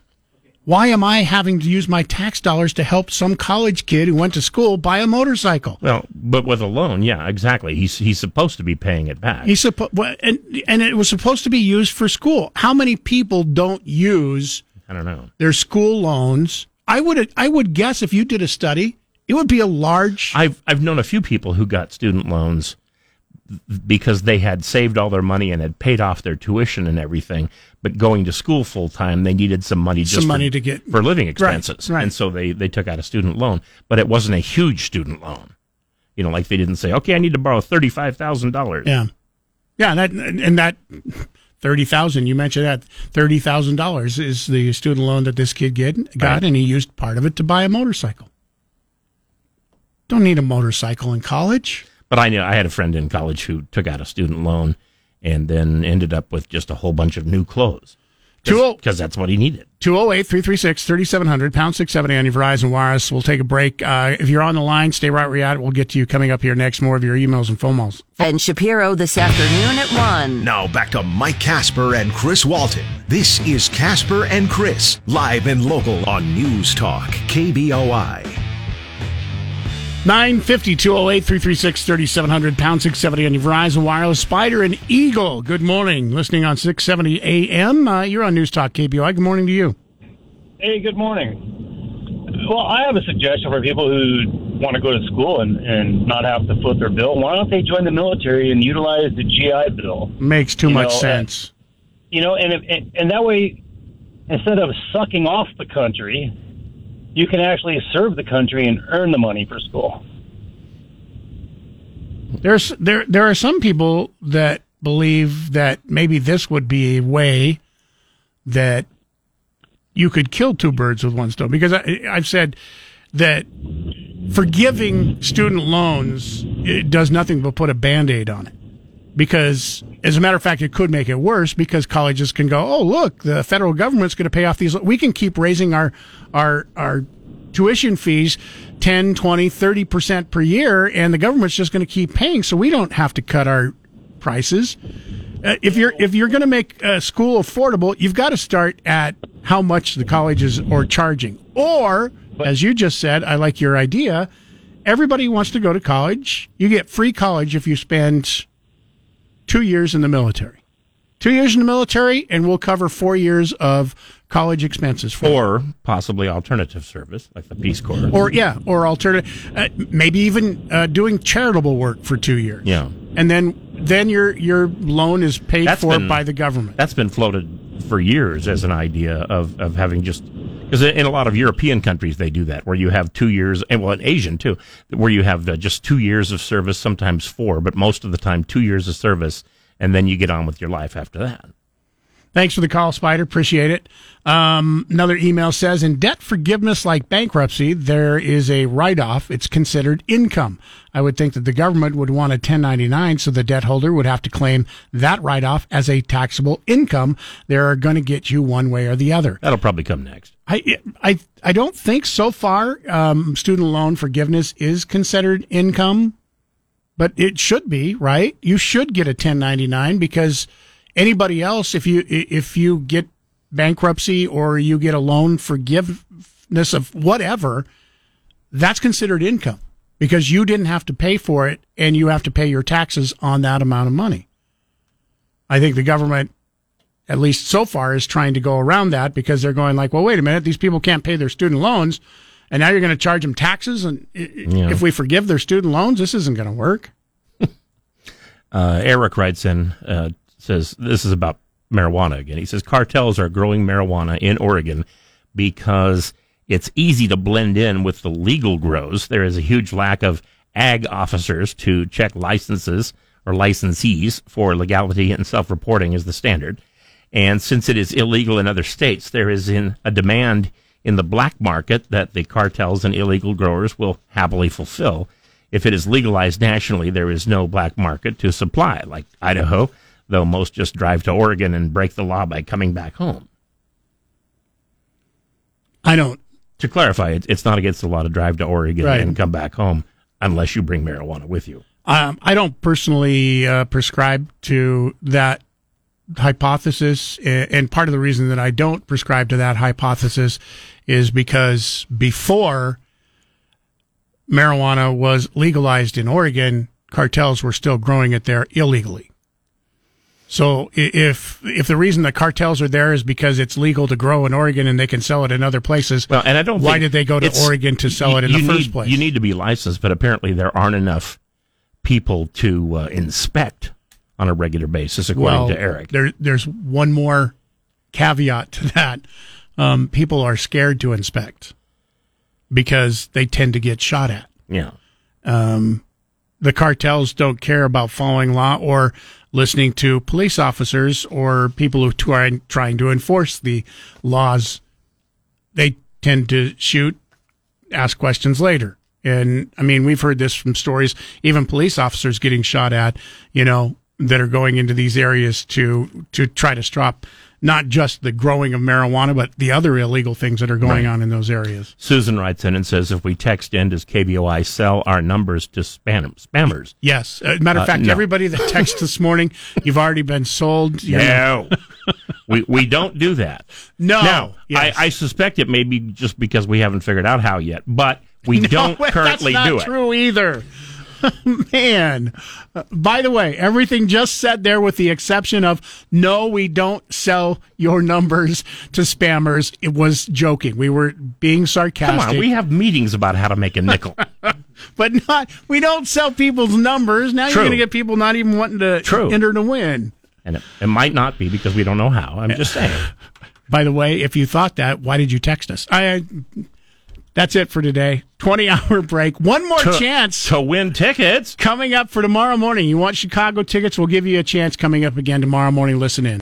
Speaker 3: Why am I having to use my tax dollars to help some college kid who went to school buy a motorcycle?
Speaker 4: Well, but with a loan, yeah, exactly. He's he's supposed to be paying it back.
Speaker 3: He's supposed, and and it was supposed to be used for school. How many people don't use
Speaker 4: I don't know.
Speaker 3: their school loans? I would I would guess if you did a study, it would be a large.
Speaker 4: I've I've known a few people who got student loans because they had saved all their money and had paid off their tuition and everything, but going to school full time, they needed some money just
Speaker 3: Some
Speaker 4: for,
Speaker 3: money to get-
Speaker 4: for living expenses,
Speaker 3: right.
Speaker 4: and so they they took out a student loan, but it wasn't a huge student loan. You know, like they didn't say, "Okay, I need to borrow thirty five thousand dollars."
Speaker 3: Yeah, yeah, that and that thirty thousand you mentioned that thirty thousand dollars is the student loan that this kid get, got,
Speaker 4: Right.
Speaker 3: and he used part of it to buy a motorcycle. Don't need a motorcycle in college.
Speaker 4: But I knew I had a friend in college who took out a student loan and then ended up with just a whole bunch of new clothes. Because that's what he needed.
Speaker 3: 208 336 3700, pound 670 on your Verizon Wireless. We'll take a break. Uh, if you're on the line, stay right where you're at. We'll get to you coming up here next. More of your emails and phone calls.
Speaker 1: And Shapiro this afternoon at 1.
Speaker 2: Now back to Mike Casper and Chris Walton. This is Casper and Chris, live and local on News Talk, KBOI.
Speaker 3: 950 208 336 3700, pound 670 on your Verizon Wireless. Spider and Eagle, good morning. Listening on 670 AM. Uh, you're on News Talk KBOI. Good morning to you.
Speaker 29: Hey, good morning. Well, I have a suggestion for people who want to go to school and, and not have to foot their bill. Why don't they join the military and utilize the GI Bill?
Speaker 3: Makes too
Speaker 29: You
Speaker 3: much
Speaker 29: know,
Speaker 3: sense.
Speaker 29: You know, and, if, and and that way, instead of sucking off the country, you can actually serve the country and earn the money for school.
Speaker 3: There's there there are some people that believe that maybe this would be a way that you could kill two birds with one stone because I, I've said that forgiving student loans does nothing but put a band-aid on it because as a matter of fact it could make it worse because colleges can go oh look the federal government's going to pay off these we can keep raising our our our tuition fees 10 20 30% per year and the government's just going to keep paying so we don't have to cut our prices. Uh, if you're if you're going to make uh, school affordable you've got to start at how much the colleges are charging. Or as you just said i like your idea everybody wants to go to college. You get free college if you spend two years in the military. Two years in the military, and we'll cover four years of college expenses for.
Speaker 4: Or possibly alternative service, like the Peace Corps.
Speaker 3: or yeah, or alternative, uh, maybe even uh, doing charitable work for two years.
Speaker 4: Yeah.
Speaker 3: And then then your your loan is paid
Speaker 4: That's
Speaker 3: for
Speaker 4: been-
Speaker 3: by the government.
Speaker 4: That's been floated for years as an idea of, of having just because in a lot of European countries they do that where you have two years and well in Asian too where you have uh, just two years of service sometimes four but most of the time two years of service and then you get on with your life after that.
Speaker 3: Thanks for the call, Spider. Appreciate it. Um, another email says in debt forgiveness like bankruptcy, there is a write off. It's considered income. I would think that the government would want a 1099, so the debt holder would have to claim that write off as a taxable income. They're going to get you one way or the other.
Speaker 4: That'll probably come next.
Speaker 3: I, I, I don't think so far um, student loan forgiveness is considered income, but it should be, right? You should get a 1099 because anybody else, if you if you get bankruptcy or you get a loan forgiveness of whatever, that's considered income because you didn't have to pay for it and you have to pay your taxes on that amount of money. I think the government at least so far is trying to go around that because they're going like, well, wait a minute, these people can't pay their student loans, and now you're going to charge them taxes, and
Speaker 4: Yeah.
Speaker 3: if we forgive their student loans, this isn't going to work.
Speaker 4: Uh, Eric writes in, uh, says this is about marijuana again. He says cartels are growing marijuana in Oregon because it's easy to blend in with the legal grows. There is a huge lack of ag officers to check licenses or licensees for legality and self-reporting is the standard. And since it is illegal in other states, there is in a demand in the black market that the cartels and illegal growers will happily fulfill. If it is legalized nationally, there is no black market to supply, like Idaho, though most just drive to Oregon and break the law by coming back home.
Speaker 3: I don't.
Speaker 4: To clarify, it, it's not against the law to drive to Oregon
Speaker 3: Right.
Speaker 4: and come back home unless you bring marijuana with you.
Speaker 3: Um, I don't personally uh, prescribe to that hypothesis, and part of the reason that I don't prescribe to that hypothesis is because before marijuana was legalized in Oregon, cartels were still growing it there illegally. So if if the reason the cartels are there is because it's legal to grow in Oregon and they can sell it in other places,
Speaker 4: Well, and I don't.
Speaker 3: why did they go to Oregon to sell it in the first
Speaker 4: need-
Speaker 3: place?
Speaker 4: You need to be licensed, but apparently there aren't enough people to uh, inspect on a regular basis, according
Speaker 3: well,
Speaker 4: to Eric.
Speaker 3: There, there's one more caveat to that. Um, people are scared to inspect because they tend to get shot at.
Speaker 4: Yeah.
Speaker 3: Um, the cartels don't care about following law or listening to police officers or people who try trying to enforce the laws. They tend to shoot, ask questions later. And I mean, we've heard this from stories, even police officers getting shot at, you know, that are going into these areas to, to try to stop not just the growing of marijuana, but the other illegal things that are going
Speaker 4: Right.
Speaker 3: on in those areas.
Speaker 4: Susan writes in and says, if we text in, does KBOI sell our numbers to spam- spammers?
Speaker 3: Yes. Uh, matter of
Speaker 4: Uh,
Speaker 3: fact,
Speaker 4: no.
Speaker 3: everybody that texts this morning, you've already been sold. You're-
Speaker 4: No. we, we don't do that.
Speaker 3: No.
Speaker 4: Now,
Speaker 3: Yes.
Speaker 4: I, I suspect it may be just because we haven't figured out how yet, but we
Speaker 3: No,
Speaker 4: don't currently do it.
Speaker 3: true either. Man. Uh, by the way, everything just said there with the exception of no, we don't sell your numbers to spammers. It was joking. We were being sarcastic.
Speaker 4: Come on, we have meetings about how to make a nickel.
Speaker 3: but not we don't sell people's numbers. Now
Speaker 4: True.
Speaker 3: you're going to get people not even wanting to
Speaker 4: True.
Speaker 3: enter to win.
Speaker 4: and it, it might not be because we don't know how. I'm just saying.
Speaker 3: By the way, if you thought that, why did you text us? I that's it for today. 20 hour break. One more
Speaker 4: To-
Speaker 3: chance
Speaker 4: to win tickets
Speaker 3: coming up for tomorrow morning. You want Chicago tickets? We'll give you a chance coming up again tomorrow morning. Listen in.